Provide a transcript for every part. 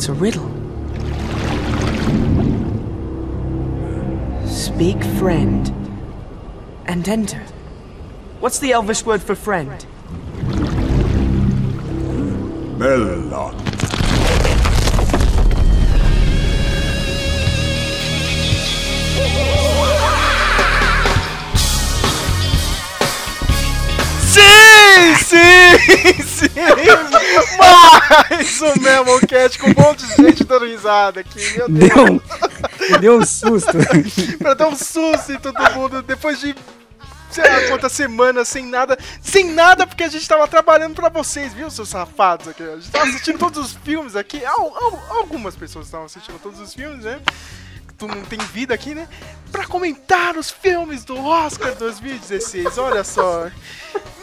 It's a riddle. Speak friend and enter. What's the Elvish word for friend? Melon. Sim, sim! Mais um Memoncast com um monte de gente dando risada aqui, meu Deus! Deu, deu um susto. pra dar um susto em todo mundo depois de sei lá quantas semanas sem nada, sem nada porque a gente tava trabalhando pra vocês, viu, seus safados aqui? A gente tava assistindo todos os filmes aqui, al- al- algumas pessoas estavam assistindo todos os filmes, né? Tu não tem vida aqui, né? Pra comentar os filmes do Oscar 2016, olha só.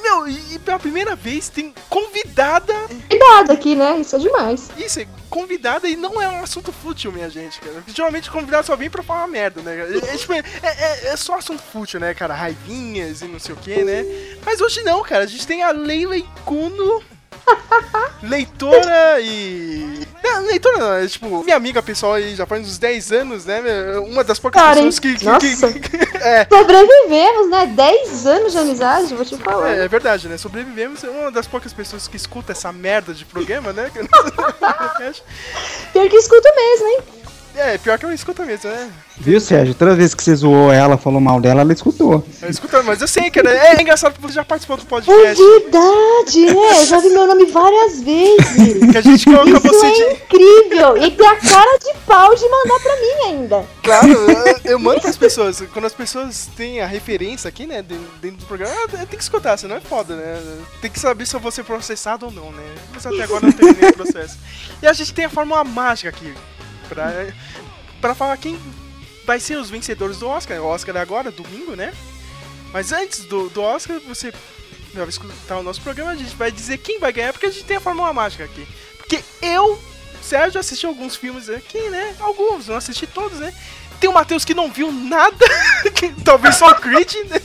Meu, e, e pela primeira vez tem convidada Cuidado aqui, né? Isso é demais. isso, é convidada e não é um assunto fútil, minha gente, cara. Geralmente convidado só vem pra falar merda, né? É, é, tipo, é, é- é só assunto fútil, né, cara? Raivinhas e não sei o que, né? Mas hoje não, cara. A gente tem a Leila Cuno, leitora e. Não, leitora não, é tipo, minha amiga pessoal aí já faz uns 10 anos, né? Uma das poucas Cara, pessoas que. que- que- é. Sobrevivemos, né? 10 anos de amizade, vou te falar. É, é verdade, né? Sobrevivemos. É uma das poucas pessoas que escuta essa merda de programa, né? Pior que escuto mesmo, hein? É, pior que eu escuto mesmo, né? Viu, Sérgio? Toda vez que você zoou ela, falou mal dela, ela escutou. Eu escuto, mas eu sei, cara. É engraçado porque você já participou do É podcast. verdade, né? Eu já vi meu nome várias vezes. Que a gente coloca Isso você é de. incrível! E tem a cara de pau de mandar pra mim ainda. Claro, eu, eu mando pras pessoas. Quando as pessoas têm a referência aqui, né, dentro, do programa, tem que escutar, senão é foda, né? Tem que saber se eu vou ser processado ou não, né? Mas até agora não teve nenhum processo. E a gente tem a fórmula mágica aqui pra, pra falar quem vai ser os vencedores do Oscar. O Oscar é agora, domingo, né? Mas antes do, do Oscar, você vai escutar o nosso programa, a gente vai dizer quem vai ganhar, porque a gente tem a fórmula mágica aqui. Porque eu, Sérgio, assisti alguns filmes aqui, né? Alguns, não assisti todos, né? Tem o Matheus que não viu nada, talvez só o Creed, né?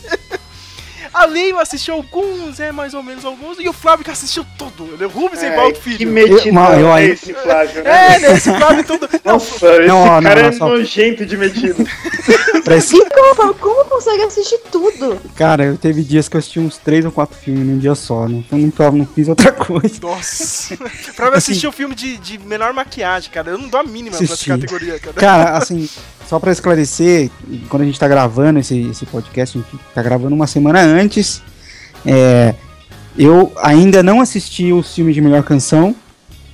A Leila assistiu alguns, é mais ou menos alguns, e o Flávio que assistiu tudo, né? O Rubens e Valdo que Filho. metidão Eu- eu- é esse Flávio, né? É, né? Esse Flávio todo. Não, Nossa, esse Não, ó, não, cara não, é só- nojento de metido. Pra esse- E como, como consegue assistir tudo? Cara, eu teve dias que eu assisti uns três ou quatro filmes num dia só. Não, não, não, não fiz outra coisa. Nossa. Flávio assistiu o filme de, de melhor maquiagem, cara. Eu não dou a mínima pra essa Assisti. categoria, cara. Cara, assim, só pra esclarecer, quando a gente tá gravando esse, esse podcast, a gente tá gravando uma semana antes. É, eu ainda não assisti os filmes de melhor canção.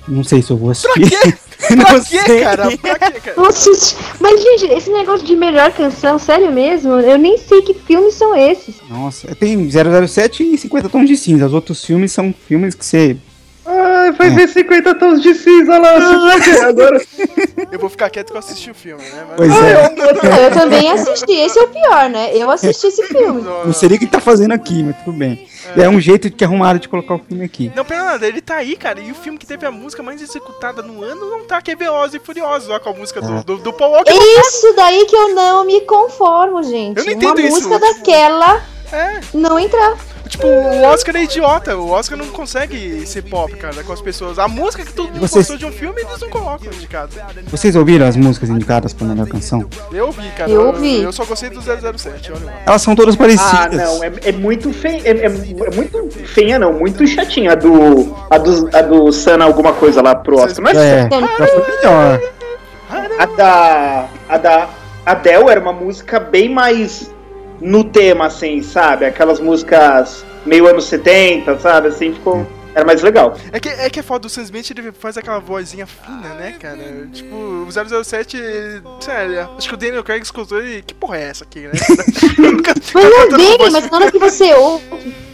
Não sei se eu vou assistir. não Pra sei. quê, cara? Pra quê, cara? Nossa, mas gente, esse negócio de melhor canção, sério mesmo? Eu nem sei que filmes são esses. Nossa, tem 007 e 50 tons de cinza. Os outros filmes são filmes que você. Ai, vai ver 50 tons de cinza lá. se fuder Agora. Eu vou ficar quieto que eu assisti o filme, né? Mas- Pois é. eu Não, também assisti, esse é o pior, né? Eu assisti esse filme. Não seria o que tá fazendo aqui, mas tudo bem. É, um jeito que arrumaram de colocar o filme aqui. Não, pera nada, ele tá aí, cara. E o filme que teve a música mais executada no ano não tá, que é Velozes e Furiosos, ó, com a música do, do, do Paul Walker. Isso daí que eu não me conformo, gente. Eu não Uma entendo isso, música tipo- daquela É, não entrar. tipo, o Oscar é idiota. O Oscar não consegue ser pop, cara, com as pessoas. A música que todo mundo Vocês- gostou de um filme, eles não colocam indicado. Vocês ouviram as músicas indicadas pra melhor canção? Eu ouvi, cara. Eu ouvi. Eu só gostei do 007, olha lá. Elas são todas parecidas. Ah, não, é, é muito feia. É, é- é muito feia, não. Muito chatinha. A do. A do, a do Sana alguma coisa lá pro Oscar. Mas É, foi melhor. a da. A da Adele era uma música bem mais no tema, assim, sabe? Aquelas músicas meio anos 70, sabe? Assim, ficou. Era mais legal. É que, é que é foda, o Sam Smith ele faz aquela vozinha fina, né, cara? Tipo, o 007, ele- sério, acho que o Daniel Craig escutou e que porra é essa aqui, né? É cantando bem, voz mas na hora que você ouve.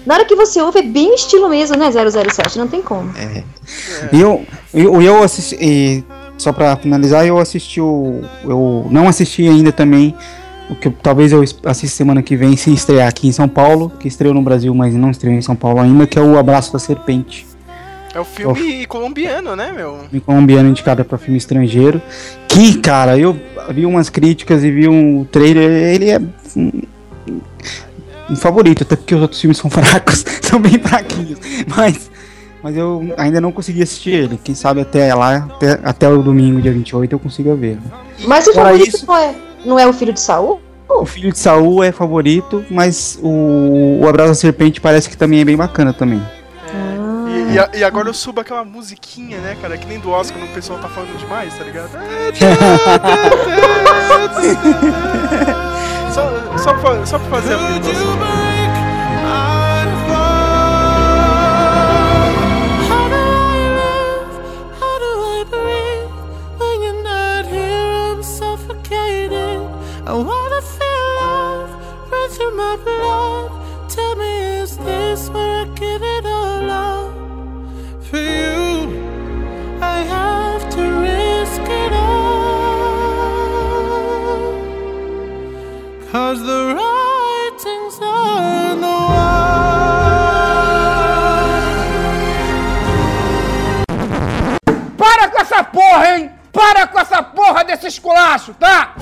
Na hora que você ouve é bem estilo mesmo, né? 007, não tem como. E eu, eu, eu assisti. e só pra finalizar, eu assisti o. Eu não assisti ainda também. O que talvez eu assista semana que vem, se estrear aqui em São Paulo, que estreou no Brasil, mas não estreou em São Paulo ainda, que é o Abraço da Serpente. É o filme colombiano, né, meu? Filme colombiano indicado para filme estrangeiro. Que, cara, eu vi umas críticas e vi um trailer, ele é um, favorito, até porque os outros filmes são fracos, são bem fraquinhos. Mas Mas eu ainda não consegui assistir ele. Quem sabe até lá, até, até o domingo, dia 28, eu consiga ver. Mas o favorito isso- não, é, não é o filho de Saul? O filho de Saul é favorito, mas o, o Abraço da Serpente parece que também é bem bacana também. E, e a- e agora eu subo aquela musiquinha, né, cara? Que nem do Oscar, o pessoal tá falando demais, tá ligado? só, só, pra, só pra fazer a. wanna feel love run through my blood. Tell me, is this where I give it all up? For you, I have to risk it all. Cause the writing's on the wall. Para com essa porra, hein? Para com essa porra desse esculacho, tá?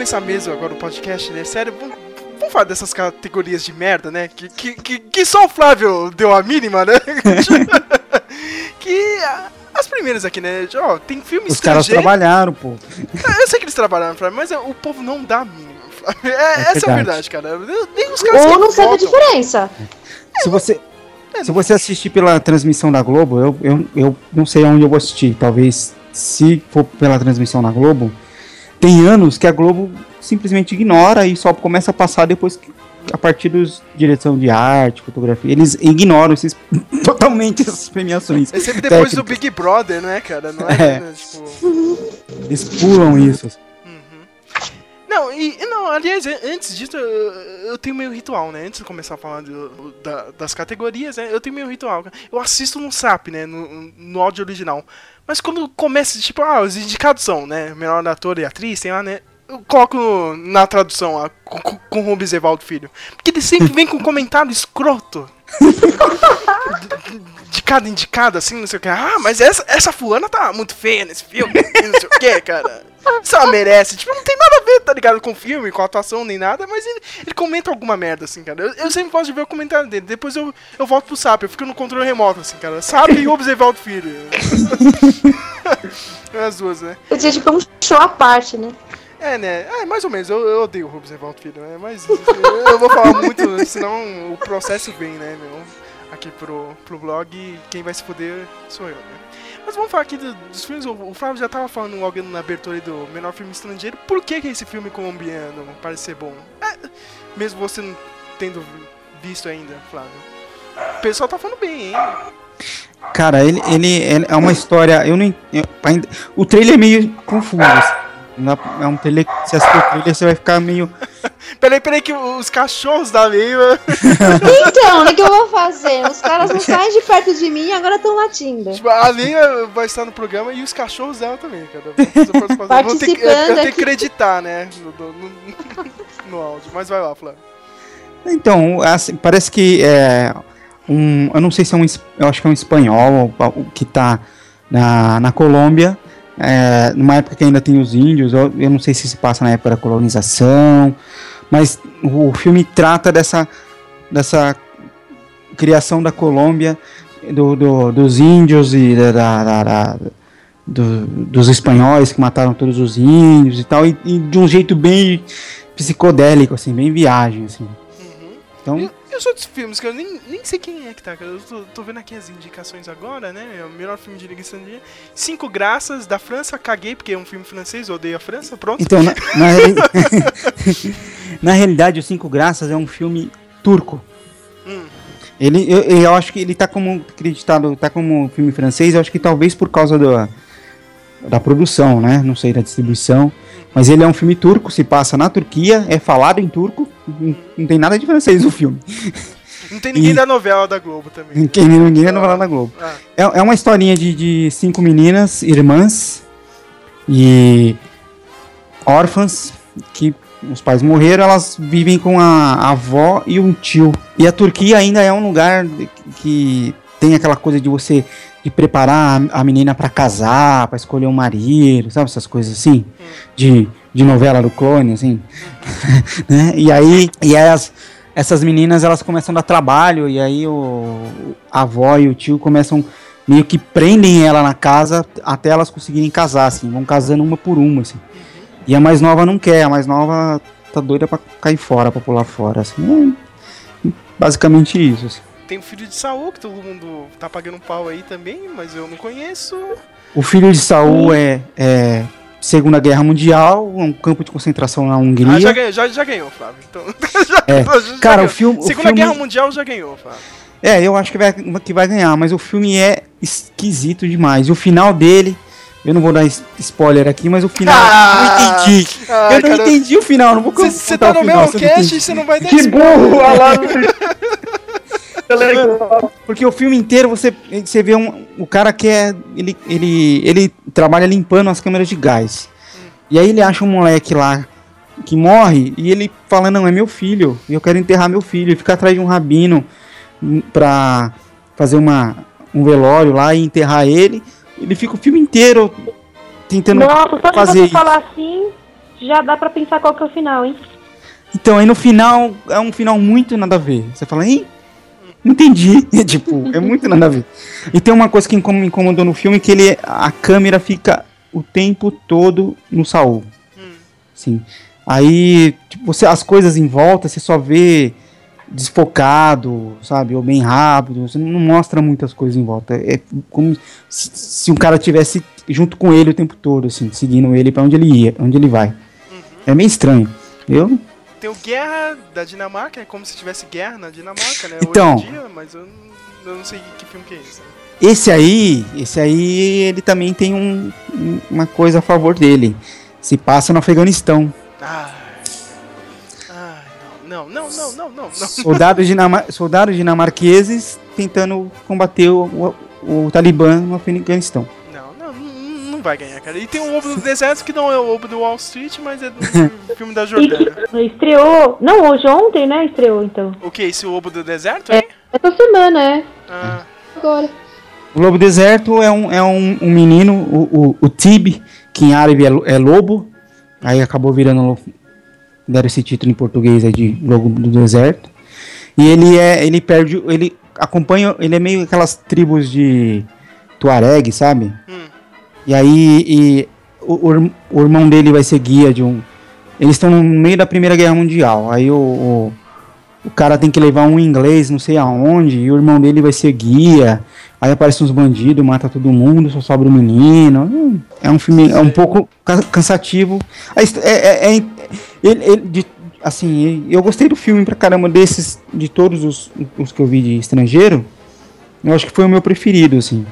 Começar mesmo agora o podcast, né? Sério, vamos, vamos falar dessas categorias de merda, né? Que, que, que, que só o Flávio deu a mínima, né? que ah, as primeiras aqui, né? Ó, tem filme Os caras trabalharam, pô. Eu sei que eles trabalharam, Flávio, mas é, o povo não dá a mínima. Flávio. É, essa é a verdade. verdade, cara. Nem os caras Ou não sabe a diferença. Se você, se você assistir pela transmissão da Globo, eu, eu, eu não sei aonde eu vou assistir. Talvez, se for pela transmissão da Globo, tem anos que a Globo simplesmente ignora e só começa a passar depois que, a partir dos direção de arte, fotografia. Eles ignoram esses, totalmente essas premiações. É sempre depois do técnicas. Big Brother, né, cara? Não é, É. né, tipo... Eles pulam isso. Não, e não, aliás, an- antes disso, eu, eu tenho meio ritual, né? Antes de começar a falar do- da- das categorias, né? Eu tenho meio ritual. Eu assisto no SAP, né? No, no áudio original. Mas quando começa, tipo, ah, os indicados são, né? Melhor ator e atriz, tem lá, né? Eu coloco na tradução lá, com, com, com o Rubens Evaldo Filho. Porque ele sempre vem com comentário escroto. de, de cada indicado, assim, não sei o que. Ah, mas essa, essa fulana tá muito feia nesse filme, não sei o que, cara. Ela merece. Tipo, não tem nada a ver, tá ligado, com o filme, com a atuação, nem nada, mas ele, ele comenta alguma merda, assim, cara. Eu, eu sempre gosto de ver o comentário dele. Depois eu, eu volto pro SAP, eu fico no controle remoto, assim, cara. SAP e Rubens Evaldo Filho. As duas, né? Eu tinha tipo um show à parte, né? É, né? É, mais ou menos. Eu, eu odeio o Rubens Evaldo Filho, né? Mas eu vou falar muito, senão o processo vem, né, meu? Aqui pro, pro blog, quem vai se fuder sou eu, né? Mas vamos falar aqui do- dos filmes. O, o Flávio já tava falando logo na abertura do menor filme estrangeiro. Por que, que esse filme colombiano parece ser bom? É, mesmo você não tendo visto ainda, Flávio. O pessoal tá falando bem, hein? Cara, ele, ele, ele é uma história. Eu nem. eu ainda, o trailer é meio confuso. assim. Não É um trailer. que Se assistir o trailer, você vai ficar meio. Peraí, peraí, que os cachorros da Leiva. Então, o que eu vou fazer? Os caras não saem de perto de mim e agora estão latindo. Tipo, a Leia vai estar no programa e os cachorros dela também, cara. Eu vou ter que, eu, eu tenho que acreditar, né? No, no- no- no áudio. Mas vai lá, Flávio. Então, assim, parece que é. Um, eu não sei se é um. Eu acho que é um espanhol que tá na, na Colômbia. é, numa época que ainda tem os índios. Eu, eu não sei se se passa na época da colonização. Mas o filme trata dessa. dessa criação da Colômbia, do, do- dos índios e da, da- da- do- dos espanhóis que mataram todos os índios e tal, e, e de um jeito bem psicodélico, assim, bem viagem, assim. Então, E, os outros filmes, que eu nem, nem sei quem é que tá. Eu tô, tô vendo aqui as indicações agora, né? É o melhor filme de Liga Estrangeira. Cinco Graças, da França, caguei, porque é um filme francês, eu odeio a França, pronto. então na, na, reali- na realidade, o Cinco Graças é um filme turco. Hum. Ele, eu, eu acho que ele tá como acreditado, tá como filme francês, eu acho que talvez por causa do, da produção, né? Não sei, da distribuição. Mas ele é um filme turco, se passa na Turquia, é falado em turco, não, não tem nada de francês no filme. Não tem ninguém E- da novela da Globo também. Quem ninguém é novela da Globo. Ah, É, é uma historinha de, de cinco meninas, irmãs e órfãs, que os pais morreram, elas vivem com a, a avó e um tio. E a Turquia ainda é um lugar que tem aquela coisa de você de preparar a, menina para casar, para escolher um marido, sabe essas coisas assim, de, de novela do clone, assim, né? E aí, e aí as, essas meninas elas começam a dar trabalho e aí o a avó e o tio começam meio que prendem ela na casa até elas conseguirem casar, assim, vão casando uma por uma, assim. E a mais nova não quer, a mais nova tá doida pra cair fora, pra pular fora, assim. É basicamente isso, assim. Tem o filho de Saul, que todo mundo tá pagando um pau aí também, mas eu não conheço. O filho de Saul é, é Segunda Guerra Mundial, um campo de concentração na Ah, já Hungria. ganhou, já, já ganhou, Flávio. Então, já- É. já Cara, ganhou. o filme- o Segunda filme- Guerra Mundial já ganhou, Flávio. É, eu acho que vai, que vai ganhar, mas o filme é esquisito demais. E o final dele, eu não vou dar spoiler aqui, mas o final Ah! eu não entendi. Ah, eu não cara, entendi o final, não vou Você o tá no meu cast e você não vai dar Que spoiler. burro, lá. Tá legal. Porque o filme inteiro você, você vê um, o cara que é. Ele, ele, ele trabalha limpando as câmeras de gás. E aí ele acha um moleque lá que morre e ele fala: Não, é meu filho, e eu quero enterrar meu filho. E fica atrás de um rabino hum, pra fazer uma, um velório lá e enterrar ele. Ele fica o filme inteiro tentando Nossa, só de fazer você isso. falar assim, já dá pra pensar qual que é o final, hein? Então, aí no final, é um final muito nada a ver. Você fala, hein? Não entendi. tipo, é muito nada a ver. E tem uma coisa que me incomodou no filme, que ele, a câmera fica o tempo todo no Saul. Sim. Aí, tipo, você, as coisas em volta, você só vê desfocado, sabe? Ou bem rápido. Você não mostra muitas coisas em volta. É como se, se um cara tivesse junto com ele o tempo todo, assim, seguindo ele pra onde ele ia, onde ele vai. É meio estranho. Eu Tem o Guerra da Dinamarca, é como se tivesse guerra na Dinamarca, né? Então. Hoje em dia, mas eu, não- eu não sei que, filme que é esse. Esse aí, esse aí, ele também tem um- um- uma coisa a favor dele. Se passa no Afeganistão. Ai. Ai, não, não, não, não, não, não. Soldados, dinama soldados dinamarqueses tentando combater o, o- o Talibã no Afeganistão. Não, vai ganhar, cara. E tem o Lobo do Deserto, que não é o Lobo do Wall Street, mas é do filme da E Jordânia. que estreou. Não, hoje ontem, né? Estreou então. O que? Esse Lobo do Deserto, É, hein? essa semana, é. Ah, Agora. O Lobo Deserto é um, é um, um menino, o, o, o Tib, que em árabe é, é lobo. Aí acabou virando. Deram esse título em português aí de Lobo do Deserto. E ele é. Ele perde. Ele acompanha. Ele é meio aquelas tribos de Tuareg, sabe? Hum. E aí. E o, o o irmão dele vai ser guia de um. Eles estão no meio da Primeira Guerra Mundial. Aí o, o, o cara tem que levar um inglês, não sei aonde, e o irmão dele vai ser guia. Aí aparecem uns bandidos, mata todo mundo, só sobra o menino. É um filme é um pouco ca- cansativo. É, é- é- ele- ele- de- assim, eu gostei do filme pra caramba desses, de todos os, os que eu vi de estrangeiro. Eu acho que foi o meu preferido, assim.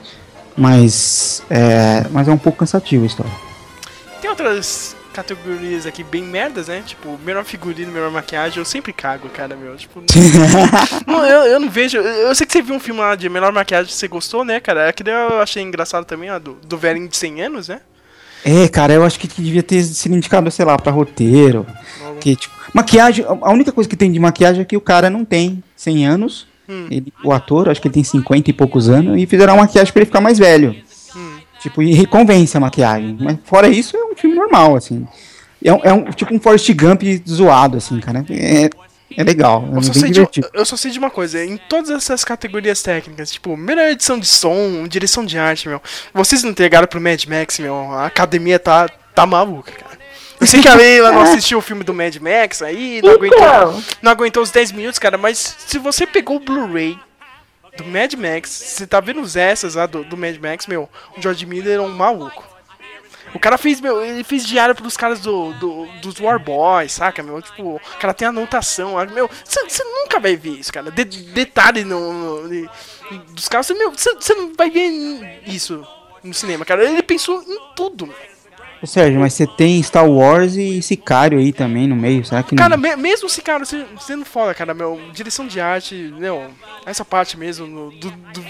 Mas é, mas é um pouco cansativo a história. Tem outras categorias aqui bem merdas, né? Tipo, melhor figurino, melhor maquiagem, eu sempre cago, cara, meu. Tipo, não, eu, eu não vejo. Eu sei que você viu um filme lá de melhor maquiagem, você gostou, né, cara? Aquele eu achei engraçado também, ó, do, do velhinho de 100 anos, né? É, cara, eu acho que devia ter sido indicado, sei lá, pra roteiro. Que, tipo, maquiagem, a a única coisa que tem de maquiagem é que o cara não tem 100 anos. Hum. Ele, o ator, acho que ele tem 50 e poucos anos. E fizeram uma maquiagem pra ele ficar mais velho. Hum. Tipo, e reconvence a maquiagem. Mas fora isso, é um filme normal, assim. É um, é um- tipo um Forrest Gump zoado, assim, cara. É, é legal, é Eu só, sei de, divertido. eu só sei de uma coisa, em todas essas categorias técnicas, tipo, melhor edição de som, direção de arte, meu. Vocês não entregaram pro Mad Max, meu. A academia tá, tá maluca, cara. Eu sei que a Leila não assistiu o filme do Mad Max aí, não aguentou, Então, não aguentou os 10 minutos, cara, mas se você pegou o Blu-ray do Mad Max, você tá vendo os essas lá do, do Mad Max, meu, o George Miller é um maluco. O cara fez, meu, ele fez diário pros caras do, do, dos War Boys, saca, meu? Tipo, o cara tem anotação, meu, você nunca vai ver isso, cara. De- detalhe no, no- de- dos caras, meu, você não vai ver isso no cinema, cara. Ele pensou em tudo, meu. Ô, Sérgio, mas você tem Star Wars e Sicário aí também no meio, será que não? Cara, me- mesmo você- sendo foda, cara, meu, direção de arte, meu, essa parte mesmo, do, do-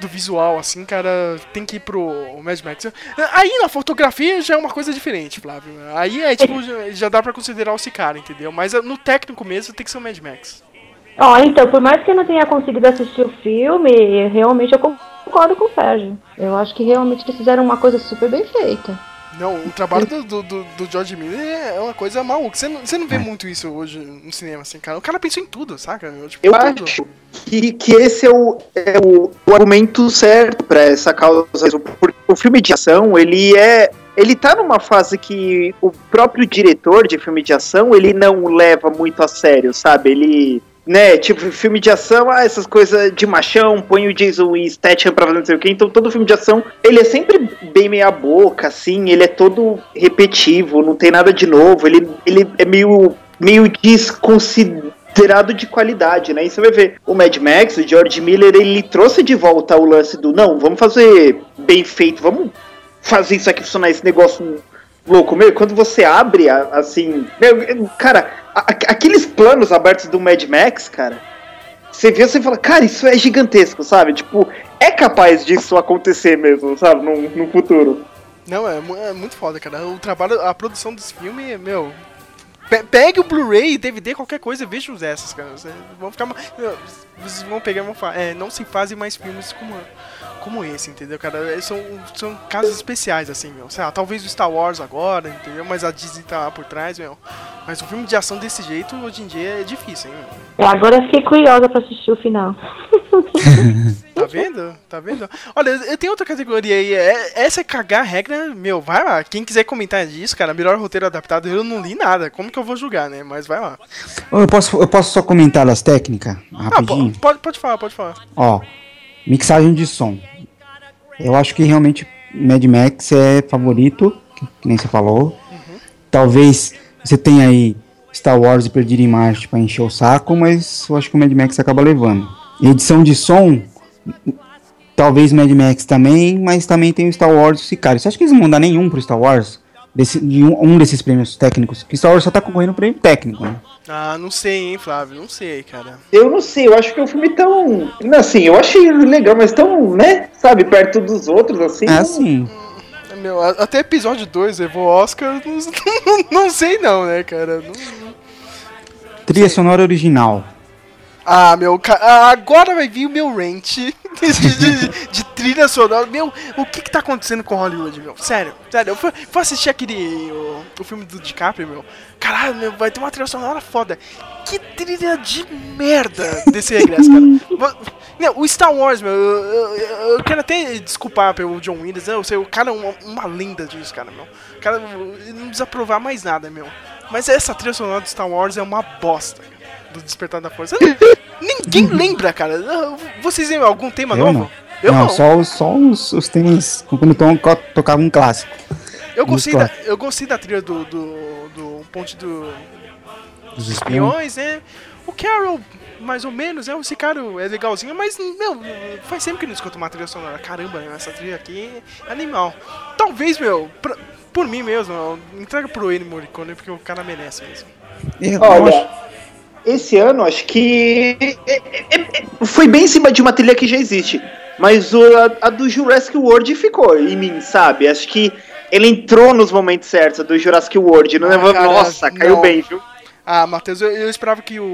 do visual, assim, cara, tem que ir pro Mad Max. Aí na fotografia já é uma coisa diferente, Flávio. Aí é tipo, já, já dá pra considerar o Sicário, entendeu? Mas no técnico mesmo tem que ser o Mad Max. Ó, então, por mais que eu não tenha conseguido assistir o filme, realmente eu concordo com o Sérgio. Eu acho que realmente eles fizeram uma coisa super bem feita. Não, o trabalho do, do, do, George Miller é uma coisa maluca. Você não, você não vê muito isso hoje no cinema, assim, cara. O cara pensou em tudo, saca? Tipo, Eu tudo. acho que, que esse é, o, é o, o argumento certo pra essa causa. Porque o filme de ação, ele é. Ele tá numa fase que o próprio diretor de filme de ação, ele não leva muito a sério, sabe? Ele. Né, tipo, filme de ação, ah, essas coisas de machão, põe o Jason Statham pra fazer não sei o que, então todo filme de ação, ele é sempre bem meia boca, assim, ele é todo repetitivo, não tem nada de novo, ele, ele é meio, meio desconsiderado de qualidade, né? E você vai ver, o Mad Max, o George Miller, ele trouxe de volta o lance do, não, vamos fazer bem feito, vamos fazer isso aqui funcionar, esse negócio louco, meu, quando você abre, assim, meu, cara, aqueles planos abertos do Mad Max, cara, você vê, você fala, cara, isso é gigantesco, sabe? Tipo, é capaz disso acontecer mesmo, sabe, no, no futuro. Não, é, é muito foda, cara. O trabalho, a produção desse filme, meu. pe- Pegue o Blu-ray, DVD, qualquer coisa, veja os essas, cara. Vocês vão ficar. Vocês vão pegar e vão falar. É, não se fazem mais filmes como, como esse, entendeu, cara? É, São, são casos especiais, assim, meu. Sei lá, talvez o Star Wars agora, entendeu? Mas a Disney tá lá por trás, meu. Mas um filme de ação desse jeito, hoje em dia, é difícil, hein, meu. É, Agora eu fiquei curiosa pra assistir o final. Tá vendo? Tá vendo? Olha, eu tenho outra categoria aí. É- Essa é cagar a regra, meu, vai lá. Quem quiser comentar disso, cara, melhor roteiro adaptado, eu não li nada. Como que eu vou julgar, né? Mas vai lá. Eu posso, eu posso só comentar das técnicas, Ah, rapidinho? po- pode, pode falar, pode falar. Ó, mixagem de som. Eu acho que realmente Mad Max é favorito, que, que nem você falou. Talvez você tenha aí Star Wars e Perdido em Marte pra encher o saco, mas eu acho que o Mad Max acaba levando. Edição de som, talvez Mad Max também, mas também tem o Star Wars e o Sicário. Você acha que eles não vão dar nenhum pro Star Wars? Desse, de um, um desses prêmios técnicos? Que Star Wars só tá concorrendo prêmio técnico, né? Ah, não sei, hein, Flávio. Não sei, cara. Eu não sei, eu acho que é um filme tão. não, Assim, eu achei legal, mas tão, né? Sabe, perto dos outros, assim. É assim. Meu, até episódio 2 levou Oscar, não, não sei não, né, cara. Não- Trilha sonora original. Ah, meu, ah, agora vai vir o meu rant de, de- de trilha sonora. Meu, o que que tá acontecendo com Hollywood, meu? Sério, sério. Eu fui, fui assistir aquele, o, o filme do DiCaprio, meu. Caralho, meu, vai ter uma trilha sonora foda. Que trilha de merda desse regresso, cara. Não, o Star Wars, meu, eu, eu- eu- quero até desculpar pelo John Williams, né? eu sei, o cara é uma, uma lenda disso, cara, meu. O cara não precisa provar mais nada, meu. Mas essa trilha sonora do Star Wars é uma bosta, cara, do Despertar da Força. Ninguém lembra, cara. Vocês lembram algum tema Eu novo? não. Eu não, não. só, os- só os, os temas quando tom, tocava um clássico. Eu gostei, da, eu gostei da trilha do, do, do Ponte do, Dos espiões. Né? O Carol, mais ou menos, né? Esse cara é legalzinho, mas, meu, faz sempre que não escuto uma trilha sonora. Caramba, né? essa trilha aqui é animal. Talvez, meu, pra- por mim mesmo, eu- entrega pro Ennio Morricone, porque o cara merece mesmo. Eu, eu Olha, acho- esse ano acho que é- é- é- foi bem em cima de uma trilha que já existe. Mas o- a, a do Jurassic World ficou em mim, sabe? Acho que ele entrou nos momentos certos a do Jurassic World. Não Ah, levou- cara, Nossa, caiu não. bem, viu? Ah, Matheus, eu, eu esperava que o,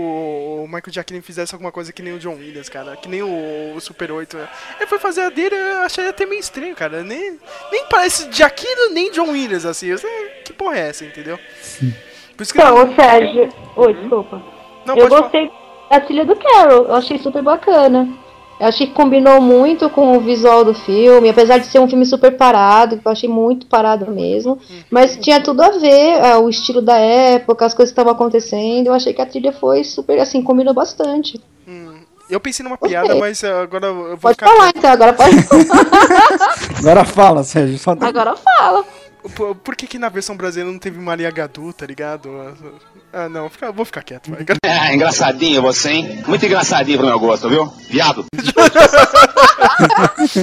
o Michael Giacchino fizesse alguma coisa que nem o John Williams, cara. Que nem o, o Super 8. né? Ele foi fazer a dele, eu achei até meio estranho, cara. Nem, nem parece Giacchino nem John Williams, assim. Eu sei, que porra é essa, entendeu? Por isso que Então, ô Sérgio. Oi, desculpa. Não, eu pode falar. gostei da trilha do Carol, eu achei super bacana. Eu achei que combinou muito com o visual do filme, apesar de ser um filme super parado, que eu achei muito parado mesmo. Mas tinha tudo a ver, ah, o estilo da época, as coisas que estavam acontecendo. Eu achei que a trilha foi super, assim, combinou bastante. Hum, eu pensei numa Gostei. piada, mas uh, agora eu vou Pode ficar. falar então, agora pode Agora fala, Sérgio. Só dá- Agora fala. Por, por que, que na versão brasileira não teve Maria Gadu, tá ligado? Ah, não, fica- vou ficar quieto. Vai. É, engraçadinho você, hein? Muito engraçadinho pro meu gosto, viu? Viado.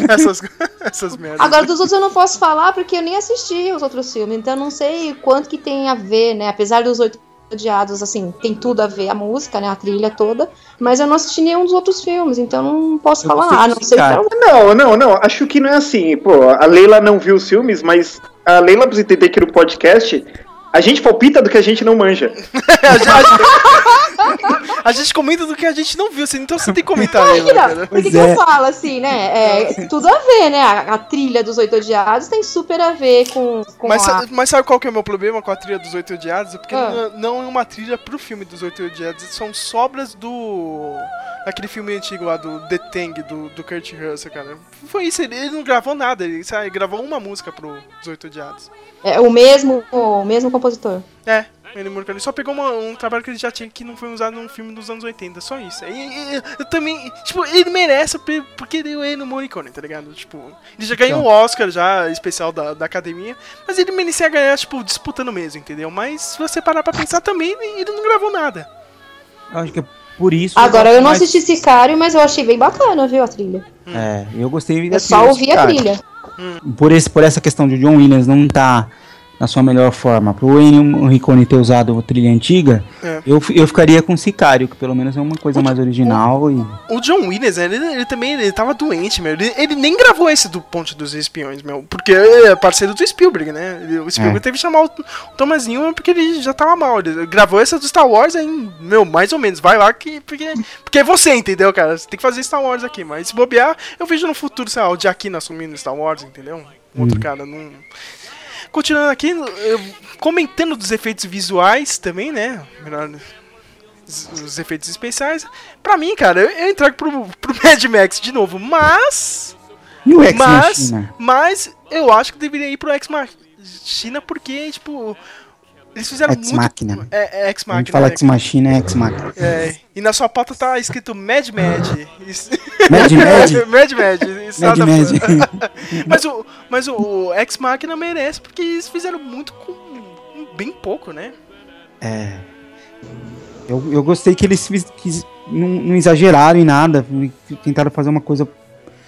essas, essas merdas. Agora dos outros eu não posso falar porque eu nem assisti os outros filmes, então eu não sei quanto que tem a ver, né? Apesar dos oito Odiados, assim, tem tudo a ver a música, né? A trilha toda. Mas eu não assisti nenhum dos outros filmes, então não posso Eu falar Não sei Não, não, não. Acho que não é assim. Pô, a Leila não viu os filmes, mas a Leila precisa entender que no podcast a gente palpita do que a gente não manja. A gente comenta do que a gente não viu, assim, então você tem que comentar, Por que, Leila, não? cara. Por que, é. eu falo assim, né? É tudo a ver, né? A, a trilha dos Oito Odiados tem super a ver com, com Mas, a... mas sabe qual que é o meu problema com a trilha dos Oito Odiados? É porque Ah. não, é uma trilha pro filme dos Oito Odiados, são sobras do. daquele filme antigo lá do The Tang, do, do Kurt Russell, cara. Foi isso, ele, ele não gravou nada, ele sabe, gravou uma música pro dos Oito Odiados. É o mesmo, o mesmo compositor. É, ele ele só pegou uma- um trabalho que ele já tinha que não foi usado num filme dos anos 80, só isso. E, e- eu também, tipo, ele merece porque deu ele no Morricone, tá ligado? Tipo, ele já ganhou um Oscar já, especial da, da academia, mas ele merecia ganhar, tipo, disputando mesmo, entendeu? Mas se você parar pra pensar também, ele não gravou nada. Eu acho que é por isso. Agora, eu não mas- assisti Sicário, mas eu achei bem bacana, viu, a trilha. É, eu gostei Eu só ouvi a trilha. Por, esse, por essa questão de o John Williams não tá na sua melhor forma, pro Ennio Morricone ter usado a trilha antiga, É. eu, eu ficaria com Sicário, que pelo menos é uma coisa mais original e... O John Williams, ele, ele também ele tava doente, meu. Ele, ele nem gravou esse do Ponte dos Espiões, meu. Porque é parceiro do Spielberg, né? O Spielberg É. teve que chamar o, o porque ele já tava mal. Ele gravou essa do Star Wars aí, meu, mais ou menos. Vai lá que. Porque, porque é você, entendeu, cara? Você tem que fazer Star Wars aqui. Mas se bobear, eu vejo no futuro, sei lá, o Giacchino assumindo Star Wars, entendeu? Outro cara, não. Continuando aqui, comentando dos efeitos visuais também, né? Melhor, os, os efeitos especiais. Pra mim, cara, eu, eu entrego pro, pro Mad Max de novo, mas. E o Ex mas, Machina? mas eu acho que deveria ir pro Ex Machina porque, tipo. Eles fizeram Ex muito. Machina. É, é Ex A gente Machina. fala né? Ex Machina, é Ex Machina. É, e na sua pauta tá escrito Mad Mad. Mad Mad? Mad Mad. Mad Mad. mas o, mas o, o Ex Machina merece porque eles fizeram muito com bem pouco, né? É. Eu, eu gostei que eles fiz- quis- não, não exageraram em nada, tentaram fazer uma coisa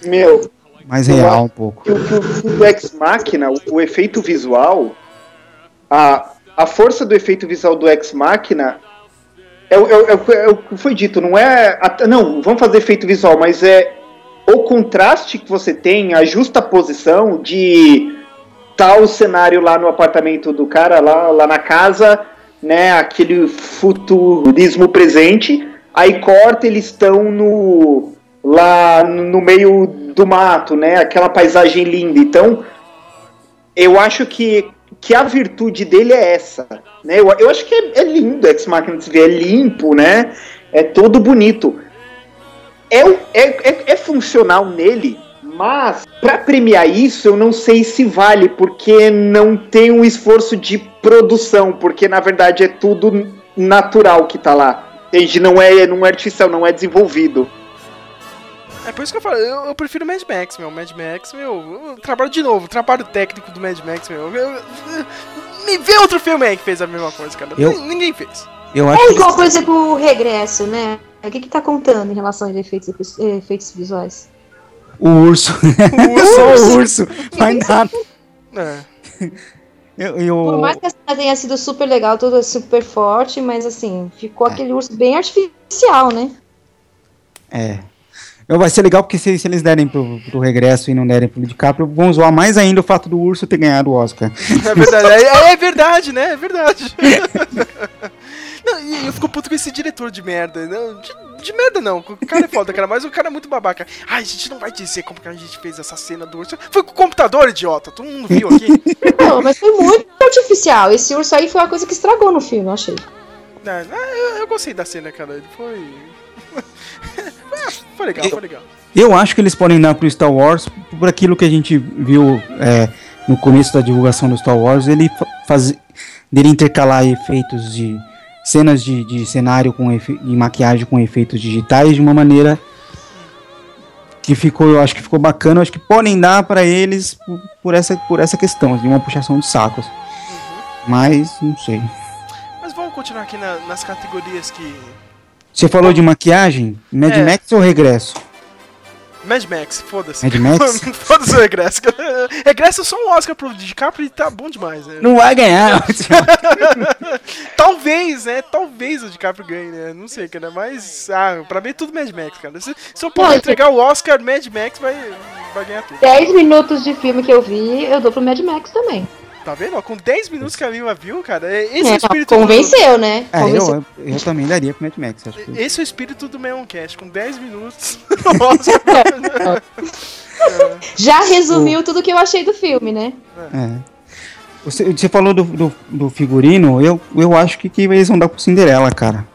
Meu, mais real um pouco. o, o do Ex Machina, o, o efeito visual, a, a força do efeito visual do Ex Machina é, é, é, é o que foi dito, não é. a- não, vamos fazer efeito visual, mas é o contraste que você tem, a justa posição de tal cenário lá no apartamento do cara, lá, lá na casa, né? Aquele futurismo presente, aí corta, eles estão no lá no meio do mato, né? Aquela paisagem linda. Então, eu acho que, que a virtude dele é essa, né? Eu, eu acho que é, é lindo Ex Machina ver, é limpo, né? É todo bonito. É, é, é, é funcional nele, mas para premiar isso eu não sei se vale, porque não tem um esforço de produção, porque na verdade é tudo natural que tá lá. Entende? Não é, não é artificial, não é desenvolvido. É por isso que eu falo, eu, eu prefiro Mad Max, meu. Mad Max, meu. Eu trabalho de novo, trabalho técnico do Mad Max, meu. Eu- eu- me vê outro filme aí que fez a mesma coisa, cara. Ninguém fez. Eu acho É que igual, por exemplo, o regresso, né? O que que tá contando em relação a efeitos, efeitos visuais? o urso. Só o urso. Faz nada. É. Eu, eu- Por mais que a cena tenha sido super legal, tudo super forte, mas assim, ficou aquele urso bem artificial, né? É. Eu, vai ser legal porque se, se eles derem pro, pro regresso e não derem pro DiCaprio, vão zoar mais ainda o fato do urso ter ganhado o Oscar. É verdade, é, é verdade, né? É verdade. Não, e eu fico puto com esse diretor de merda. Não, de, de merda não, o cara é foda, cara, mas o cara é muito babaca. Ai, a gente não vai dizer como que a gente fez essa cena do urso. Foi com o computador, idiota, todo mundo viu aqui. Não, mas foi muito artificial. Esse urso aí foi uma coisa que estragou no filme, eu achei. Não, não, eu, eu gostei da cena, cara. Ele foi. Ah, foi legal, foi legal. Eu acho que eles podem dar pro Star Wars por aquilo que a gente viu é, no começo da divulgação do Star Wars, ele fa- faz, dele intercalar efeitos de cenas de, de cenário com efe, de maquiagem com efeitos digitais de uma maneira que ficou, eu acho que ficou bacana. Eu acho que podem dar para eles por, por essa por essa questão de uma puxação de sacos. Mas não sei. Mas vamos continuar aqui na- nas categorias que. Você falou de maquiagem, Mad É. Max ou Regresso? Mad Max, foda-se. Mad Max? foda-se o regresso. regresso é só um Oscar pro DiCaprio e tá bom demais, né? Não vai ganhar. Talvez, né? Talvez o DiCaprio ganhe, né? Não sei, cara. Mas, ah, pra mim é tudo Mad Max, cara. Se, se eu puder entregar o Oscar, Mad Max vai, vai ganhar tudo. 10 minutos de filme que eu vi, eu dou pro Mad Max também. Tá vendo? ó? Com 10 minutos que a Mima viu, cara, é- esse é, o É, espírito convenceu, né? É, Convenceu. eu, eu também daria pro Mad Max. Acho do... que... Esse é o espírito do Meloncast, com 10 minutos. Oscar. Já resumiu tudo que eu achei do filme, né? É. Você, você falou do, do, do figurino, eu, eu acho que, que eles vão dar pro Cinderela, cara.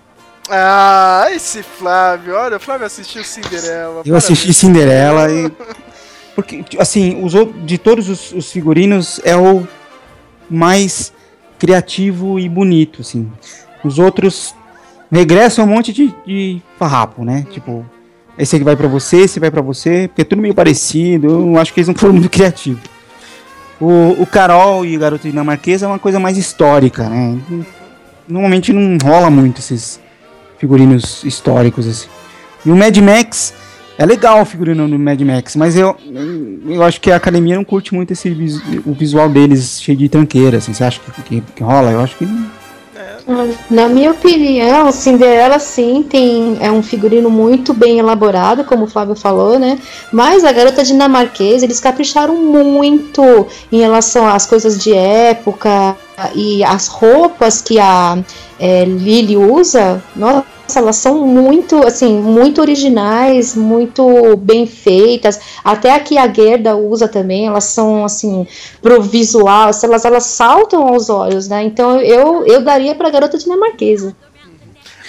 ah, esse Flávio, olha, o Flávio assistiu Cinderela. Eu assisti Cinderela e. Porque, assim, os, de todos os, os figurinos é o mais criativo e bonito, assim. Os outros regressam um monte de, de farrapo, né? Tipo, esse aqui vai pra você, esse vai pra você, porque é tudo meio parecido. Eu acho que eles não foram muito criativos. O, o Carol e o Garoto Dinamarquesa é uma coisa mais histórica, né? Normalmente não rola muito esses figurinos históricos, assim. E o Mad Max é legal o figurino do Mad Max, mas eu, eu acho que a academia não curte muito esse o visual deles cheio de tranqueira, assim. Você acha que, que, que rola? Eu acho que não. Na minha opinião, Cinderela sim tem é um figurino muito bem elaborado, como o Flávio falou, né? Mas a garota dinamarquesa, eles capricharam muito em relação às coisas de época e as roupas que a é, Lily usa. Nossa, elas são muito, assim, muito originais, muito bem feitas. Até a que a Gerda usa também, elas são, assim, pro visual, elas, elas saltam aos olhos, né? Então eu, eu daria pra garota dinamarquesa.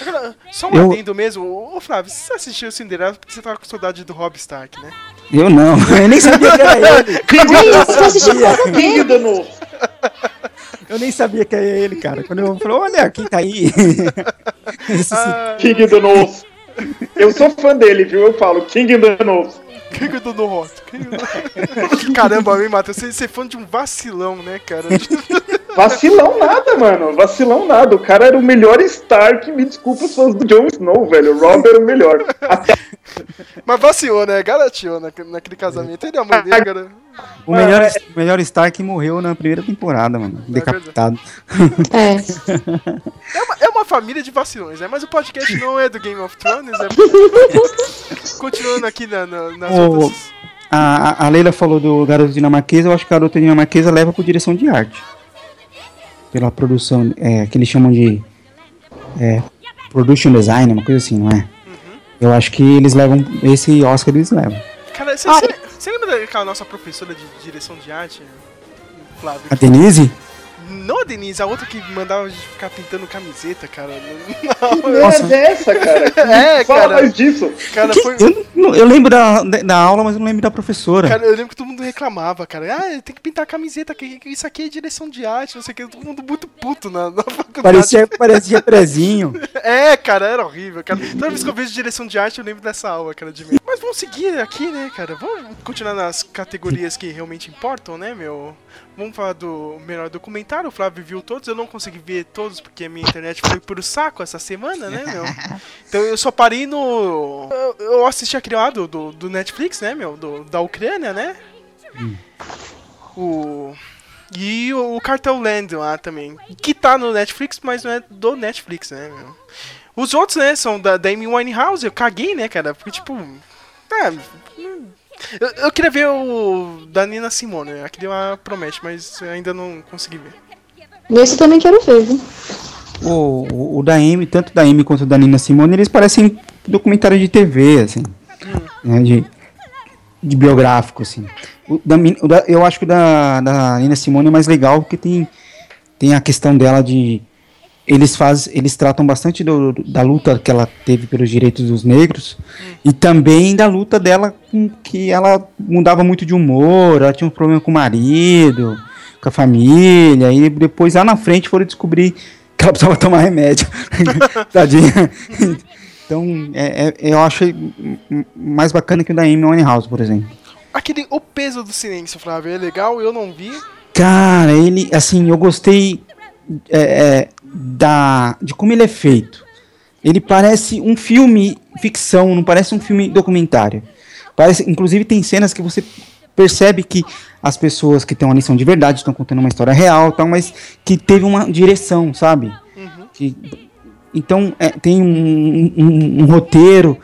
Agora, só um Eu- adendo mesmo. Ô Flávio, você assistiu Cinderela porque você tava com saudade do Rob Stark, né? Eu não, eu nem sabia que era ele. King dele. do Novo. Eu nem sabia que era ele, cara. Quando eu falei, olha, quem tá aí? Esse Ah, King do Novo. Eu sou fã dele, viu? Eu falo King do Novo. quem que eu tô no rosto? Quem que eu tô- Caramba, hein, Matheus? Você, você é fã de um vacilão, né, cara? Vacilão nada, mano. Vacilão nada. O cara era o melhor Stark. Me desculpa os fãs do Jon Snow, velho. O Rob era o melhor. Até Mas vacilou, né? Garantiu na, naquele casamento. Ele é a mãe dele, cara. O melhor, o melhor Stark morreu na primeira temporada, mano. Decapitado. É. É uma, é uma família de vacilões, né? Mas o podcast não é do Game of Thrones, é. Continuando aqui na, na- nas Ô, outras. A, a- Leila falou do garoto dinamarquesa, eu acho que a garota dinamarquesa leva por direção de arte. Pela produção, é, que eles chamam de é, production design, uma coisa assim, não é? Eu acho que eles levam, esse Oscar eles levam. Cara, você, Ah, você- você lembra daquela nossa professora de direção de arte? Flávio? A Denise? Não a Denise, a outra que mandava a gente ficar pintando camiseta, cara. que merda é essa, cara? É, Fala cara. mais disso. Cara, Que- foi. eu, não- eu lembro da, da, da aula, mas eu não lembro da professora. Cara, eu lembro que todo mundo reclamava, cara. Ah, tem que pintar a camiseta, que que isso aqui é direção de arte, não sei o que. Todo mundo muito puto na, na faculdade. parecia, parecia prezinho. É, cara, era horrível, cara. Toda vez que eu vejo direção de arte, eu lembro dessa aula, cara, de mim. Mas vamos seguir aqui, né, cara? Vamos continuar nas categorias que realmente importam, né, meu? Vamos falar do melhor documentário. O Flávio viu todos, eu não consegui ver todos porque a minha internet foi pro saco essa semana, né, meu? Então eu só parei no. Eu, eu assisti aquele lá do, do, do Netflix, né, meu? Do, da Ucrânia, né? O. E o Cartel Land lá também. Que tá no Netflix, mas não é do Netflix, né, meu? Os outros, né, são da, da Amy Winehouse. Eu caguei, né, cara? Porque, tipo. É, hum, eu, eu queria ver o da Nina Simone. né? Aquele lá promete, mas eu ainda não consegui ver. Nesse eu também quero ver, viu? O, o, o da Amy, tanto da Amy quanto da Nina Simone, eles parecem documentários de TV, assim. Né, de, de biográfico, assim. O da, o da- eu acho que o da, da Nina Simone é mais legal porque tem, tem a questão dela de. Eles faz, eles tratam bastante do- da luta que ela teve pelos direitos dos negros e também da luta dela com que ela mudava muito de humor, ela tinha um problema com o marido, com a família, e depois lá na frente foram descobrir que ela precisava tomar remédio. Tadinha. Então, é, é- eu acho mais bacana que o da Amy Winehouse, por exemplo. Aquele O Peso do Silêncio, Flávio, é legal, eu não vi. Cara, ele, assim, eu gostei é, é, da, de como ele é feito. Ele parece um filme ficção, não parece um filme documentário. Parece, inclusive tem cenas que você percebe que as pessoas que estão ali são de verdade, estão contando uma história real, tal, mas que teve uma direção, sabe? Que- então é, tem um, um- um roteiro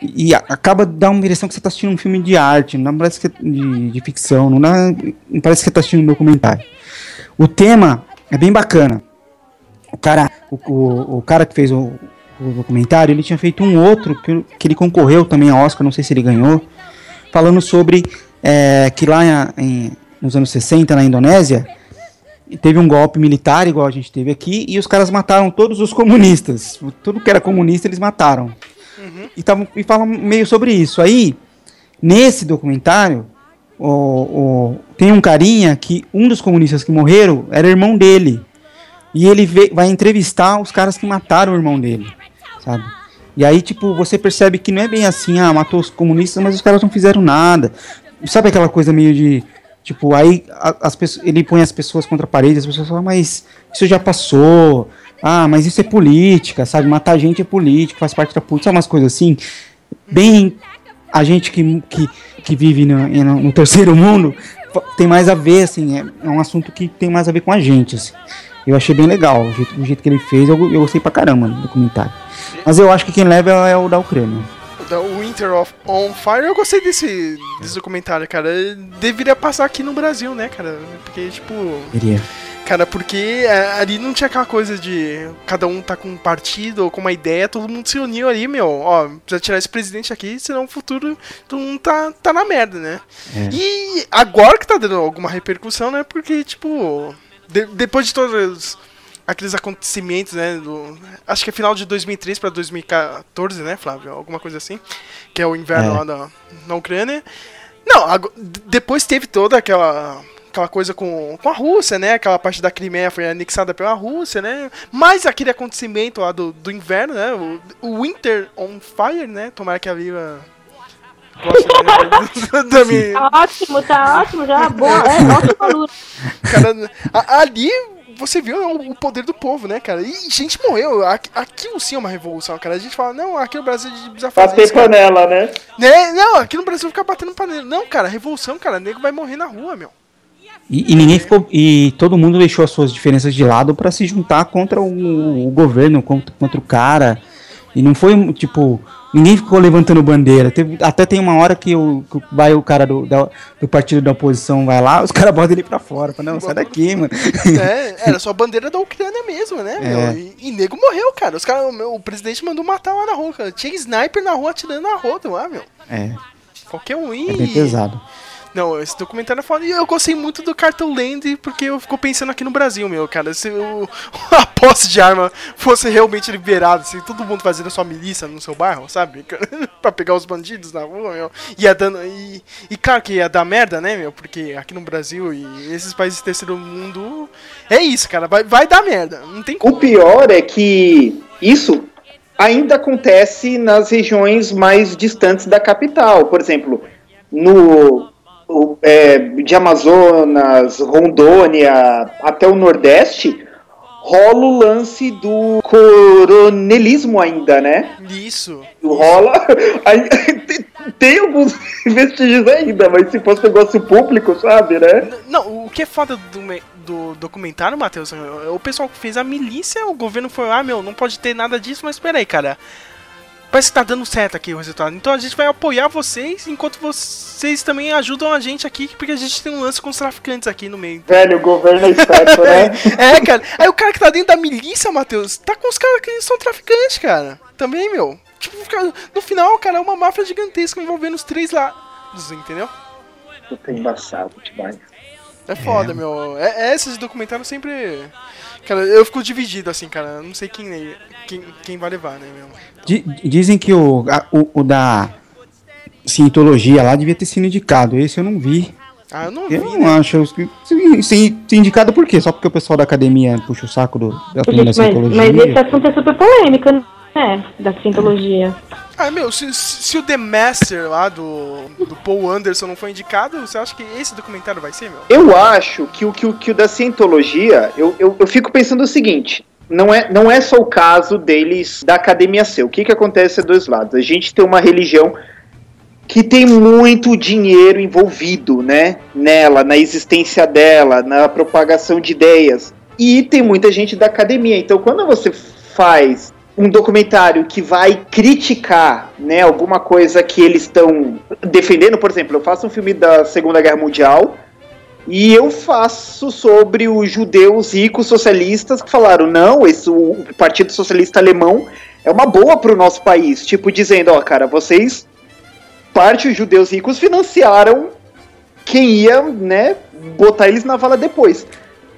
e acaba dar uma direção que você está assistindo um filme de arte, não parece que é de, de ficção, não, dá, não parece que você está assistindo um documentário. O tema é bem bacana. O cara, o, o, o cara que fez o, o documentário, ele tinha feito um outro que, que ele concorreu também ao Oscar, não sei se ele ganhou, falando sobre é, que lá em- nos anos 60 na Indonésia teve um golpe militar igual a gente teve aqui e os caras mataram todos os comunistas. Tudo que era comunista eles mataram. E, tavam, e falam meio sobre isso. Aí, nesse documentário, o, o- tem um carinha que um dos comunistas que morreram era irmão dele. E ele vê- vai entrevistar os caras que mataram o irmão dele, sabe? E aí, tipo, você percebe que não é bem assim, ah, matou os comunistas, mas os caras não fizeram nada. Sabe aquela coisa meio de. Tipo, aí as pessoas, ele põe as pessoas contra a parede, as pessoas falam, mas isso já passou. Ah, mas isso é política, sabe? Matar gente é política, faz parte da política, sabe umas coisas assim. Bem. A gente que, que, que vive no, no- terceiro mundo tem mais a ver, assim, é, é um assunto que tem mais a ver com a gente, assim. Eu achei bem legal o jeito, o jeito que ele fez, eu, eu gostei pra caramba do documentário. Mas eu acho que quem leva é o da Ucrânia. Da Winter of on Fire, eu gostei desse, desse documentário, cara. Deveria passar aqui no Brasil, né, cara? Porque, tipo. Cara, porque é, ali não tinha aquela coisa de cada um tá com um partido ou com uma ideia, todo mundo se uniu ali, meu. Ó, precisa tirar esse presidente aqui, senão o futuro todo mundo tá, tá na merda, né? É. E agora que tá dando alguma repercussão, né? Porque, tipo, de- depois de todos aqueles acontecimentos, né? Do, acho que é final de 2003 pra 2014, né, Flávio? Alguma coisa assim. Que é o inverno É. lá na, na Ucrânia. Não, d- depois teve toda aquela aquela coisa com, com a Rússia, né? Aquela parte da Crimeia foi anexada pela Rússia, né? Mas aquele acontecimento lá do, do inverno, né? O, o Winter on Fire, né? Tomara que a Viva da minha, Tá ótimo, tá ótimo, já. Boa, é, ótima luta. Cara, a- ali você viu o, o poder do povo, né, cara? E gente morreu. Aqui, aquilo sim é uma revolução, cara. A gente fala, não, aqui no Brasil a gente precisa fazer Bater isso, panela, né? Né? Não, aqui no Brasil fica batendo panela. Não, cara, revolução, cara, nego vai morrer na rua, meu. E, e ninguém ficou. E todo mundo deixou as suas diferenças de lado pra se juntar contra o, o governo, contra, contra o cara. E não foi tipo. Ninguém ficou levantando bandeira. Teve- até tem uma hora que, o, que vai o cara do, da- do partido da oposição vai lá, os caras botam ele pra fora. Fala, não, sai daqui, mano. É, era só a bandeira da Ucrânia mesmo, né? É. E, e nego morreu, cara. Os cara, o, o presidente mandou matar lá na rua, cara. Tinha sniper na rua atirando na roda lá, meu. É, Qualquer um é bem e... Não, esse documentário é foda. E eu gostei muito do Cartel Land porque eu fico pensando aqui no Brasil, meu, cara. Se o, a posse de arma fosse realmente liberada, se todo mundo fazendo a sua milícia no seu bairro, sabe? pra pegar os bandidos na rua, meu. Ia dando. E, e claro que ia dar merda, né, meu? Porque aqui no Brasil e esses países do terceiro mundo. É isso, cara. Vai, vai dar merda. Não tem O como. pior é que isso ainda acontece nas regiões mais distantes da capital. Por exemplo, no o, é, de Amazonas, Rondônia, até o Nordeste, rola o lance do coronelismo ainda, né? Isso. Rola. tem- alguns vestígios ainda, mas se fosse negócio público, sabe, né? Não, o que é foda do, do documentário, Matheus, é o pessoal que fez a milícia, o governo foi lá, meu, não pode ter nada disso, mas peraí, cara. Parece que tá dando certo aqui o resultado. Então a gente vai apoiar vocês, enquanto vocês também ajudam a gente aqui, porque a gente tem um lance com os traficantes aqui no meio. Velho, o governo é esperto, né? É, cara. Aí o cara que tá dentro da milícia, Matheus, tá com os caras que são traficantes, cara. Também, meu. Tipo, no final, cara, é uma máfia gigantesca envolvendo os três lados, entendeu? Puta, embaçado demais. É foda, meu. É, é, esses documentários sempre. Cara, eu fico dividido assim, cara. Não sei quem, quem, quem vai levar, né, meu? Di- dizem que o, a- o, o da Cientologia lá devia ter sido indicado. Esse eu não vi. Ah, eu não vi, Eu né? não acho. que- se- se- se indicado por quê? Só porque o pessoal da academia puxa o saco do, da turma da Gente, mas, Cientologia? mas esse assunto é super polêmico, né? Da cientologia. Ah, meu, se, se o The Master lá do, do Paul Anderson não foi indicado, você acha que esse documentário vai ser, meu? Eu acho que o, que o, que o da Cientologia, eu, eu, eu fico pensando o seguinte. Não é, não é só o caso deles da academia ser. O que, que acontece é dois lados. A gente tem uma religião que tem muito dinheiro envolvido, né? Nela, na existência dela, na propagação de ideias. E tem muita gente da academia. Então, quando você faz um documentário que vai criticar, né, alguma coisa que eles estão defendendo, por exemplo, eu faço um filme da Segunda Guerra Mundial e eu faço sobre os judeus ricos socialistas que falaram: não, esse, o Partido Socialista Alemão é uma boa para o nosso país. Tipo, dizendo: ó, cara, vocês, parte os judeus ricos, financiaram quem ia, né, botar eles na vala depois.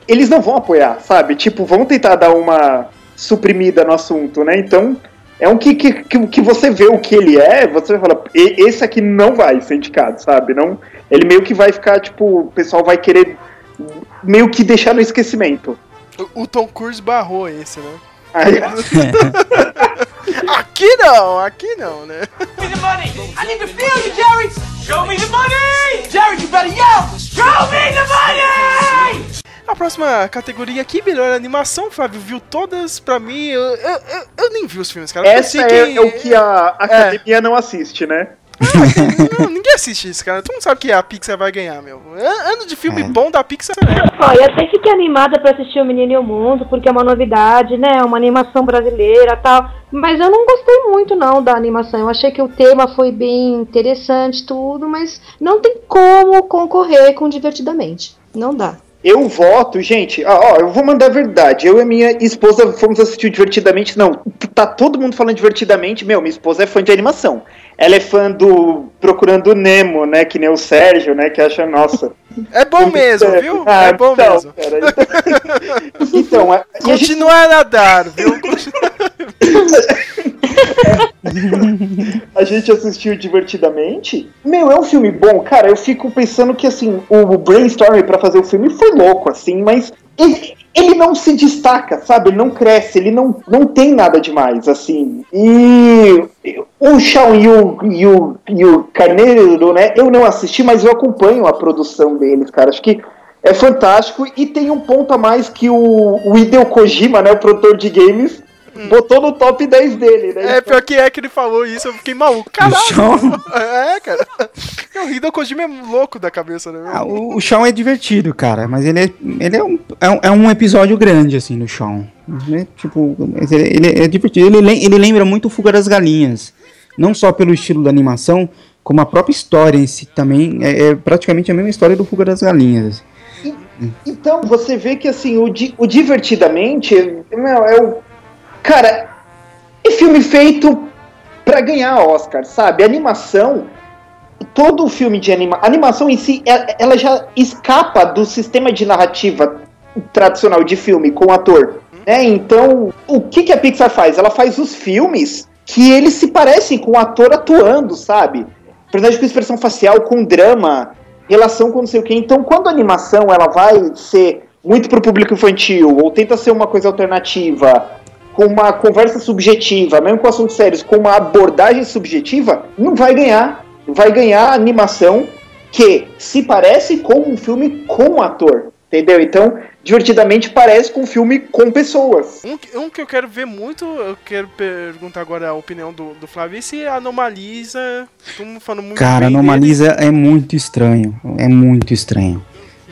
Eles não vão apoiar, sabe? Tipo, vão tentar dar uma suprimida no assunto, né? Então, é um que, que, que, que você vê o que ele é, você vai falar, "E- esse aqui não vai ser indicado, sabe? Não, ele meio que vai ficar, tipo, o pessoal vai querer meio que deixar no esquecimimento. O, o Tom Cruise barrou esse, né? Aí, Aqui não, aqui não, né? me the money! I need to feel you, Jerry! Show me the money! Jerry, you better yell! Show me the money! A próxima categoria aqui, melhor animação, Flávio, viu todas pra mim. Eu, eu, eu, eu nem vi os filmes, cara. Essa é, é o que a academia não assiste, né? Não, ninguém assiste isso, cara. Todo mundo sabe que a Pixar vai ganhar, meu. An- Ano de filme É. bom da Pixar é. Ó, eu até fiquei animada pra assistir o Menino e o Mundo, porque é uma novidade, né? Uma animação brasileira tal. Mas eu não gostei muito, não, da animação. Eu achei que o tema foi bem interessante, tudo, mas não tem como concorrer com Divertidamente. Não dá. Eu voto, gente, ó, ó, eu vou mandar a verdade. Eu e minha esposa fomos assistir divertidamente. Não, tá todo mundo falando divertidamente. Meu, minha esposa é fã de animação. Ela é fã do Procurando Nemo, né? Que nem o Sérgio, né? Que acha, nossa. É bom mesmo, viu? Ah, É bom então, mesmo. cara, então, a, e a gente- a nadar, viu? a gente assistiu divertidamente. Meu, é um filme bom, cara. Eu fico pensando que assim, o brainstorming pra fazer o filme foi louco, assim, mas ele, ele não se destaca, sabe? Ele não cresce, ele não, não tem nada demais, assim. E o Shawn e o, e o, e o Carneiro, né? Eu não assisti, mas eu acompanho a produção deles, cara. Acho que é fantástico e tem um ponto a mais que o, o Hideo Kojima, né? O produtor de games. Botou no top 10 dele, né? É, pior que é que ele falou isso, eu fiquei maluco. Caralho! É, cara. O Hideo Kojima é louco da cabeça, né? Ah, o, o Shawn é divertido, cara, mas ele é, ele é, um, é, um, é um episódio grande, assim, no Shawn. Né? Tipo, ele, ele é divertido. Ele, ele lembra muito o Fuga das Galinhas. Não só pelo estilo da animação, como a própria história em si também. É, é praticamente a mesma história do Fuga das Galinhas. Então, você vê que assim, o, di- o divertidamente, meu, é o. Cara, é filme feito pra ganhar Oscar, sabe? Animação. Todo filme de anima, animação em si, é- ela já escapa do sistema de narrativa tradicional de filme com ator. Né? Então, o que, que a Pixar faz? Ela faz os filmes que eles se parecem com o ator atuando, sabe? Personagem com expressão facial, com drama, relação com não sei o que. Então, quando a animação ela vai ser muito pro público infantil, ou tenta ser uma coisa alternativa, com uma conversa subjetiva, mesmo com assuntos sérios, com uma abordagem subjetiva, não vai ganhar. Vai ganhar a animação que se parece com um filme com ator. Entendeu? Então, divertidamente parece com um filme com pessoas. Um, que- um que eu quero ver muito, eu quero perguntar agora a opinião do, do Flávio, esse Anomalisa, todo mundo falando muito Cara, bem Anomalisa é muito estranho. É muito estranho.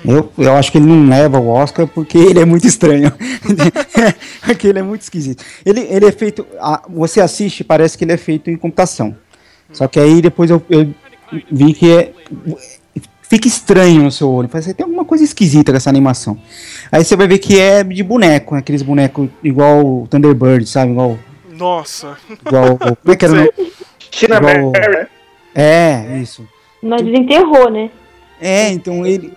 Eu, eu acho que ele não leva o Oscar porque ele é muito estranho. porque ele é muito esquisito. Ele, ele é feito. a- você assiste, parece que ele é feito em computação. Só que aí depois eu, eu vi que é. Fica estranho no seu olho. Fala assim, tem alguma coisa esquisita com essa animação. Aí você vai ver que é de boneco, né? aqueles bonecos igual o Thunderbird, sabe? Igual. Nossa. igual como é que era o nome? China Igual- né? É, isso. Mas desenterrou, né? É, então ele,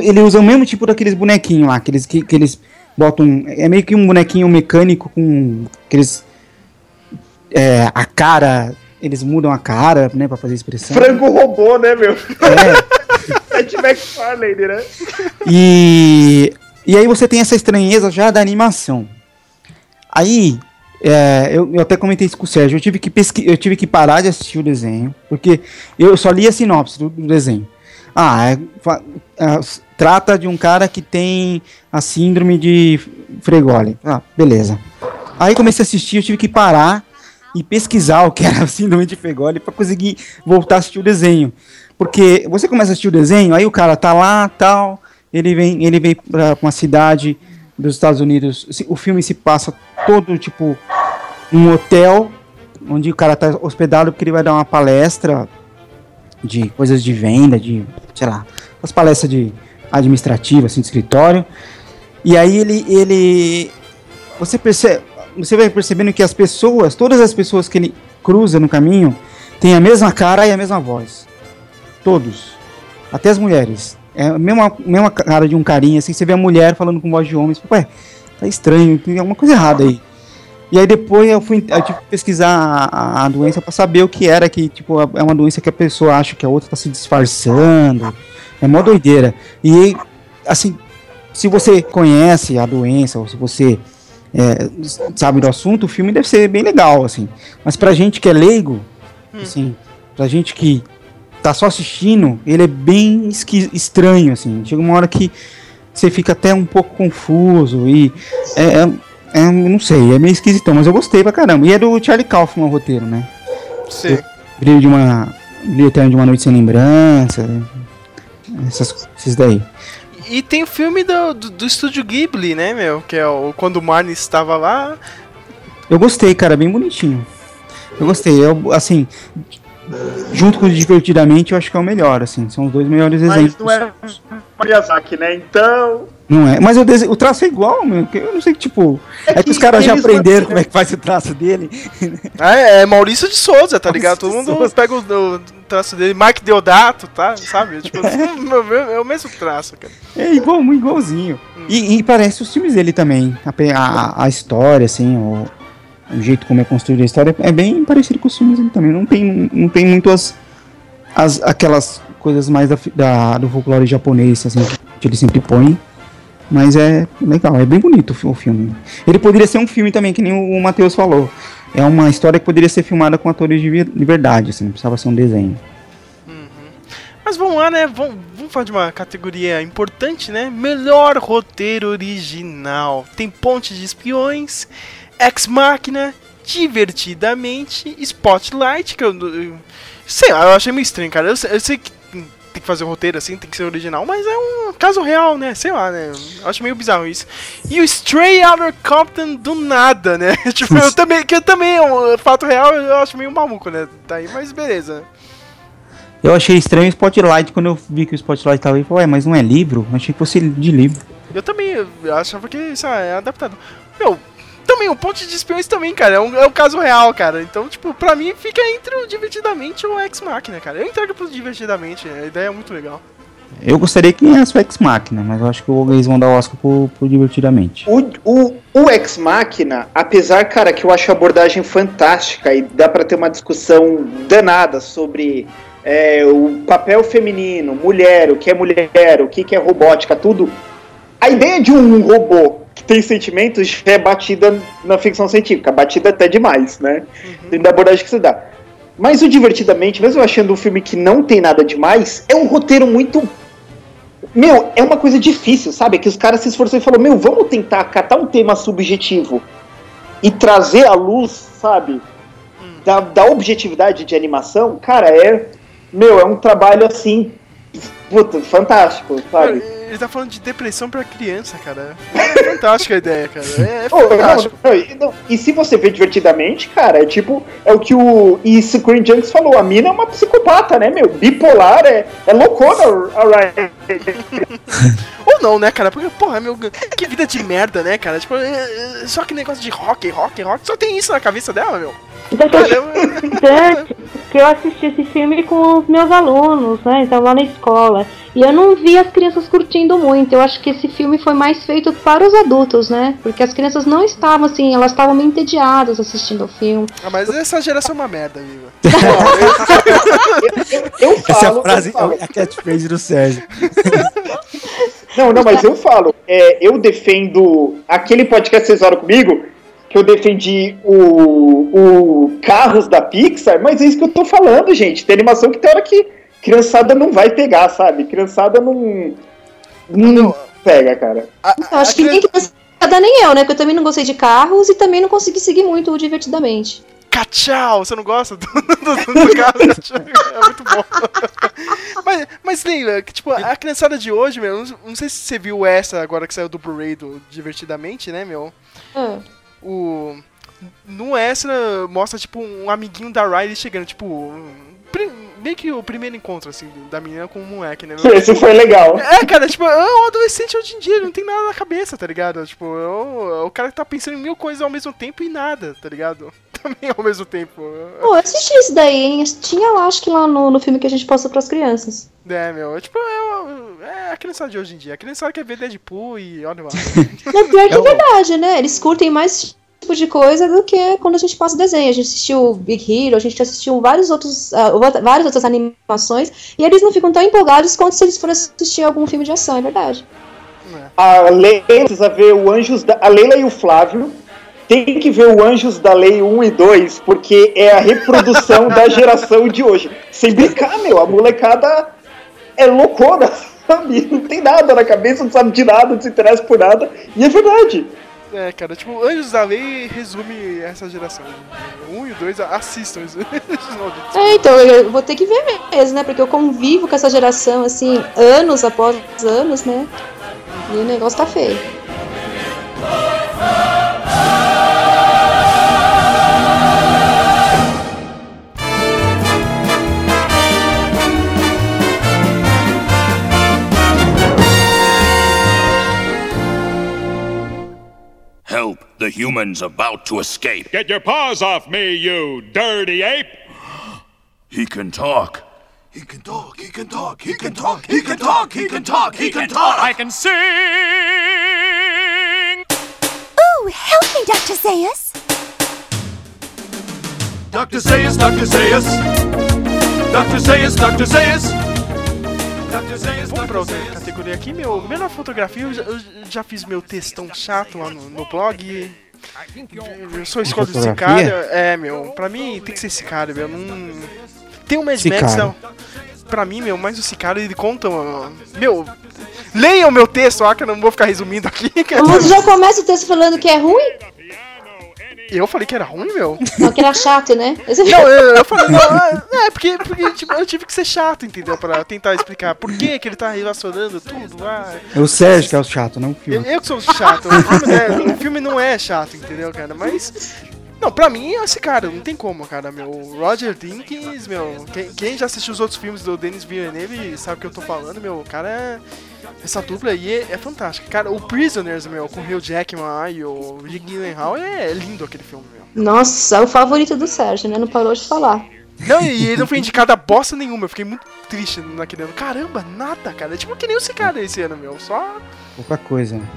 ele usa o mesmo tipo daqueles bonequinhos lá, aqueles que, que eles botam. É meio que um bonequinho mecânico com aqueles. É, a cara. Eles mudam a cara, né, pra fazer expressão. Frango robô, né, meu? É, Ed McFarlane, né? e, e aí você tem essa estranheza já da animação. Aí, é, eu, eu até comentei isso com o Sérgio, eu tive, que pesqui, eu tive que parar de assistir o desenho, porque eu só li a sinopse do, do desenho. Ah, é, é, trata de um cara que tem a síndrome de Fregoli. Ah, beleza. Aí comecei a assistir, eu tive que parar e pesquisar o que era a síndrome de Fegoli pra conseguir voltar a assistir o desenho. Porque você começa a assistir o desenho, aí o cara tá lá, tal, ele vem, ele vem pra uma cidade dos Estados Unidos, o filme se passa todo, tipo, num hotel, onde o cara tá hospedado porque ele vai dar uma palestra de coisas de venda, de, sei lá, as palestras de administrativa, assim, de escritório. E aí ele, ele, você percebe, você vai percebendo que as pessoas, todas as pessoas que ele cruza no caminho, têm a mesma cara e a mesma voz. Todos. Até as mulheres. É a mesma, mesma cara de um carinha, assim, você vê a mulher falando com voz de homem, ué, tá estranho, tem alguma coisa errada aí. E aí depois eu fui eu tive que pesquisar a, a doença pra saber o que era, que tipo, é uma doença que a pessoa acha que a outra tá se disfarçando. É mó doideira. E assim, se você conhece a doença, ou se você é, sabe do assunto, o filme deve ser bem legal, assim. Mas pra gente que é leigo, assim, pra gente que tá só assistindo, ele é bem estranho, assim. Chega uma hora que você fica até um pouco confuso e é, é- não sei, é meio esquisitão, mas eu gostei pra caramba. E é do Charlie Kaufman o roteiro, né? Sim. Brilho de uma Brilho Eterno de uma Noite Sem Lembrança, essas, esses daí. E tem o filme do, do, do estúdio Ghibli, né, meu? Que é o quando o Marnie estava lá. Eu gostei, cara, bem bonitinho. Eu gostei, eu, assim, junto com o Divertidamente, eu acho que é o melhor, assim, são os dois melhores Mas exemplos. não é Miyazaki, né? Então. Não é, mas o, dese- o traço é igual, meu. Eu não sei que, tipo. É, que, que os caras já aprenderam como é que faz o traço dele. Ah, é, é Maurício de Souza, tá ligado? Todo Maurício mundo Souza. pega o, o traço dele, Mike Deodato, tá? Sabe? Tipo, é o mesmo traço, cara. É igual, igualzinho. E, e parece os filmes dele também. A, a, a história, assim, o, o jeito como é construída a história é bem parecido com os filmes dele também. Não tem, não tem muito as, as, aquelas coisas mais da, da- do folclore japonês, assim, que ele sempre põe. Mas é legal, é bem bonito o fi- o filme. Ele poderia ser um filme também, que nem o, Matheus falou. É uma história que poderia ser filmada com atores de, ver- de verdade, assim, não precisava ser um desenho. Mas vamos lá, né? Vamos, vamos falar de uma categoria importante, né? Melhor roteiro original. Tem Ponte de Espiões, Ex Machina, Divertidamente, Spotlight, que eu, eu sei lá, eu achei meio estranho, cara. Eu, eu sei que tem que fazer o roteiro assim, tem que ser original, mas é um caso real, né? Sei lá, né? Eu acho meio bizarro isso. E o Stray Outta Compton do nada, né? tipo, eu também, que também é um fato real, eu acho meio maluco, né? Tá aí, mas beleza. Eu achei estranho o Spotlight quando eu vi que o Spotlight tava aí. Falei, ué, mas não é livro? Eu achei que fosse de livro. Eu também eu achava que isso é adaptado. Meu, também o Ponte de Espiões também, cara, é um, é um caso real, cara. Então, tipo, pra mim fica entre o Divertidamente e o Ex Machina, cara. Eu entrego pro Divertidamente, a ideia é muito legal. Eu gostaria que ganhasse o Ex Machina, mas eu acho que eles vão dar o Oscar pro, pro Divertidamente. O, o, o Ex Machina, apesar, cara, que eu acho a abordagem fantástica e dá pra ter uma discussão danada sobre é, o papel feminino, mulher, o que é mulher, o que, que é robótica, tudo. A ideia de um robô que tem sentimentos é batida na ficção científica, batida até demais, né? Dentro da abordagem que se dá. Mas o Divertidamente, mesmo achando um filme que não tem nada demais, é um roteiro muito meu, é uma coisa difícil, sabe? Que os caras se esforçaram e falaram, meu, vamos tentar catar um tema subjetivo e trazer à luz, sabe? Da, da objetividade de animação, cara, é. Meu, é um trabalho assim. Puta, fantástico, sabe? Ele tá falando de depressão pra criança, cara. É fantástica a ideia, cara. É, é não, fantástico. não, e, não, e se você vê divertidamente, cara, é tipo, é o que o e Screen Junks falou, a mina é uma psicopata, né, meu? Bipolar, é, é loucona, alright. Ou não, né, cara? Porque, porra, meu, que vida de merda, né, cara? Tipo, é, é, só que negócio de rock, rock, rock. Só tem isso na cabeça dela, meu. Então, Caramba. Tanto que eu assisti esse filme com os meus alunos, né? Então lá na escola. E eu não vi as crianças curtindo muito. Eu acho que esse filme foi mais feito para os adultos, né? Porque as crianças não estavam assim, elas estavam meio entediadas assistindo o filme. Ah, mas essa geração é uma merda, amigo. Eu Essa é falo, a frase, eu falo. é a catchphrase do Sérgio. Não, não, mas eu falo, é, eu defendo aquele podcast vocês oram comigo, que eu defendi o, o Carros da Pixar, mas é isso que eu tô falando, gente. Tem animação que tem hora que criançada não vai pegar, sabe? Criançada não. Não pega, cara. A- Eu acho a que nem criança- criançada nem eu, né? Porque eu também não gostei de carros e também não consegui seguir muito o divertidamente. Cachau! Você não gosta do, do, do carro Cachau? É muito bom. mas, mas Leila, que, tipo, a criançada de hoje, meu, não, não sei se você viu essa agora que saiu do Blu-ray do Divertidamente, né, meu? Ah, O. No extra mostra, tipo, um amiguinho da Riley chegando, tipo. um Meio que o primeiro encontro, assim, da menina com o moleque, né? Esse foi legal. É, cara, tipo, é um adolescente hoje em dia, ele não tem nada na cabeça, tá ligado? Tipo, é o, é o cara que tá pensando em mil coisas ao mesmo tempo e nada, tá ligado? Também ao mesmo tempo. Pô, eu assisti isso daí, hein? Tinha lá, acho que lá no, no filme que a gente posta pras crianças. É, meu, é tipo, é, o- é a criançada de hoje em dia. A criançada quer ver Deadpool e olha lá. Mas pior que é verdade, né? Eles curtem mais tipo de coisa do que quando a gente passa desenho. A gente assistiu Big Hero, a gente assistiu vários outros, outra- várias outras animações, e eles não ficam tão empolgados quanto se eles forem assistir algum filme de ação, é verdade. A Leila precisa ver o Anjos da. A Leila e o Flávio tem que ver o Anjos da Lei 1 e 2, porque é a reprodução da geração de hoje. Sem brincar, meu, a molecada é loucona, sabe? Não tem nada na cabeça, não sabe de nada, não se interessa por nada. E é verdade. É, cara, tipo, Anjos da Lei resume essa geração. Um e dois assistam isso. É, então, eu vou ter que ver mesmo, né? Porque eu convivo com essa geração, assim, anos após anos, né? E o negócio tá feio. Help the humans about to escape. Get your paws off me, you dirty ape! He can talk. He can talk, he can talk, he can talk, he can talk, he can talk, he can talk. I can sing! Ooh, help me, Dr. Zayas. Dr. Zayas, Dr. Zayas. Dr. Zayas, Dr. Zayas. Zayas, Vamos pra Dr. outra categoria aqui, meu. Melhor fotografia, eu já, eu já fiz meu textão chato lá no, no blog. Eu sou escolha desse Fotografia? cara. É, meu. Pra mim tem que ser esse cara, meu. Não. Tem o Mad Max, não. Pra mim, meu, mas o Sicário ele conta. ó, Meu. Leiam o meu texto, ó, que eu não vou ficar resumindo aqui. Mas já começa o texto falando que é ruim? Eu falei que era ruim, meu? Não, que era chato, né? Não, eu, eu falei, não, é, é porque, porque tipo, eu tive que ser chato, entendeu? Pra tentar explicar por que, que ele tá relacionando tudo. Ah, É o Sérgio que é o chato, não o Eu, filme. eu que sou chato. O filme, né, o filme não é chato, entendeu, cara? Mas. Não, pra mim é esse cara, não tem como, cara. Meu, o Roger Dinkins, meu. Quem, quem já assistiu os outros filmes do Denis Villeneuve sabe o que eu tô falando, meu. O cara é. Essa dupla aí é, é fantástica. Cara, o Prisoners, meu, com o Hugh Jackman e o Jake Gyllenhaal é lindo aquele filme, meu. Nossa, é o favorito do Sérgio, né? Não parou de falar. Não, e ele não foi indicado a bosta nenhuma. Eu fiquei muito triste naquele ano. Caramba, nada, cara. É tipo que nem o Cicada esse ano, meu. Só. Pouca coisa. né?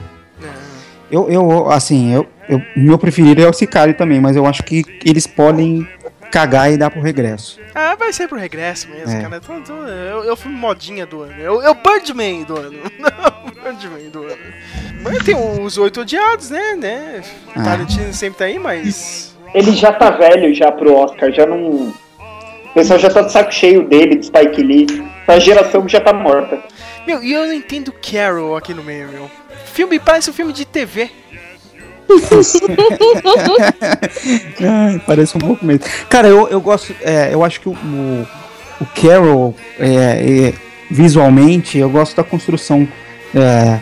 É. Eu, eu assim, eu, eu, meu preferido é o Sicário também, mas eu acho que eles podem cagar e dar pro regresso. Ah, vai ser pro regresso mesmo, É. cara. Eu, eu fui modinha do ano. Eu, eu Birdman do ano. Não, Birdman do ano. Mas tem os oito odiados, né? né? Ah. Tarantino sempre tá aí, mas. Ele já tá velho já pro Oscar, já não. O pessoal já tá de saco cheio dele, de Spike Lee. A geração já tá morta. Meu, e eu não entendo Carol aqui no meio, meu. Filme parece um filme de TV. Ai, parece um pouco mesmo. Cara, eu, eu gosto. é, eu acho que o, o, Carol, é, é, visualmente, eu gosto da construção é,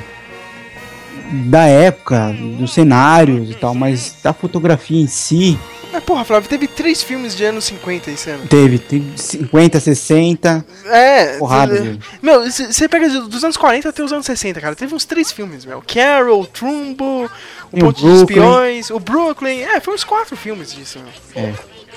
da época, dos cenários e tal, mas da fotografia em si, Mas, porra, Flávio, teve três filmes de anos 50 esse ano. teve, teve 50, 60. É. Porrada? Meu, você pega dos anos 40 até os anos 60, cara. Teve uns três filmes, meu. Carol, Trumbo, O Tem o Ponte dos. Espiões, o Brooklyn. É, foi uns quatro filmes disso, meu.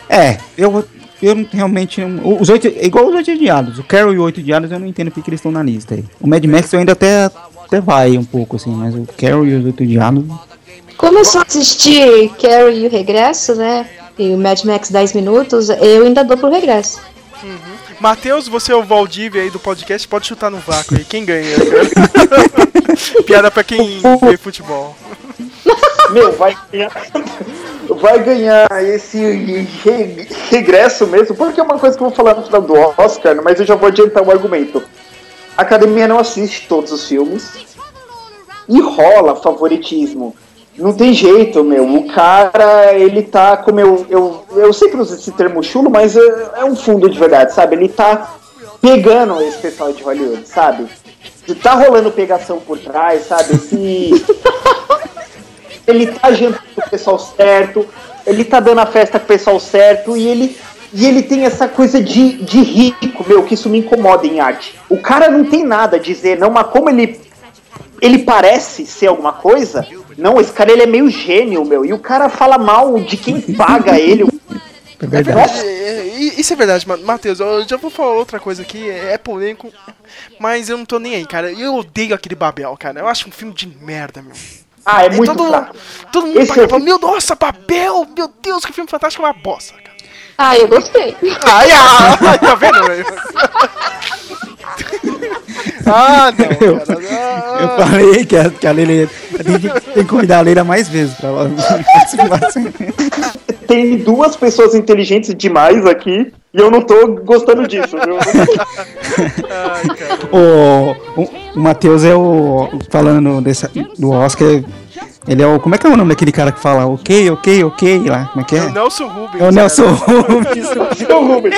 É, eu, eu não- realmente. Os oito, é igual os oito diários. O Carol e o oito diários eu não entendo porque que eles estão na lista aí. O Mad Max eu ainda até, até vai um pouco assim, mas o Carol e os oito diários. Como eu só assisti Carrie e o Regresso, né? E o Mad Max 10 minutos, eu ainda dou pro regresso. Matheus, você é o Valdívia aí do podcast, pode chutar no vácuo aí. Quem ganha? Piada pra quem vê futebol. Meu, vai ganhar. Vai ganhar esse re- regresso mesmo, porque é uma coisa que eu vou falar no final do Oscar, mas eu já vou adiantar o argumento. A academia não assiste todos os filmes e rola favoritismo Não tem jeito, meu. O cara, ele tá, como eu. Eu, eu sei que uso esse termo chulo, mas é, é um fundo de verdade, sabe? Ele tá pegando esse pessoal de Hollywood, sabe? Tá rolando pegação por trás, sabe? Esse. ele tá jantando com o pessoal certo, ele tá dando a festa com o pessoal certo e ele. E ele tem essa coisa de, de rico, meu, que isso me incomoda em arte. O cara não tem nada a dizer, não, mas como ele. Ele parece ser alguma coisa, não, esse cara ele é meio gênio, meu. E o cara fala mal de quem paga ele. É verdade. É, é, é, isso é verdade, Ma- Matheus. Eu já vou falar outra coisa aqui, é é polêmico, mas eu não tô nem aí, cara. Eu odeio aquele Babel, cara. Eu acho um filme de merda, meu. Ah, é E muito todo, fraco. todo mundo Esse paga é e fala, meu, nossa, Babel, meu Deus, que filme fantástico, é uma bosta. Ah, eu gostei. Ai, ai, tá vendo, ah, não, Eu, cara. Ah, eu falei que a, que a Leila tem que, tem que convidar a Leila mais vezes pra ela participar. assim. Tem duas pessoas inteligentes demais aqui e eu não tô gostando disso, viu? ai. O, o, o Matheus é o. Falando desse, do Oscar, ele é o. Como é que é o nome daquele cara que fala ok, ok, ok lá? Como é que É o é? Nelson Rubens. É o Nelson. Rubens. Então, Rubens,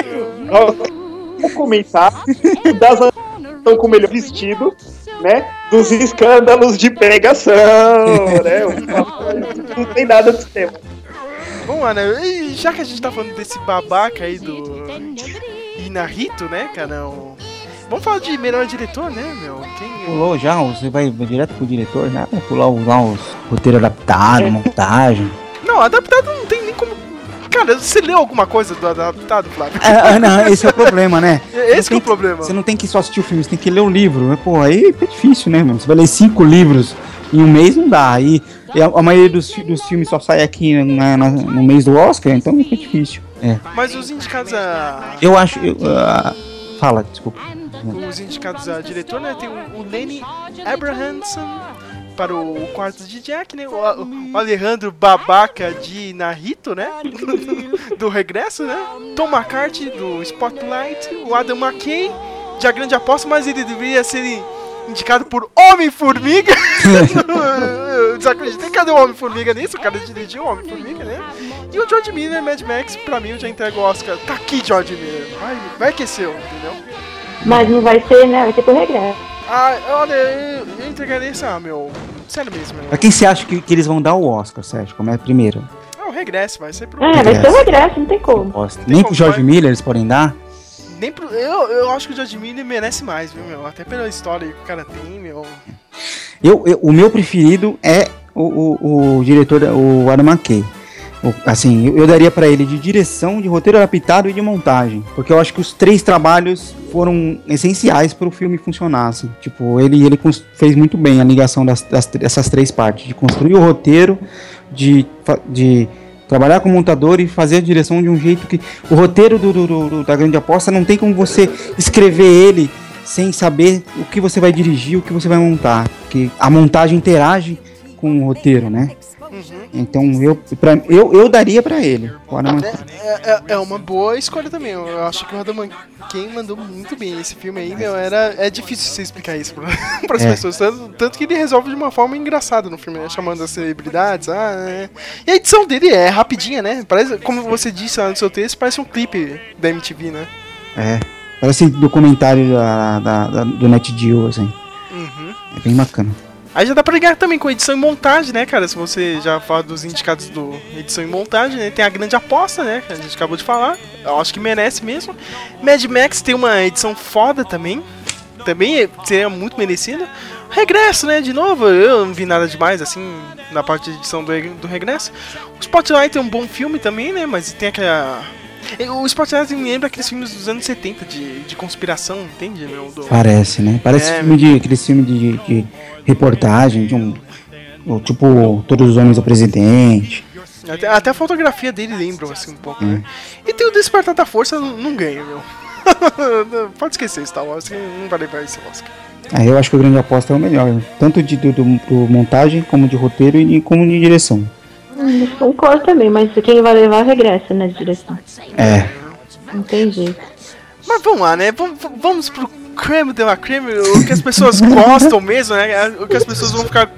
vou comentar das estão com o melhor vestido, né? Dos escândalos de pegação, né? Não tem nada do tema. Vamos lá, né? E já que a gente tá falando desse babaca aí do Inarito, né, cara? o- Vamos falar de melhor diretor, né, meu? Quem... Pulou já, você vai direto pro diretor já? Vai pular os, lá os roteiro adaptado, montagem. Não, adaptado não tem nem como. Cara, você leu alguma coisa do adaptado, Flávio? Ah, não, esse é o problema, né? Esse que é o problema. Você não tem que só assistir o filme, você tem que ler o livro. né? Pô, aí é difícil, né, mano? Você vai ler cinco livros em um mês, não dá. Aí e a, a maioria dos, dos filmes só sai aqui na- na- no mês do Oscar, então fica difícil. É. Mas os indicados a. Eu acho. eu, ah, fala, desculpa. Os indicados a diretor, né? Tem o, o Lenny Abrahamson para o quarto de Jack, né? O, o Alejandro Babaca de Narito, né? do regresso, né? Tom McCarthy do Spotlight, o Adam McKay de A Grande Aposta, mas ele deveria ser indicado por Homem-Formiga. Eu Desacreditei, cadê o Homem-Formiga nisso? O cara dirigiu o Homem-Formiga, né? E o George Miller, Mad Max, pra mim eu já entrego o Oscar. Tá aqui, George Miller. Vai, vai que é seu, entendeu? Mas não vai ser, né? Vai ser pro regresso. Ah, olha, eu, eu entregaria esse, ah, meu. Sério mesmo, meu. Pra quem você acha que, que eles vão dar o Oscar, Sérgio? Como é primeiro? Ah, o regresso, vai ser pro. É, vai ser o regresso, não tem como. Oscar. Nem pro George Miller eles podem dar? Nem pro. Eu, eu acho que o George Miller merece mais, viu, meu? Até pela história que o cara tem, meu. Eu, eu- o meu preferido é o, o, o diretor, o Adam McKay. Assim, eu, daria pra ele de direção, de roteiro adaptado e de montagem. Porque eu acho que os três trabalhos foram essenciais para o filme funcionar. Assim. Tipo, ele, ele fez muito bem a ligação das, das- dessas três partes. De construir o roteiro, de, de trabalhar com o montador e fazer a direção de um jeito que... O roteiro do- do- do- da Grande Aposta não tem como você escrever ele sem saber o que você vai dirigir, o que você vai montar. Porque a montagem interage com o roteiro, né? Então eu, pra, eu, eu daria pra ele. o McKay. É, é, é uma boa escolha também. Eu acho que o Adam quem mandou muito bem esse filme aí, meu, era. É difícil você explicar isso para as É. pessoas. Tanto, tanto que ele resolve de uma forma engraçada no filme, né? Chamando as celebridades. Ah, é. E a edição dele é rapidinha, né? Parece, como você disse lá no seu texto, parece um clipe da MTV, né? É. Parece documentário da, da, da- do NetGeo, assim. Uhum. É bem bacana. Aí já dá pra ligar também com edição e montagem, né, cara? Se você já fala dos indicados do edição e montagem, né? Tem a grande aposta, né? Que a gente acabou de falar. Eu acho que merece mesmo. Mad Max tem uma edição foda também. Também seria muito merecido. Regresso, né? De novo, eu não vi nada demais, assim, na parte de edição do, do Regresso. O Spotlight é um bom filme também, né? Mas tem aquela. O Spotlight me lembra aqueles filmes dos anos 70 de, de conspiração, entende? Meu? Do... Parece, né? Parece É. filme de, aquele filme de, de reportagem, de um. Tipo, Todos os Homens do Presidente. Até, até a fotografia dele lembra assim um pouco, Hum. né? E tem o Despertar da Força, não, ganha, meu. Pode esquecer Star Wars, que não vai levar esse Oscar. Aí eu acho que o Grande Aposta é o melhor. Tanto de do, do- montagem, como de roteiro e como de direção. Hum, concordo também, mas quem vai levar é o regresso, né, de direção. É. Não tem jeito. Mas vamos lá, né? Vamos, vamos pro creme de la creme, o que as pessoas gostam mesmo, né? O que as pessoas vão ficar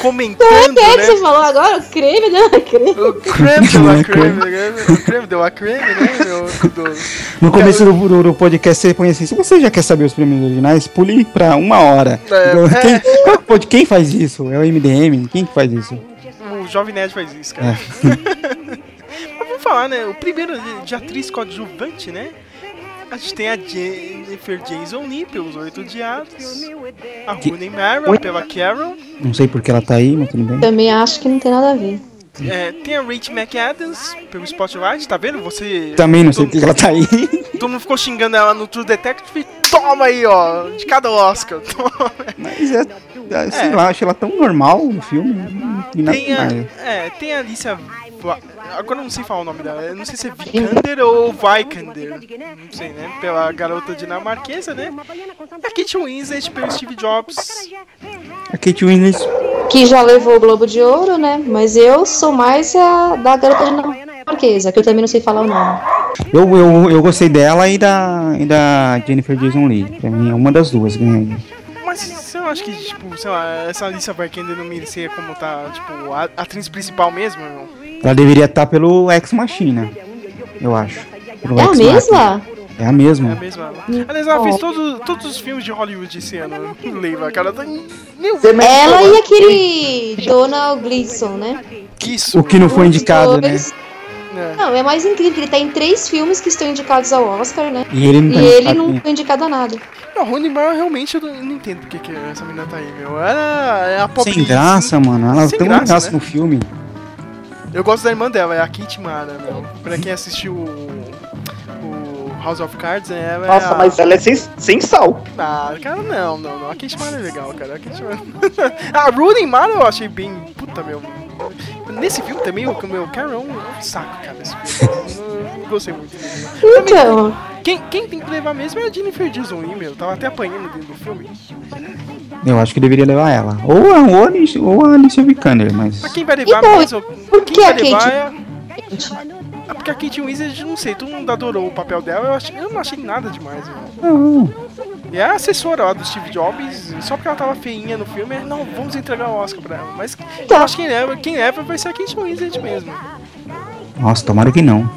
comentando, O que é que né? você falou agora? O creme, né? O creme. O creme deu Não a é creme, né? O creme deu a creme, né, meu? Do... No começo do, do- do podcast você põe assim, se você já quer saber os prêmios originais, pule pra uma hora. É, é. quem, pod- quem faz isso? É o MDM? Quem que faz isso? O Jovem Nerd faz isso, cara. É. Mas vamos falar, né? O primeiro de, atriz coadjuvante, né? A gente tem a Jennifer Jason Lee pelos Oito Diados. A Rooney Mara Oi? pela Carol. Não sei porque ela tá aí, mas tudo bem. Também acho que não tem nada a ver. É, tem a Rachel McAdams pelo Spotlight, tá vendo? Você. Também não sei porque ela tá aí. Todo mundo ficou xingando ela no True Detective. Toma aí, ó, de cada Oscar. Toma. Mas é, é, sei É. lá, acho ela tão normal no filme. E nada Tem a, demais. é, tem a Alicia. Agora eu não sei falar o nome dela. Eu não sei se é Vikander ou Vikander. Não sei, né? Pela garota dinamarquesa, né? E a Kate Winslet pelo Steve Jobs. A Kate Winslet, Que já levou o Globo de Ouro, né? Mas eu sou mais a da garota dinamarquesa, que eu também não sei falar o nome. eu, eu, eu gostei dela e da, e da Jennifer Jason Lee. Pra mim é uma das duas. Ganhei. Mas você não acha que, tipo, sei lá, essa Alicia Vikander não merecia como tá, tipo, a atriz principal mesmo? Não? Ela deveria estar pelo Ex Machina, eu acho. Pelo É a mesma? É a mesma. É a mesma. Aliás, ela fez todos, todos os filmes de Hollywood esse ano. Leiva, cara. Tá... Meu Ela e aquele Donald Gleason, né? Isso. O que não foi indicado, né? Dois- Não, é mais incrível que ele tá em três filmes que estão indicados ao Oscar, né? E ele não tá E ele indicado não nem. foi indicado a nada. Não, Rooney Mara realmente eu não, não entendo porque que essa menina tá aí, meu. Ela é a pop Sem graça, mano. Ela tem uma graça, né? no filme. Eu gosto da irmã dela, é a Kate Mara, meu. Pra quem assistiu o, o House of Cards, né, ela Nossa, é a... mas ela é sem, sem sal. Ah, cara, não, não, não. A Kate Mara é legal, cara. A Kate Mara... a Rooney Mara eu achei bem... Puta, meu... Nesse filme também, o meu Carol é um saco, cara. Esse filme. Eu não gostei muito dele. Então, Quem, quem tem que levar mesmo é a Jennifer Jason Leigh, meu. Tava até apanhando dentro do filme. Eu acho que deveria levar ela. Ou a, ou a, Alicia- ou a Alicia Vikander, mas. Mas quem vai levar Então, mesmo? por quem que vai a Kate? levar é... é porque a Kate Winslet, não sei, todo mundo adorou o papel dela, eu, achei, eu não achei nada demais. Não. E a assessora lá do Steve Jobs, só porque ela tava feinha no filme, não, vamos entregar o Oscar pra ela. Mas eu acho que quem leva, quem leva vai ser a Kate Winslet mesmo. Nossa, tomara que não.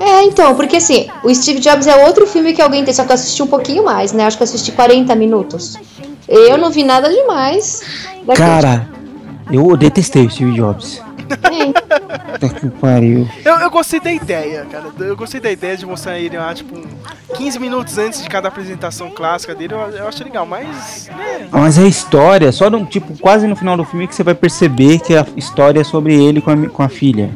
é, então, porque assim, o Steve Jobs é outro filme que alguém tem, só que eu assisti um pouquinho mais, né? Acho que eu assisti 40 minutos. Eu não vi nada demais. Cara, eu detestei o Steve Jobs. Puta que pariu. Eu, eu gostei da ideia, cara. Eu gostei da ideia de mostrar ele lá, tipo, 15 minutos antes de cada apresentação clássica dele. Eu, eu achei legal, mas. né, Mas a história, só no, tipo, quase no final do filme que você vai perceber que a história é sobre ele com a, com a filha.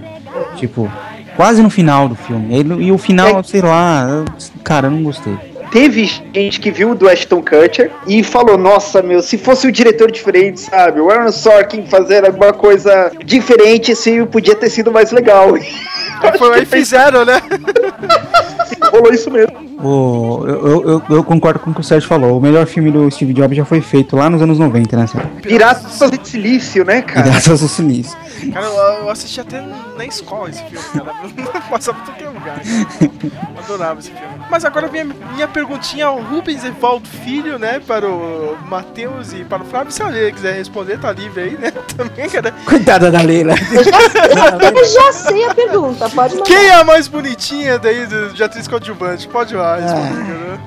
Tipo, quase no final do filme. Ele- e o final, sei lá, cara, eu não gostei. Teve gente que viu o do Ashton Kutcher e falou: Nossa, meu, se fosse o diretor diferente, sabe? O Aaron Sorkin fazer alguma coisa diferente, esse filme podia ter sido mais legal. Foi aí fizeram, né? Rolou isso mesmo. O, eu, eu, eu- concordo com o que o Sérgio falou. O melhor filme do Steve Jobs já foi feito lá nos anos 90, né, Sérgio? Piratas de Silício, né, cara? Graças ao Sinistro. Cara, eu, eu assisti até na escola esse filme, cara. Passava por todo lugar. Cara. Adorava esse filme. Mas agora minha, minha perguntinha ao Rubens Evaldo Filho, né? Para o Matheus e para o Flávio. Se alguém quiser responder, tá livre aí, né? Também, cara. Coitada da Leila. Eu já, eu já sei a pergunta, pode mandar. Quem é a mais bonitinha daí do- de atriz coadjuvante? Pode ir lá responder, cara.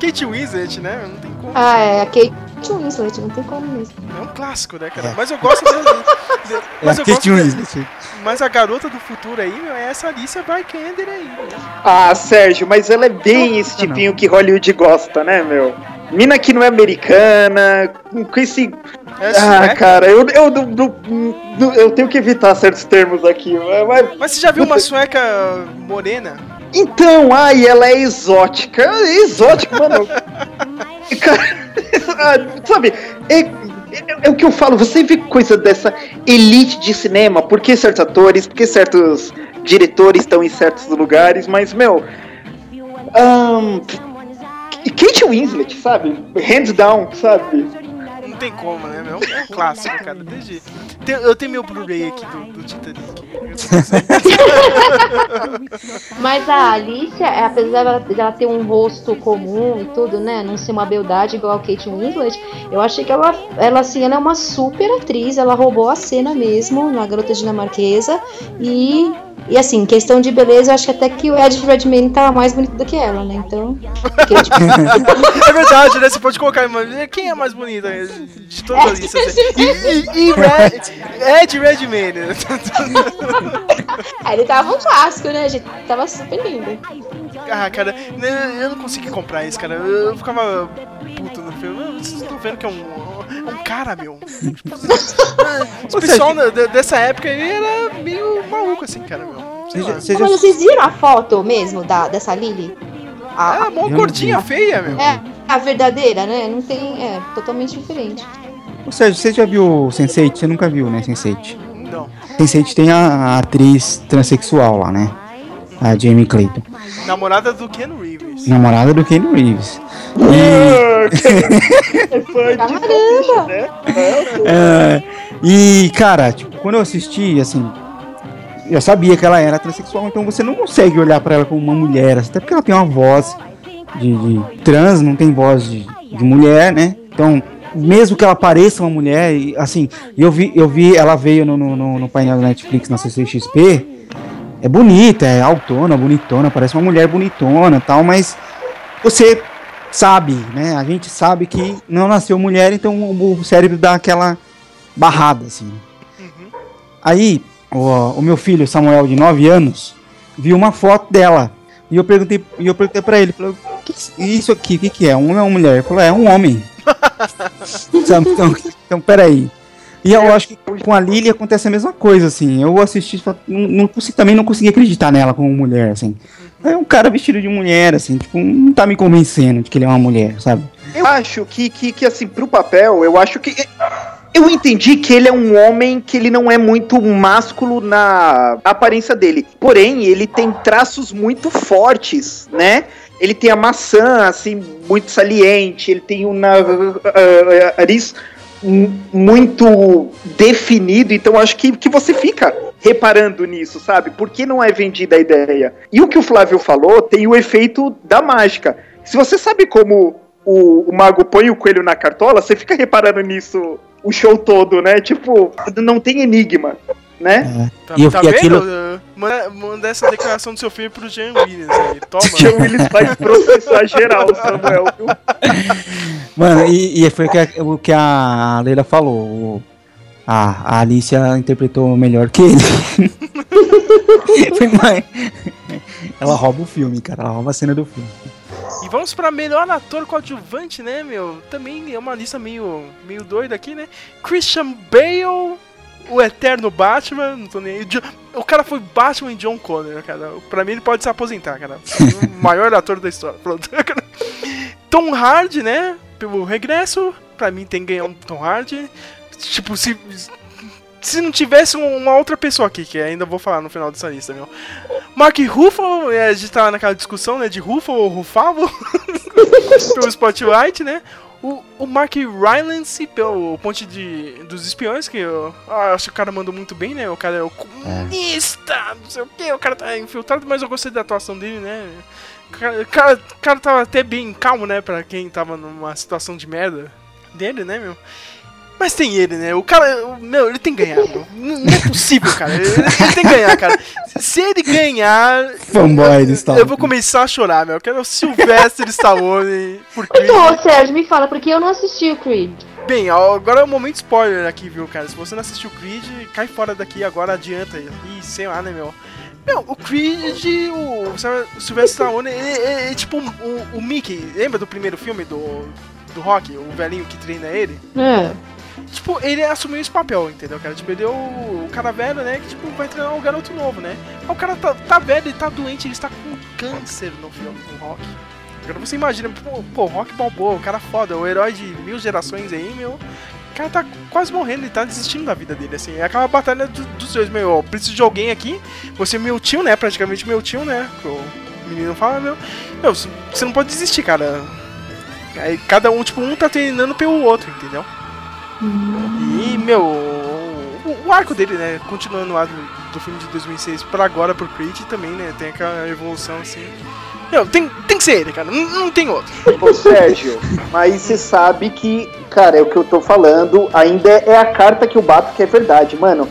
Kate Winslet, né? Não tem como. Ah, é a Kate Winslet, não tem como mesmo. É um clássico, né, cara? Mas eu gosto dele. de- Mas É eu Kate gosto. Winslet. Mas a garota do futuro aí, meu, é essa Alicia Vikander aí, meu. Ah, Sérgio, mas ela é bem esse tipinho que Hollywood gosta, né, meu? Mina que não é americana, com esse. É ah, sueca. cara, eu, eu, não- eu tenho que evitar certos termos aqui. Mas, Mas você já viu uma sueca morena? Então, ai, ela é exótica. É exótica, mano. Cara, ah, sabe, é, é- é o que eu falo, você vê coisa dessa elite de cinema, por que certos atores, por que certos diretores estão em certos lugares, mas, meu. ahn, Kate Winslet, sabe? Hands down, sabe? Não tem como, né, meu? clássico, cara. Desde... Tem- eu tenho meu Blu-ray aqui do, do Titanic. Mas a Alicia, é, apesar dela, dela ter um rosto comum e tudo, né? Não ser uma beldade igual a Kate Winslet, eu achei que ela, ela assim, ela é uma super atriz, ela roubou a cena mesmo na Garota Dinamarquesa. E, e assim, questão de beleza, eu acho que até que o Ed Redmayne tá mais bonito do que ela, né? Então. tipo, é verdade, né? Você pode colocar, quem é mais bonita de de todas as listas? assim? E, e, e Red, Ed Redmayne. ah, ele tava um clássico, né, gente? Tava super lindo. Ah, cara, né, eu não consegui comprar isso, cara. Eu ficava puto no filme. Vocês estão vendo que é um, um cara, meu. Esse pessoal de- dessa época aí era meio maluco, assim, cara, meu. Lá. Ah, Mas vocês viram a foto mesmo da, dessa Lily? A, É, mó gordinha, feia, meu. É, a verdadeira, né? Não tem. É, totalmente diferente. Ou seja, você já viu Sense8? Você nunca viu, né, Sense8? Não. Sense8 tem a, a atriz transexual lá, né? A Jamie Clayton. Namorada do Ken Reeves. Namorada do Ken Reeves. Caramba! É, e, cara, tipo, quando eu assisti, assim, eu sabia que ela era transexual, então você não consegue olhar pra ela como uma mulher, assim, até porque ela tem uma voz de, de trans, não tem voz de, de mulher, né? Então, mesmo que ela pareça uma mulher, e, assim, eu vi, eu vi, ela veio no, no, no- no painel da Netflix na CCXP, é bonita, é autona, bonitona, parece uma mulher bonitona e tal, mas você sabe, né? A gente sabe que não nasceu mulher, então o, cérebro dá aquela barrada, assim. Aí, o, o meu filho, Samuel, de 9 anos, viu uma foto dela. E eu perguntei, e eu perguntei pra ele, falei, "O que que- isso aqui, o que, que é? Um homem ou uma mulher? Ele falou, é um homem. Sabe? Então, então, peraí. E eu acho que com a Lily acontece a mesma coisa, assim. Eu assisti, só- não, não consegui- também não consegui acreditar nela como mulher, assim. É um cara vestido de mulher, assim, tipo, não tá me convencendo de que ele é uma mulher, sabe? Eu acho que, que, que, assim, pro papel, eu acho que. Eu entendi que ele é um homem que ele não é muito másculo na aparência dele. Porém, ele tem traços muito fortes, né? Ele tem a maçã, assim, muito saliente. Ele tem um na- ah, nariz mu- muito definido. Então, acho que, que você fica reparando nisso, sabe? Porque não é vendida a ideia. E o que o Flávio falou tem o efeito da mágica. Se você sabe como o, o mago põe o coelho na cartola, você fica reparando nisso o show todo, né? Tipo, não tem enigma, né? Tá, E eu- tá e vendo? aquilo- Uh, Manda, manda essa declaração do seu filho pro Jean Williams aí. Toma. Jean Willis vai processar geral, Samuel, viu? Mano, e, e foi o que a, o que a Leila falou. o- a, a Alicia interpretou melhor que ele. Foi mais- ela rouba o filme, cara. Ela rouba a cena do filme. E vamos pra melhor ator coadjuvante, né, meu? Também é uma lista meio, meio doida aqui, né? Christian Bale, o eterno Batman, não tô nem aí. O cara foi Batman e John Connor, cara. Pra mim ele pode se aposentar, cara. O maior ator da história. Pronto. Tom Hardy, né? Pelo regresso, pra mim tem que ganhar um Tom Hardy. Tipo, se. Se não tivesse um, uma outra pessoa aqui, que ainda vou falar no final dessa lista, meu. Mark Ruffalo, é, a gente tava naquela discussão, né, de Ruffalo ou Ruffalo, pelo Spotlight, né? O, o Mark Rylance pelo Ponte de, dos Espiões, que eu, ah, acho que o cara mandou muito bem, né? O cara é o comunista, não sei o que, o cara tá infiltrado, mas eu gostei da atuação dele, né? O cara, cara, cara tava até bem calmo, né, pra quem tava numa situação de merda dele, né, meu? Mas tem ele, né? O cara, o- meu, ele tem que ganhar, Não é possível, cara. Ele, ele tem que ganhar, cara. Se ele ganhar. Fanboy do Stallone. Eu vou começar a chorar, meu. Eu quero o Sylvester Stallone por Creed. Então, Sérgio, me fala, porque eu não assisti o Creed. Bem, agora é o momento spoiler aqui, viu, cara? Se você não assistiu Creed, cai fora daqui agora, adianta. Ih, sei lá, né, meu? Meu, o Creed, o, o Sylvester Stallone, é tipo o, o Mickey. Lembra do primeiro filme do, do Rock? O velhinho que treina ele? É. Tipo, ele assumiu esse papel, entendeu, cara? Tipo, ele é o, cara velho, né? Que, tipo, vai treinar o garoto novo, né? Aí o cara tá, tá velho, ele tá doente, ele está com câncer no filme do Rock. Agora você imagina, pô, pô Rock Balboa, o cara foda, o herói de mil gerações aí, meu. O cara tá quase morrendo, ele tá desistindo da vida dele, assim. É aquela batalha do- dos dois, meu. Eu preciso de alguém aqui. Você é meu tio, né? Praticamente meu tio, né? O menino fala, meu. Meu, você não pode desistir, cara. Aí cada um, tipo, um tá treinando pelo outro, entendeu? Meu, o, o arco dele, né, continuando lá do, do filme de 2006 pra agora pro Creed também, né, tem aquela evolução assim. Meu, tem, tem que ser ele, cara, não, não tem outro. Ô Sérgio, mas você sabe que, cara, é o que eu tô falando, ainda é a carta que eu bato que é verdade, mano.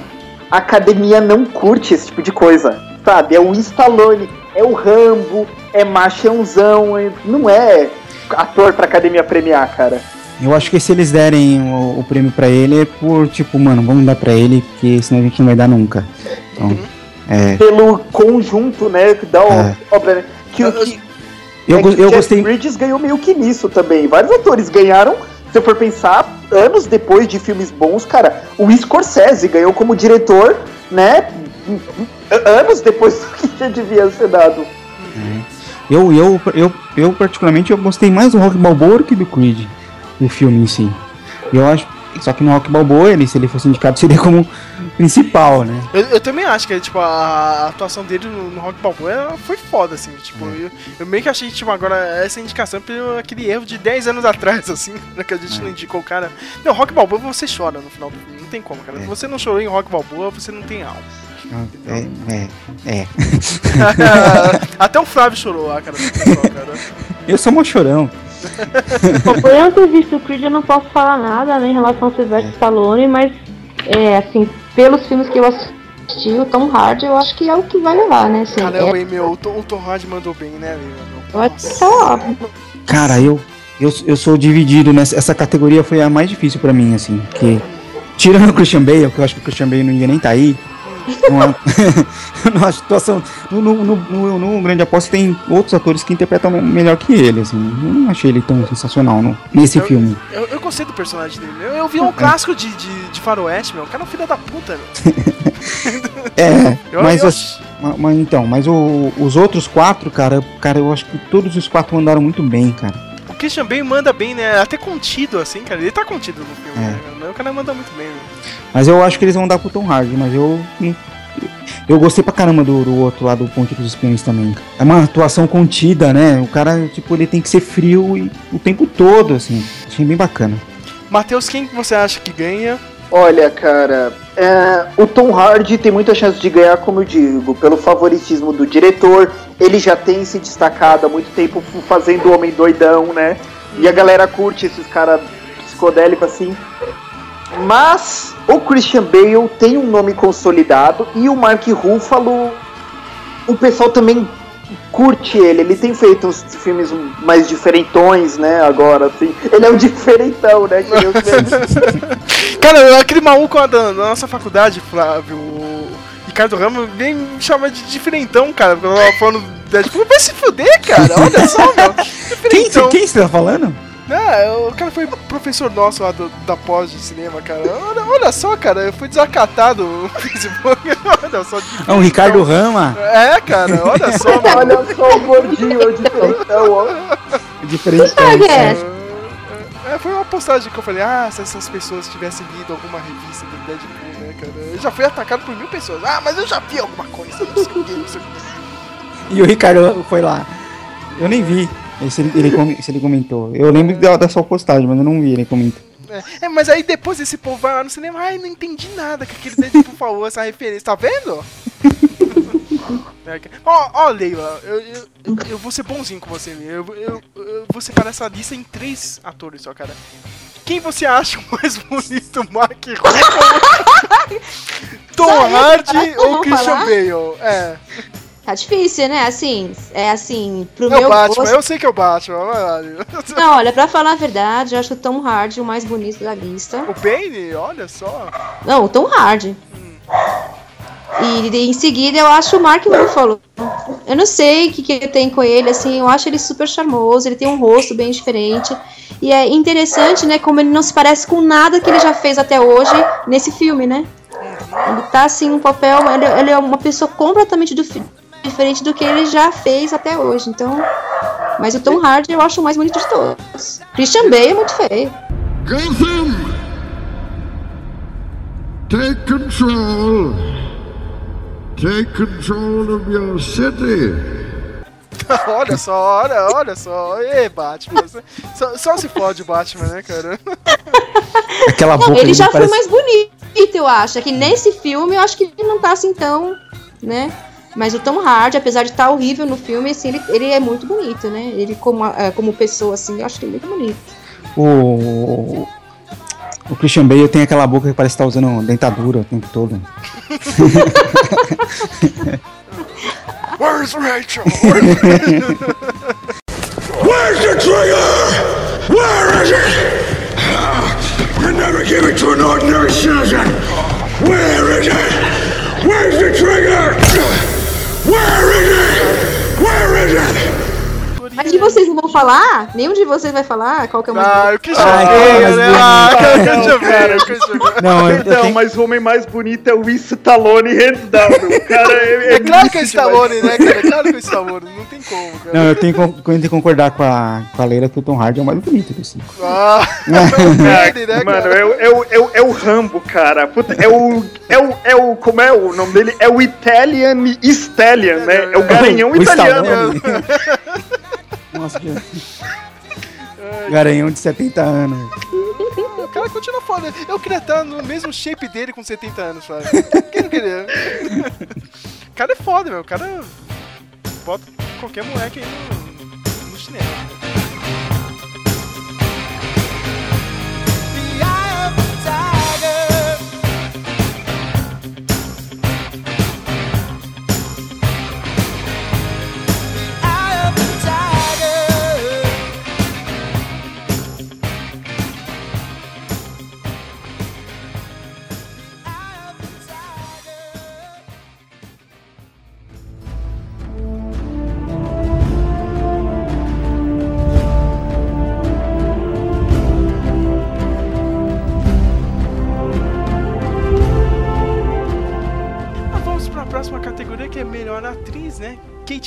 A academia não curte esse tipo de coisa, sabe? É o Stallone, é o Rambo, é machãozão, é- não é ator pra academia premiar, cara. Eu acho que se eles derem o, o prêmio pra ele é por, tipo, mano, vamos dar pra ele, porque senão a gente não vai dar nunca. Então, é. Pelo conjunto, né, da É. obra, né? Que, o que, Eu, é que eu gostei. Bridges ganhou meio que nisso também. Vários atores ganharam, se eu for pensar, anos depois de filmes bons, cara. O Scorsese ganhou como diretor, né? Anos depois do que já devia ser dado. Eu, eu, eu, eu, particularmente, eu gostei mais do Rock Balboa que do Creed, do filme em si. Eu acho. Só que no Rock Balboa, ele, se ele fosse indicado, seria como principal, né? Eu, eu também acho que tipo, a, atuação dele no, no Rock Balboa foi foda, assim. Tipo, eu, eu meio que achei, tipo, agora essa indicação pelo aquele erro de 10 anos atrás, assim, né, que a gente não indicou o cara. Meu, Rock Balboa você chora no final do filme, não tem como, cara. Se você não chorou em Rock Balboa, você não tem alma. É, é, é. Até o Flávio chorou lá, cara. pessoal, cara. Eu sou mó chorão. Bom, por eu não ter visto o Creed, eu não posso falar nada né, em relação ao Sylvester Stallone, mas, é, assim, pelos filmes que eu assisti, o Tom Hardy, eu acho que é o que vai levar, né? Assim, Caramba, é, hein, meu, o Tom, o Tom Hardy mandou bem, né, meu? eu acho que tá óbvio. Cara, eu, eu, eu sou dividido nessa essa categoria foi a mais difícil pra mim, assim, que tirando o Christian Bale, que eu acho que o Christian Bale não ia nem estar aí. Numa, numa situação. No, no, no, no- Grande Aposta tem outros atores que interpretam me- melhor que ele, assim. Eu não achei ele tão sensacional no, nesse filme. Eu, eu gostei do personagem dele. Eu, eu vi um clássico de, de, de faroeste, meu. O cara é um filho da puta, meu. É, Eu- mas, eu- as- ma- ma- então, mas o- os outros quatro, cara, cara, eu acho que todos os quatro mandaram muito bem, cara. O Christian Bale manda bem, né? Até contido, assim, cara. Ele tá contido no filme, É. né? Mas O cara manda muito bem, né? Mas eu acho que eles vão dar pro Tom Hardy, mas eu. Eu gostei pra caramba do, do outro lá do Ponte dos Espiões também. É uma atuação contida, né? O cara, tipo, ele tem que ser frio e, o tempo todo, assim. Achei bem bacana. Matheus, quem que você acha que ganha? Olha, cara, é, o Tom Hardy tem muita chance de ganhar, como eu digo, pelo favoritismo do diretor. Ele já tem se destacado há muito tempo fazendo o Homem Doidão, né? E a galera curte esses caras psicodélicos assim. Mas o Christian Bale tem um nome consolidado e o Mark Ruffalo, o pessoal também curte ele. Ele tem feito uns filmes mais diferentões, né? Agora, assim. Ele é um diferentão, né? Cara, aquele maluco da, da nossa faculdade, Flávio, o Ricardo Ramos, vem me chamar de diferentão, cara. Quando eu tava falando do Deadpool, vai se fuder, cara. Olha só, meu. Quem, Diferentão. quem você tá falando? Ah, o cara foi professor nosso lá do- da pós de cinema, cara. Olha, olha só, cara, eu fui desacatado no Facebook. Olha só. É o Ricardo Rama. É, cara, olha só, mano. Olha só o gordinho, o diferentão, ó. Diferente. É, foi uma postagem que eu falei, ah, se essas pessoas tivessem lido alguma revista do Deadpool, né, cara? Eu já fui atacado por mil pessoas. Ah, mas eu já vi alguma coisa, não sei o que, não sei o que. E o Ricardo foi lá. Eu nem vi. Se ele, ele com- se ele comentou. Eu lembro da, da sua postagem, mas eu não vi ele comentou. É, é, mas aí depois esse povo vai lá no cinema, ai, não entendi nada que aquele Deadpool falou, essa referência, tá vendo? Ó, ó, Leila, eu, eu, vou ser bonzinho com você, Leila. Eu, eu, eu vou separar essa lista em três atores só, cara. Quem você acha o mais bonito, Mark Ruffalo, Tom esse Hardy ou Christian falar? Bale? É, Tá difícil, né? Assim, é assim, pro é o meu Batman, gosto... eu sei que é o Batman. Não, olha, pra falar a verdade, eu acho o Tom Hardy o mais bonito da lista. O Bane, olha só. Não, o Tom Hardy. E em seguida eu acho o Mark Ruffalo. Eu não sei o que, que tem com ele, assim, eu acho ele super charmoso, ele tem um rosto bem diferente. E é interessante, né, como ele não se parece com nada que ele já fez até hoje nesse filme, né? Ele tá assim, um papel. Ele, ele é uma pessoa completamente do diferente do que ele já fez até hoje. Então. Mas o Tom Hardy eu acho o mais bonito de todos. Christian Bale é muito feio. Gotham! Take control. Take control of your city. olha só, olha, olha só. Ê, Batman. Só, só se fode o Batman, né, cara? Aquela Não, boca ele já parece- foi mais bonito, eu acho. É que nesse filme eu acho que ele não tá assim tão, né? Mas o Tom Hardy, apesar de estar horrível no filme, assim, ele, ele é muito bonito, né? Ele como, ah, como pessoa, assim, eu acho que ele é muito bonito. O, o Christian Bale tem aquela boca que parece estar usando dentadura o tempo todo. Where's Rachel? Where's the trigger? Where is it? You never give it to an ordinary citizen. Where is it? Where's the trigger? Where is it? Where is it? Mas de vocês não vão falar? Nenhum de vocês vai falar qual que é o mais Ah, bonito? o Christian Ai, Bale, mas né? Ah, cara, o Não, Christian Bale, cara. o Christian Bale. Não, eu, Não, tenho- mas o homem mais bonito é o Stallone, hands down. Cara é, É claro que é Stallone, né, cara? É claro que é Stallone, não tem como, cara. não, eu tenho que tenho que concordar com a, com a Leila que o Tom Hardy é o mais bonito dos cinco. Ah, né, Mano, cara? é, o- é, o- é, o- é o Rambo, cara. Puta, é o. É o. É o. Como é o nome dele? É o Italian Stallion, né? É o garanhão O italiano. Nossa, já- Garanhão de 70 anos. O cara continua foda. Eu queria estar no mesmo shape dele com 70 anos, sabe? Quem não queria? O cara é foda, meu. O cara bota qualquer moleque aí no, no chinelo.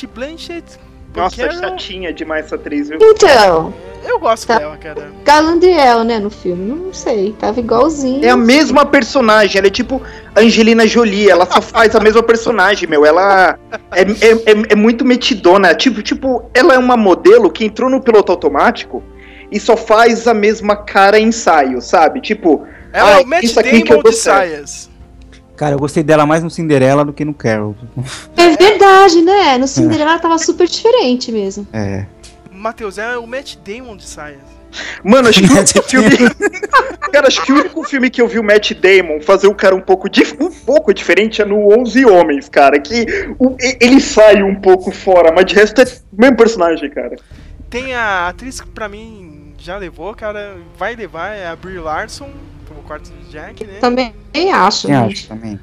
Kate Blanchett. Nossa, Carol. chatinha demais essa atriz, viu? Então, Eu gosto Tá. dela, cara. Galadriel, né, no filme. Não sei, tava igualzinho. É a mesma personagem, ela é tipo Angelina Jolie, ela só faz a mesma personagem, meu. Ela é, é, é- é muito metidona. Tipo, tipo, ela é uma modelo que entrou no piloto automático e só faz a mesma cara em ensaio, sabe? Tipo, Ela ah, é o Matt isso aqui que eu Damon de certo. saias. Cara, eu gostei dela mais no Cinderela do que no Carol. É verdade, né? No Cinderela tava super diferente mesmo. É. Matheus, é o Matt Damon de saias. Mano, acho que o único filme. cara, acho que o único filme que eu vi o Matt Damon fazer o cara um pouco, dif- um pouco diferente é no 11 Homens, cara. Que o- ele sai um pouco fora, mas de resto é o mesmo personagem, cara. Tem a atriz que pra mim já levou, cara, vai levar, é a Brie Larson, como quarto de Jack, né? Também acho. Eu acho também.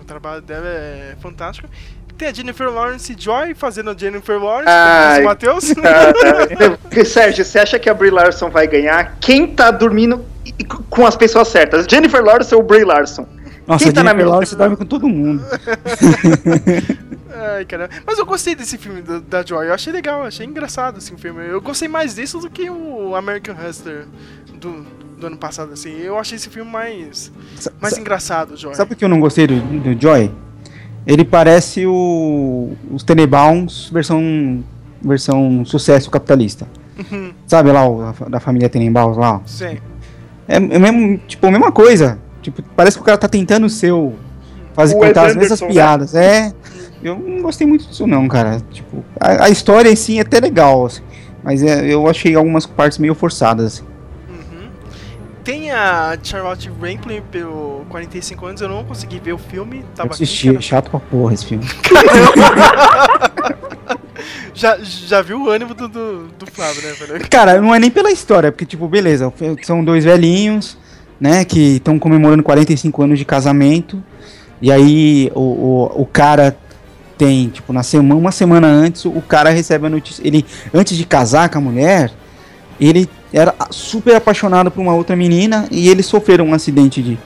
O trabalho dela é fantástico. Tem a Jennifer Lawrence Joy fazendo a Jennifer Lawrence, Ai. o Matheus. Ah, Sérgio, você acha que a Brie Larson vai ganhar? Quem tá dormindo com as pessoas certas? Jennifer Lawrence ou Brie Larson? Nossa, Quem a tá na Jennifer minha- Lawrence dorme com todo mundo. Ai, cara. Mas eu gostei desse filme do- da Joy. Eu achei legal, achei engraçado assim, o filme. Eu gostei mais disso do que o American Hustler do, do ano passado, assim. Eu achei esse filme mais, Sa- mais engraçado, Joy. Sabe por que eu não gostei do, do Joy? Ele parece o, os Tenenbaums versão, versão sucesso capitalista. Uhum. Sabe lá, o, da família Tenenbaums lá? Sim. É, é mesmo, tipo, a mesma coisa. Tipo, parece que o cara tá tentando ser o. Fazer O contar as mesmas né? piadas. É. Eu não gostei muito disso, não, cara. Tipo, a, a história em si é até legal, assim, mas é, eu achei algumas partes meio forçadas. Assim. Tem a Charlotte Rampling pelo 45 anos, eu não consegui ver o filme. Eu Tava assisti, aqui, chato pra porra esse filme. já, já viu o ânimo do, do, do Flávio, né, velho? Cara, não é nem pela história, porque, tipo, beleza, são dois velhinhos, né, que estão comemorando 45 anos de casamento, e aí o, o, o cara tem, tipo, na semana, uma semana antes, o cara recebe a notícia, ele, antes de casar com a mulher, ele era super apaixonado por uma outra menina, e eles sofreram um acidente de,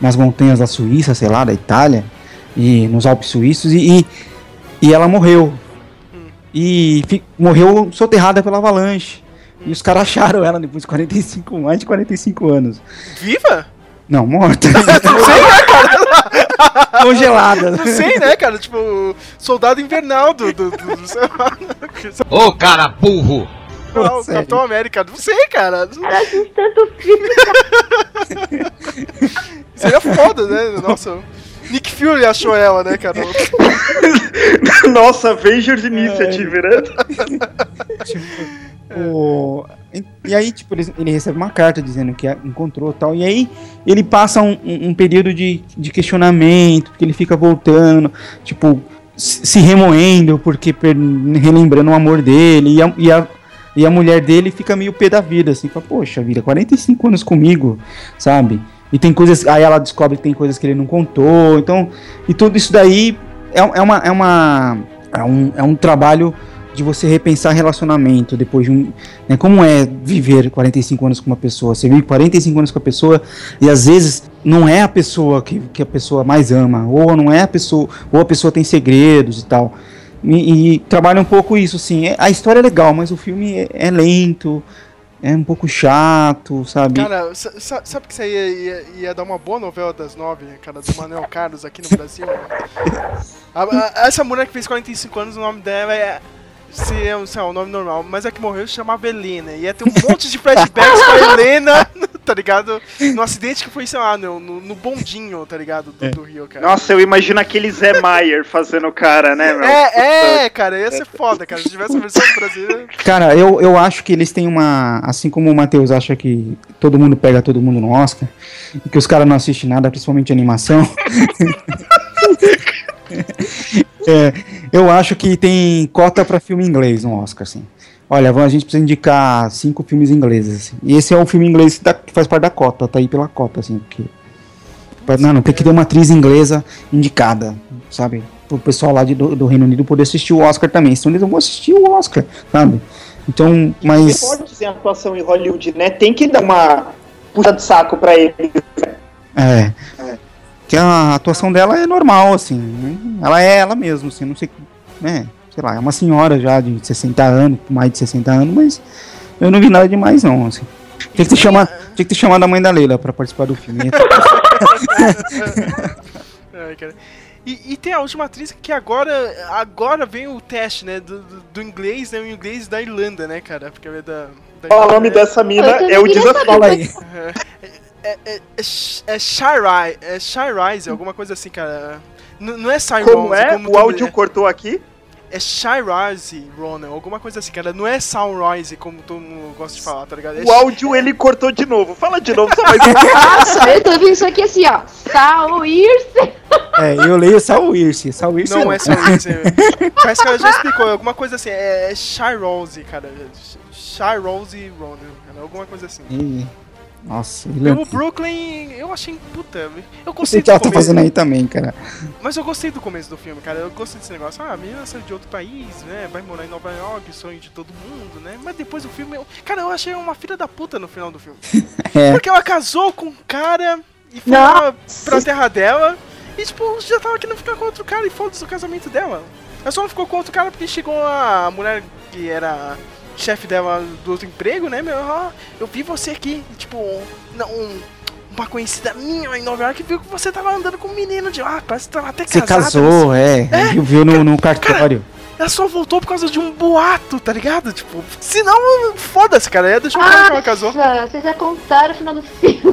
nas montanhas da Suíça, sei lá, da Itália, e nos Alpes Suíços, e, e, e ela morreu. E fi- morreu soterrada pela avalanche. E os caras acharam ela depois de 45, mais de 45 anos. Viva? Não, morta. Sei lá, cara. Congelada. Não sei, né, cara? Tipo, soldado invernal do. do, do. Ô, cara burro! Ah, o. Capitão América. Não sei, cara. Ela assiste tanto filme. Seria foda, né? Nossa. Nick Fury achou ela, né, cara? Nossa, Avengers Initiative, né? O- e- E aí, tipo, ele, ele recebe uma carta dizendo que a- encontrou e tal. E aí ele passa um, um- período de, de questionamento, que ele fica voltando, tipo, se se remoendo, porque per- relembrando o amor dele. E a, e, a, e a mulher dele fica meio pé da vida, assim, fala, poxa vida, 45 anos comigo, sabe? E tem coisas. Aí ela descobre que tem coisas que ele não contou. Então, e tudo isso daí é, é uma. É, uma é, um, é um trabalho de você repensar relacionamento depois de um. Né, como é viver 45 anos com uma pessoa? Você vive 45 anos com a pessoa e às vezes não é a pessoa que, que a pessoa mais ama, ou não é a pessoa, ou a pessoa tem segredos e tal. E, e trabalha um pouco isso, assim. É- a história é legal, mas o filme é, é lento, é um pouco chato, sabe? Cara, sa- sa- sabe que isso aí ia, ia, ia dar uma boa novela das nove, cara, do Manuel Carlos aqui no Brasil? A- a- essa mulher que fez 45 anos, o nome dela é. Seria, sei lá, o nome normal, mas a que morreu se chamava Helena. Ia ter um monte de flashbacks com a Helena, tá ligado? No acidente que foi, sei lá, no, no, no bondinho, tá ligado? Do, do Rio, cara. Nossa, eu imagino aquele Zé Maier fazendo o cara, né, meu? É, é, cara, ia ser foda, cara. Se tivesse a versão brasileira. Cara, eu, eu acho que eles têm uma. Assim como o Matheus acha que todo mundo pega todo mundo no Oscar, e que os caras não assistem nada, principalmente animação. É, eu acho que tem cota pra filme inglês no Oscar, assim. Olha, a gente precisa indicar cinco filmes ingleses. Assim. E esse é um filme inglês que, que faz parte da cota, tá aí pela cota, assim. Porque, não, não, tem que ter uma atriz inglesa indicada, sabe? Pro pessoal lá de- do, do Reino Unido poder assistir o Oscar também. Senão eles não vão assistir o Oscar, sabe? Então, mas. Pode dizer atuação em Hollywood, né? Tem que dar uma puxa de saco pra ele. É. Que a atuação dela é normal, assim. né? Ela é ela mesma, assim. Não sei. Né? Sei lá, é uma senhora já de 60 anos, mais de 60 anos, mas eu não vi nada demais, não, assim. Tinha que ter chamado, tinha que ter chamado a mãe da Leila pra participar do filme. Ai, cara. E, e tem a última atriz que agora, agora vem o teste, né? Do, do, do inglês, né? O inglês da Irlanda, né, cara? Porque é da. da o nome né? dessa mina? Eu É o desafio. Fala aí. É, é, é, é Shy Rise, é alguma coisa assim, cara. N- não é Shy Como Rose, é? como O áudio cortou aqui? É Shy Rise, Ronan, alguma coisa assim, cara. Não é Sound Rise, como todo mundo gosta de falar, tá ligado? É O áudio ele cortou de novo. Fala de novo, só mais. Nossa, eu tô vendo isso aqui assim, ó. Sauirse. É, eu leio Saul Irse. Saul Irse Não é Sound Rise. Parece que ela já explicou, é alguma coisa assim. É, é Shy Rose, cara. Shy Rose Ronan, cara. Alguma coisa assim. Ih, Nossa, Pelo. Brooklyn, eu achei puta. Eu O gostei que ela do tá fazendo aí também, cara? Mas eu gostei do começo do filme, cara. Eu gostei desse negócio. Ah, a menina saiu de outro país, né? Vai morar em Nova York, sonho de todo mundo, né? Mas depois do filme. Eu... Cara, eu achei uma filha da puta no final do filme. É. Porque ela casou com um cara e foi lá pra terra dela. E, tipo, já tava querendo ficar com outro cara e foda-se o casamento dela. Ela só não ficou com outro cara porque chegou a mulher que era chefe dela do outro emprego, né? Meu, ah, eu vi você aqui, tipo, não, um- uma conhecida minha em Nova York viu que você tava andando com um menino de lá, parece que tava até Você casada. casou, é. Viu, viu no, no cartório. Ela só voltou por causa de um boato, tá ligado? Tipo, senão, foda-se, cara. Ia deixar o cara que ela casou. Vocês já contaram o final do filme.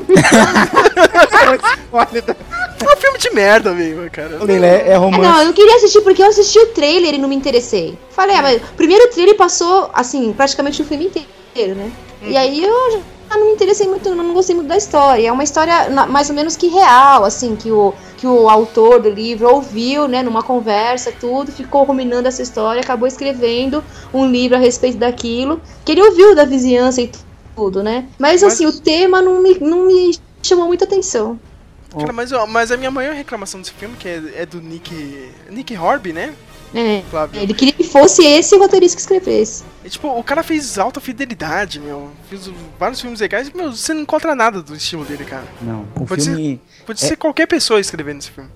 É um filme de merda mesmo, cara. Leila, é, é É, não, eu romance. não queria assistir porque eu assisti o trailer e não me interessei. Falei, ah, mas o primeiro trailer passou, assim, praticamente o filme inteiro, né? E aí eu já não me interessei muito, não gostei muito da história. É uma história mais ou menos que real, assim, que o, que o autor do livro ouviu, né, numa conversa, tudo, ficou ruminando essa história, acabou escrevendo um livro a respeito daquilo, que ele ouviu da vizinhança e tudo, né? Mas, Mas- assim, o tema não me, não me chamou muita atenção. Cara, mas, mas a minha maior reclamação desse filme, que é, é do Nick. Nick Horby, né? É, Flávio. ele queria que fosse esse o roteirista que escrevesse. E, tipo, o cara fez alta fidelidade, meu. Fez vários filmes legais e, meu, você não encontra nada do estilo dele, cara. Não, o Pode filme. Pode É. ser qualquer pessoa escrevendo esse filme.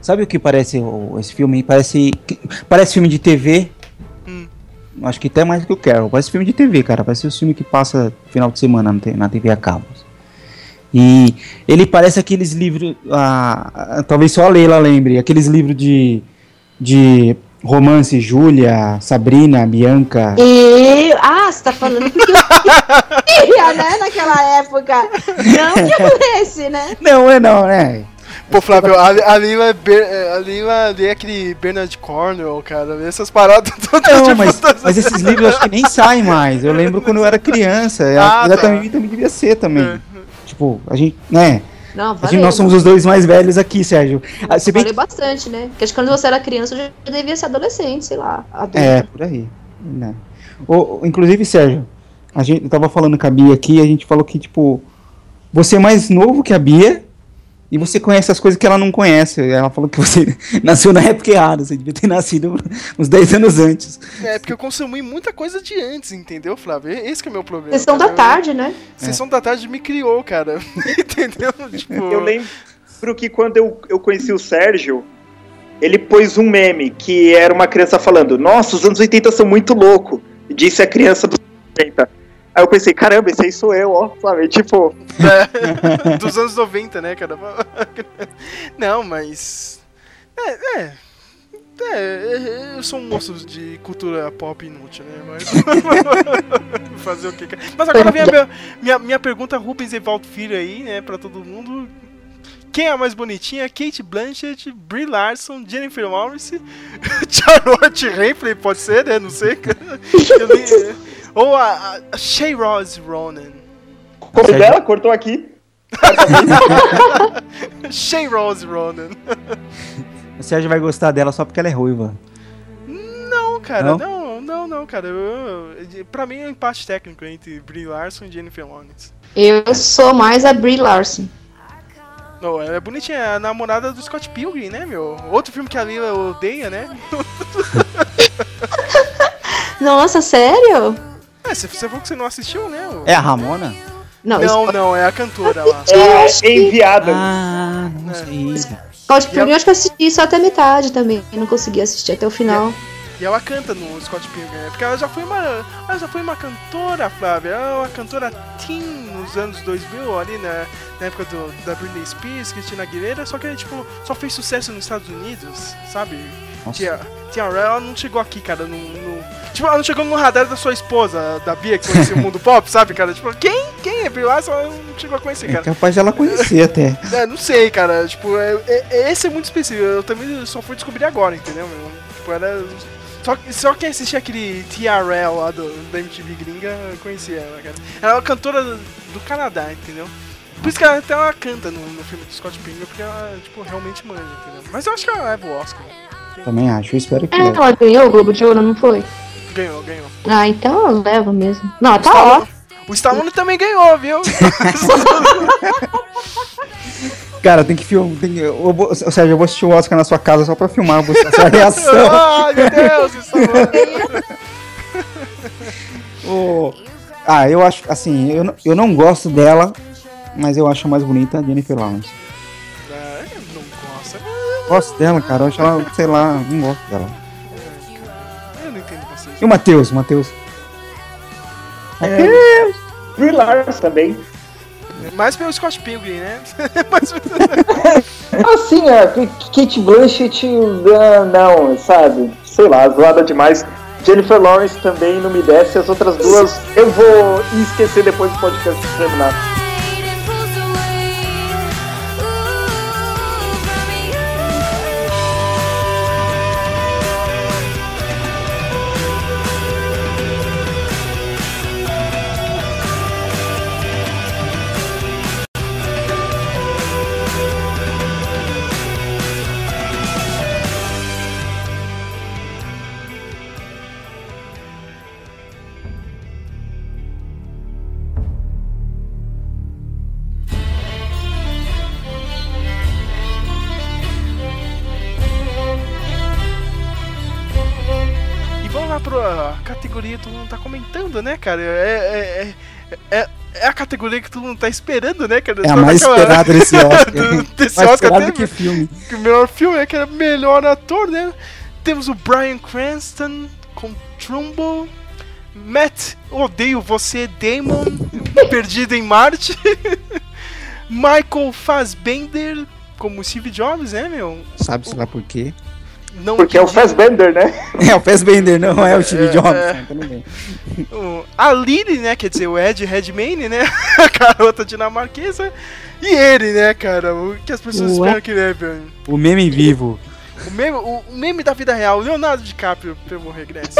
Sabe o que parece o- esse filme? Parece. Parece filme de TV. Hum. Acho que até mais do que o Carol. Parece filme de TV, cara. Parece o filme que passa final de semana na TV a cabo. E ele parece aqueles livros. ah, ah, talvez só a Leila lembre. Aqueles livros de. De romance, Júlia, Sabrina, Bianca. E. Ah, você tá falando porque eu queria, né, naquela época. Não que eu lesse, né? Não, é não, né? Pô, Flávio, ali, ali, ali vai ali é aquele Bernard Cornwell, cara. Essas paradas todas Não, de mas, mas esses livros eu acho que nem saem mais. Eu lembro quando eu era criança. Ah, Ah, tá. também, também devia ser também. Tipo, a gente, né? Não, valeu. nós somos os dois mais velhos aqui, Sérgio. Ah, Se bem Valeu bastante, né? Porque acho que quando você era criança, eu já devia ser adolescente, sei lá. Adulto. É, por aí. Né? O, o- inclusive, Sérgio, a gente eu tava falando com a Bia aqui, a gente falou que, tipo, você é mais novo que a Bia e você conhece as coisas que ela não conhece. Ela falou que você nasceu na época errada, você devia ter nascido uns 10 anos antes. É, porque eu consumi muita coisa de antes, entendeu, Flávio? Esse que é o meu problema. Sessão da cara. tarde, né? Sessão da tarde me criou, cara. entendeu? Tipo, Eu lembro que quando eu, eu conheci o Sérgio, ele pôs um meme que era uma criança falando: Nossa, os anos 80 são muito louco. Disse a criança dos 80. Aí eu pensei: Caramba, esse aí sou eu, ó. Sabe? Tipo, É, dos anos 90, né, cara? Não, mas. É, é. É, eu sou um moço de cultura pop inútil, né? Mas. Fazer o que. cara? Mas agora vem a minha, minha, minha pergunta, Rubens Evaldo Filho aí, né, pra todo mundo. Quem é a mais bonitinha? Kate Blanchett, Brie Larson, Jennifer Lawrence, Charlotte Rampling, pode ser, né? Não sei. Eu nem- Ou a, a Shay Rose Ronan. como dela? Cortou aqui. Shay Rose Ronan. O Sérgio vai gostar dela só porque ela é ruiva. Não, cara, Não? não, não, não, cara. Eu, eu- pra mim é um empate técnico entre Brie Larson e Jennifer Lawrence. Eu sou mais a Brie Larson. Não, ela é bonitinha, é a namorada do Scott Pilgrim, né, meu? Outro filme que a Lila odeia, né? Nossa, sério? É, você, você falou que você não assistiu, né? o- É a Ramona? Não, não, não, é a cantora lá. É enviada. Ah, não sei. Scott Pilgrim eu acho que eu assisti só até metade também. Eu não consegui assistir até o final. E ela canta no Scott Pilgrim, né? Porque ela já foi uma. Ela já foi uma cantora, Flávia. Ela é uma cantora teen nos anos 2000, ali na, na época do, da Britney Spears, Christina Aguilera, só que ela, tipo, só fez sucesso nos Estados Unidos, sabe? Nossa. Tia, tia Ray, ela não chegou aqui, cara, no, no- Tipo, ela não chegou no radar da sua esposa, da Bia, que conhecia o mundo pop, sabe, cara? Tipo, quem? Quem é Brie Larson? Ela não chegou a conhecer, É cara. capaz dela conhecer até. É, não sei, cara. Tipo, é, é- esse é muito específico. Eu também só fui descobrir agora, entendeu? meu? Tipo, era. Só, só quem assistia aquele TRL lá do, da MTV gringa conhecia ela, cara. Ela é uma cantora do Canadá, entendeu? Por isso que ela até ela canta no, no filme do Scott Pilgrim, porque ela, tipo, realmente manja, entendeu? Mas eu acho que ela leva o Oscar. Também acho, eu espero que É, ela ganhou o Globo de Ouro, não foi? Ganhou, ganhou. Ah, então ela leva mesmo. Não, tá Stallone- ótimo. O Stallone também ganhou, viu? Cara, tem que filmar. Tem, que- eu vou- ô, Sérgio, eu vou assistir o Oscar na sua casa só pra filmar você, a sua reação. Ai, meu Deus, Stallone. Ô, ah, eu acho, assim, eu, não- eu não gosto dela, mas eu acho a mais bonita a Jennifer Lawrence. É, não gosta. Gosto dela, cara, eu acho ela, sei lá, não gosto dela. E o Matheus, Matheus? É, Brie Larson também. Mais pelo Scott Pilgrim, né? Mas... Assim, a Kate Blanchett, ah, não, sabe? Sei lá, zoada demais. Jennifer Lawrence também não me desce. As outras duas eu vou esquecer depois do podcast terminar. Comentando, né, cara? É, é, é, é, é a categoria que todo mundo tá esperando, né, cara? É a mais aquela- esperada desse Oscar. do- desse mais Oscar que filme. que o melhor filme é que era melhor ator, né? Temos o Brian Cranston com Trumbo, Matt, odeio você, Damon, perdido em Marte, Michael Fassbender como Steve Jobs, né, meu? Sabe-se lá por quê? Não Porque é o. Fassbender, né? É o Fassbender, não é o Steve É, Jobs. é. bem. O- A Lily, né? Quer dizer, o Ed Redmayne, né? A garota dinamarquesa. E ele, né, cara? O que as pessoas Ué? esperam que ele é, velho. O meme vivo. O meme, o, o meme da vida real, Leonardo DiCaprio pelo regresso.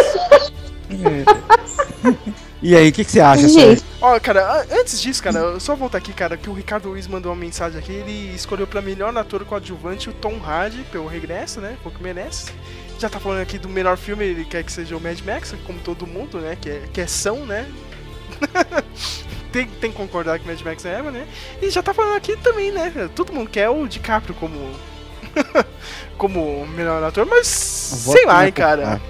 E aí, o que, que você acha, Gente. Sérgio? Ó, cara, a- antes disso, cara, eu só voltar aqui, cara, que o Ricardo Luiz mandou uma mensagem aqui. Ele escolheu pra melhor ator coadjuvante o Tom Hardy pelo regresso, né? Foi o que merece. Já tá falando aqui do melhor filme, ele quer que seja o Mad Max, como todo mundo, né? Que é, que é são, né? tem, tem que concordar que o Mad Max é, né? E já tá falando aqui também, né? Todo mundo quer o DiCaprio como. como melhor ator, mas. Sei lá, hein, cara.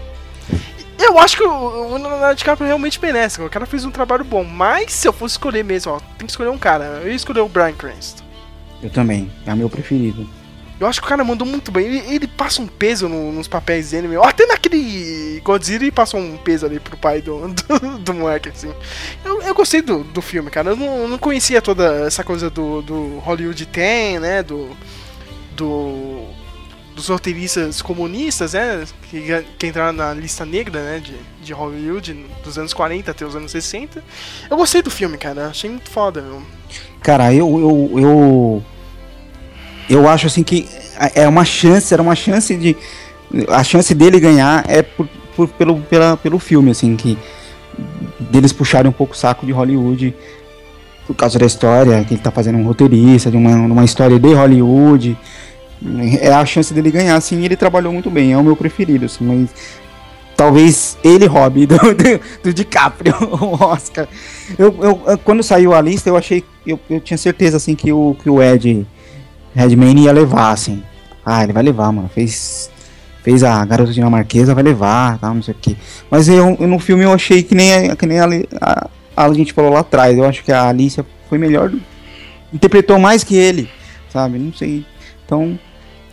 Eu acho que o, Leonardo DiCaprio realmente merece. O cara fez um trabalho bom. Mas se eu fosse escolher mesmo, ó, tem que escolher um cara. Eu ia escolher o Brian Cranston. Eu também, é o meu preferido. Eu acho que o cara mandou muito bem. Ele, ele passa um peso no- nos papéis dele, meu. Até naquele Godzilla ele passou um peso ali pro pai do, do, do moleque, assim. Eu, eu gostei do, do filme, cara. Eu não, eu não conhecia toda essa coisa do, do Hollywood tem, né? Do. Do. Dos roteiristas comunistas, né? Que, que entraram na lista negra, né? De, de Hollywood, dos anos 40 até os anos 60. Eu gostei do filme, cara. Achei muito foda, meu. Cara, eu, eu, eu, eu acho assim que é uma chance, era uma chance de. A chance dele ganhar é por, por- pelo, pela, pelo filme, assim, que deles puxarem um pouco o saco de Hollywood por causa da história, que ele tá fazendo um roteirista, de uma, uma história de Hollywood. É a chance dele ganhar, e ele trabalhou muito bem, é o meu preferido, assim, mas talvez ele roube do, do, do DiCaprio, o Oscar. Eu, eu, quando saiu a lista, eu achei, eu, eu tinha certeza, assim, que o, que o Ed Redmayne ia levar, assim. Ah, ele vai levar, mano, fez, fez a Garota Dinamarquesa, vai levar, tal, não sei o que. Mas eu, eu no filme eu achei que nem, que nem a, a, a gente falou lá atrás, eu acho que a Alicia foi melhor, interpretou mais que ele, sabe, não sei. Então,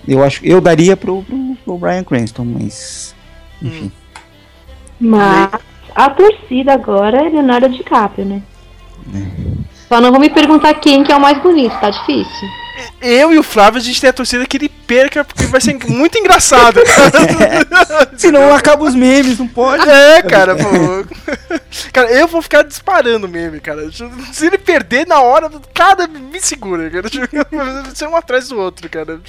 eu acho eu daria pro, pro, pro Brian Cranston, mas... Enfim. Mas a torcida agora é Leonardo DiCaprio, né? Só não vou me perguntar quem que é o mais bonito, tá difícil. Eu e o Flávio, a gente tem a torcida que ele perca, porque vai ser muito engraçado. Senão acaba os memes, não pode. É, cara, pô. Cara, eu vou ficar disparando meme, cara. Se ele perder na hora, cada me segura, cara. Vai ser um atrás do outro, cara.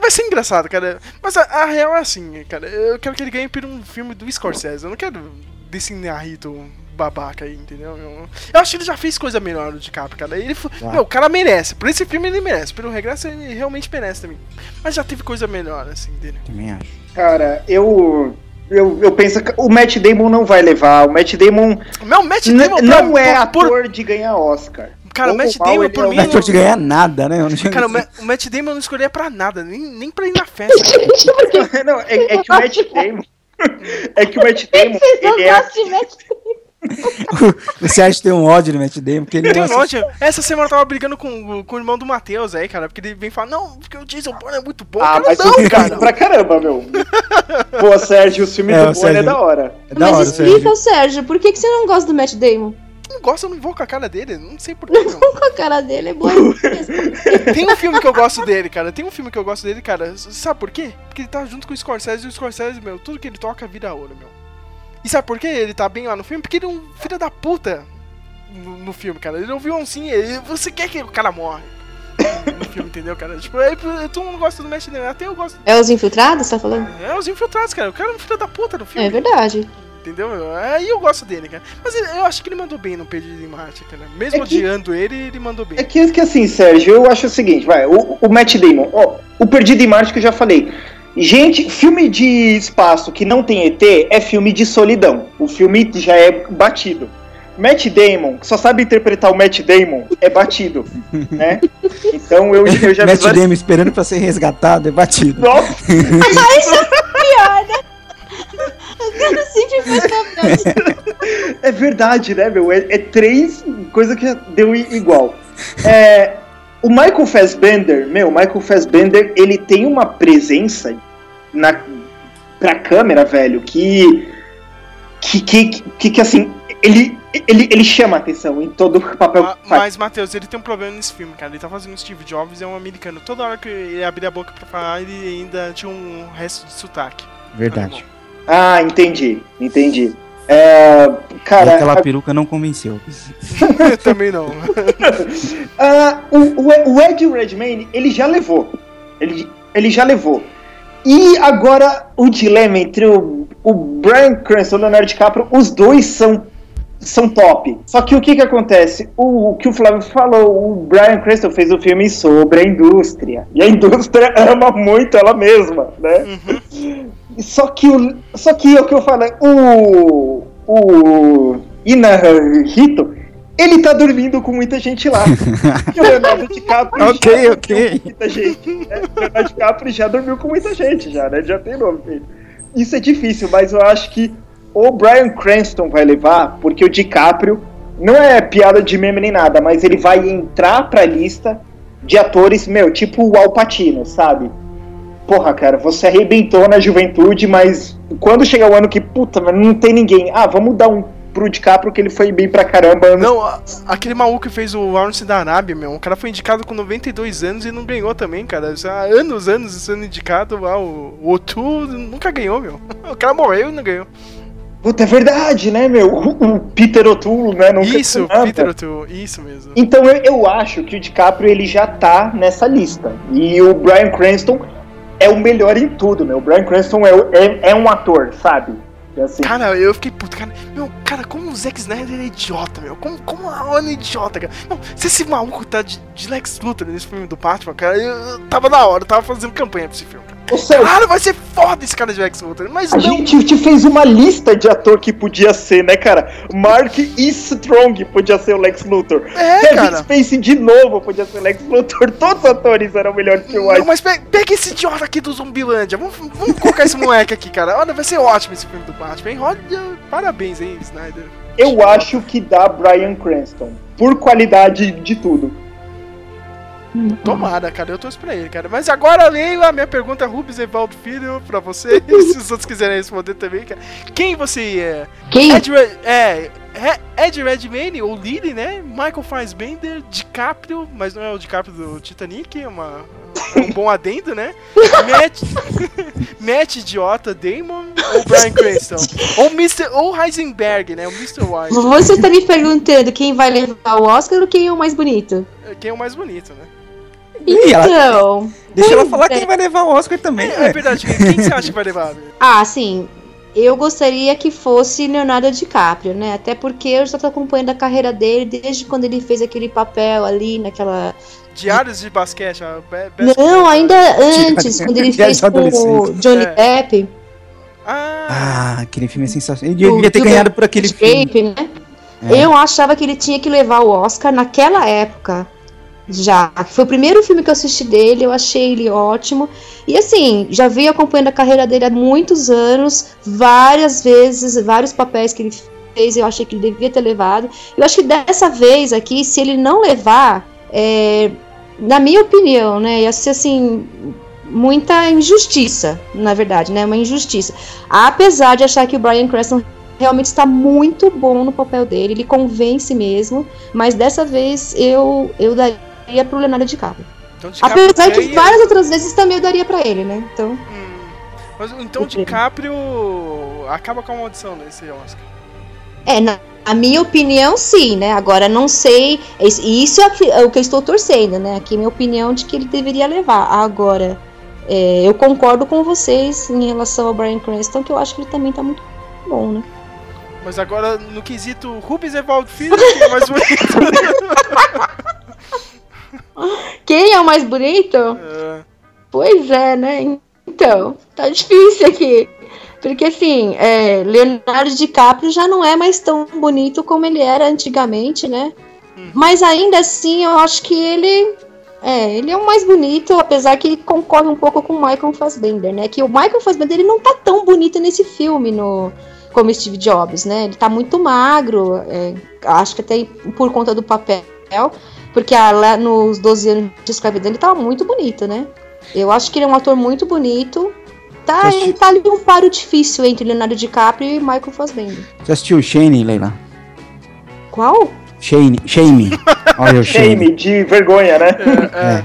Vai ser engraçado, cara. Mas a, a real é assim, cara. Eu quero que ele ganhe por um filme do Scorsese. Eu não quero desse Narrito babaca aí, entendeu? Eu, eu acho que ele já fez coisa melhor do DiCaprio, cara. Ele, Já. meu, o cara merece. Por esse filme ele merece. Pelo regresso ele realmente merece também. Mas já teve coisa melhor, assim, dele. Também acho. Cara, eu. Eu, eu penso que o Matt Damon não vai levar. O Matt Damon Meu, Matt Damon não pra- é por- ator de ganhar Oscar. Cara, o Matt Damon, por é mim, Não é de ganhar nada, né? Cara, o, Ma o Matt Damon não escolhia pra nada, nem, nem pra ir na festa. não, é, é que o Matt Damon. É que o Matt Damon. Ele é, acha que tem um ódio no Matt Damon? Porque ele Tem um ódio. Essa semana eu tava brigando com, com o irmão do Matheus aí, cara, porque ele vem falar, não, porque o Jason Bourne é muito bom. ah, cara, mas não, o cara. pra caramba, meu. Pô, Sérgio, o filme É, do o Bourne é Sérgio- da hora. É da Mas hora, explica, Sérgio. Sérgio, por que, que você não gosta do Matt Damon? Não gosto, eu não vou com a cara dele, não sei porquê, não. Com a cara dele é boa. Tem um filme que eu gosto dele, cara, tem um filme que eu gosto dele, cara, sabe por quê? Porque ele tá junto com o Scorsese e o Scorsese, meu, tudo que ele toca vira ouro, meu. E sabe por quê ele tá bem lá no filme? Porque ele é um filho da puta no, no filme, cara. Ele ouviu um sim, ele, você quer que o cara morre. No filme, entendeu, cara? Tipo, aí, todo mundo gosta do Matt Damon, até eu gosto. É os infiltrados, você tá falando? É os infiltrados, cara. O cara é um filho da puta no filme. É verdade. Entendeu? Aí eu gosto dele, cara. Mas ele- eu acho que ele mandou bem no Perdido em Marte, cara. Mesmo É que- odiando ele, ele mandou bem. É que, que assim, Sérgio, eu acho o seguinte, vai, o, o Matt Damon, ó, o Perdido em Marte que eu já falei. Gente, filme de espaço que não tem ET é filme de solidão. O filme já é batido. Matt Damon, que só sabe interpretar o Matt Damon, é batido, né? Então eu, eu já Matt Damon esperando pra ser resgatado, é batido. Nossa, isso é né? Cara sempre faz papel. é verdade, né, meu? É, é três coisas que deu igual. É, o Michael Fassbender, meu, o Michael Fassbender, ele tem uma presença na, pra câmera, velho, que, que, que, que, que, assim, ele Ele, ele chama atenção em todo o papel Ma- que faz. Mas, Matheus, ele tem um problema nesse filme, cara. Ele tá fazendo Steve Jobs, é um americano. Toda hora que ele abria a boca pra falar, ele ainda tinha um resto de sotaque. Verdade. Ah, entendi, entendi. É, cara, Aquela peruca não convenceu. Também não. Ah, o, o, o Ed Redmayne, ele já levou. Ele, ele já levou. E agora o dilema entre o, o Brian Cranston e o Leonardo DiCaprio, os dois são, são top. Só que o que que acontece? O, o que o Flávio falou, o Brian Cranston fez um filme sobre a indústria. E a indústria ama muito ela mesma, né? Só que o, só que é o que eu falei, o o Inahito, ele tá dormindo com muita gente lá. E o Leonardo DiCaprio Ok, já ok. dormiu com muita gente. Né? O Leonardo DiCaprio já dormiu com muita gente, já, né? Já tem nome dele. Isso é difícil, mas eu acho que o Brian Cranston vai levar, porque o DiCaprio não é piada de meme nem nada, mas ele vai entrar pra lista de atores, meu, tipo o Al Pacino, sabe? Porra, cara, você arrebentou na juventude, mas quando chegar o ano que, puta, não tem ninguém. Ah, vamos dar um pro DiCaprio que ele foi bem pra caramba. Não, aquele maluco que fez o Lawrence da Arábia, meu. O cara foi indicado com 92 anos e não ganhou também, cara. Há anos, anos sendo indicado lá. O, o Otu nunca ganhou, meu. O cara morreu e não ganhou. Puta, é verdade, né, meu? O, Peter O'Toole, né? Nunca Isso, nada. Peter Otu, isso mesmo. Então eu, eu acho que o DiCaprio ele já tá nessa lista. E o Brian Cranston é o melhor em tudo, meu. O Brian Cranston é, é, é um ator, sabe? Assim, Cara, eu fiquei puto, cara. Meu, cara, como o Zack Snyder é idiota, meu. Como, como a Ona é idiota, cara. Não, se esse maluco tá de, de Lex Luthor nesse filme do Batman, cara, eu, eu tava na hora, eu tava fazendo campanha pra esse filme, cara. Cara, vai ser foda esse cara de Lex Luthor, mas a não. gente te fez uma lista de ator que podia ser, né, cara? Mark E. Strong podia ser o Lex Luthor. É, Kevin cara. Spacey de novo podia ser o Lex Luthor. Todos os atores eram melhores que o Não, White. mas pe- pega esse idiota aqui do Zumbilândia. Vamos, vamos colocar esse moleque aqui, cara. Olha, vai ser ótimo esse filme do Batman, hein? Olha, parabéns, hein, Snyder. Eu acho que dá Brian Cranston. Por qualidade de tudo. Tomara, cara, eu torço pra ele, cara. Mas agora, Leila, minha pergunta é Rubens Evaldo Filho pra você. se os outros quiserem responder também, cara. Quem você é? Quem? Ed, Red- é, Ed Redmayne, ou Lily, né? Michael Fassbender, DiCaprio, mas não é o DiCaprio do Titanic, é uma, um bom adendo, né? Matt, Matt Idiota Damon ou Brian Cranston? Ou, Mr., ou Heisenberg, né? O Mr. White. Você tá me perguntando quem vai levar o Oscar ou quem é o mais bonito? Quem é o mais bonito, né? Ih, ela- Então. Deixa ela falar é. quem vai levar o Oscar também. É, ué. é verdade, quem você acha que vai levar? Ah, sim. Eu gostaria que fosse Leonardo DiCaprio, né? Até porque eu já tô acompanhando a carreira dele desde quando ele fez aquele papel ali naquela. Diários de basquete. Não, ainda antes, quando ele fez com o. Johnny É. Depp. Ah, Ah, aquele filme é sensacional. Ele devia ter ganhado por aquele filme. Né? É. Eu achava que ele tinha que levar o Oscar naquela época. Já. Foi o primeiro filme que eu assisti dele, eu achei ele ótimo. E assim, já venho acompanhando a carreira dele há muitos anos, várias vezes, vários papéis que ele fez, eu achei que ele devia ter levado. Eu acho que dessa vez aqui, se ele não levar, é, na minha opinião, né, ia ser assim. Muita injustiça, na verdade, né? Uma injustiça. Apesar de achar que o Brian Cranston realmente está muito bom no papel dele, ele convence mesmo, mas dessa vez eu, eu daria pro Leonardo DiCaprio. então DiCaprio Apesar que várias outras vezes também eu daria pra ele, né? Então, Hum, mas então DiCaprio acaba com a maldição nesse Oscar. é, na, minha opinião, sim, né? Agora não sei, isso é o que- é o que eu estou torcendo, né? Aqui minha opinião de que ele deveria levar. Agora, é, eu concordo com vocês em relação ao Brian Cranston, que eu acho que ele também tá muito bom, né? Mas agora, no quesito Rubens Evaldo Filho, quem é mais bonito? Quem é o mais bonito? É, Pois é, né? Então, tá difícil aqui. Porque assim, é, Leonardo DiCaprio já não é mais tão bonito como ele era antigamente, né? Mas ainda assim, eu acho que ele. É, ele é o mais bonito, apesar que concorre um pouco com o Michael Fassbender, né? Que o Michael Fassbender ele não tá tão bonito nesse filme, no, como Steve Jobs, né? Ele tá muito magro, é, acho que até por conta do papel, porque ah, lá nos 12 anos de escravidão ele tava muito bonito, né? Eu acho que ele é um ator muito bonito. Tá, Você assistiu- tá ali um paro difícil entre Leonardo DiCaprio e Michael Fassbender. Você assistiu o Shane, Leila? Qual? Shame. Shame. Olha o Shame. Shame, de vergonha, né? É.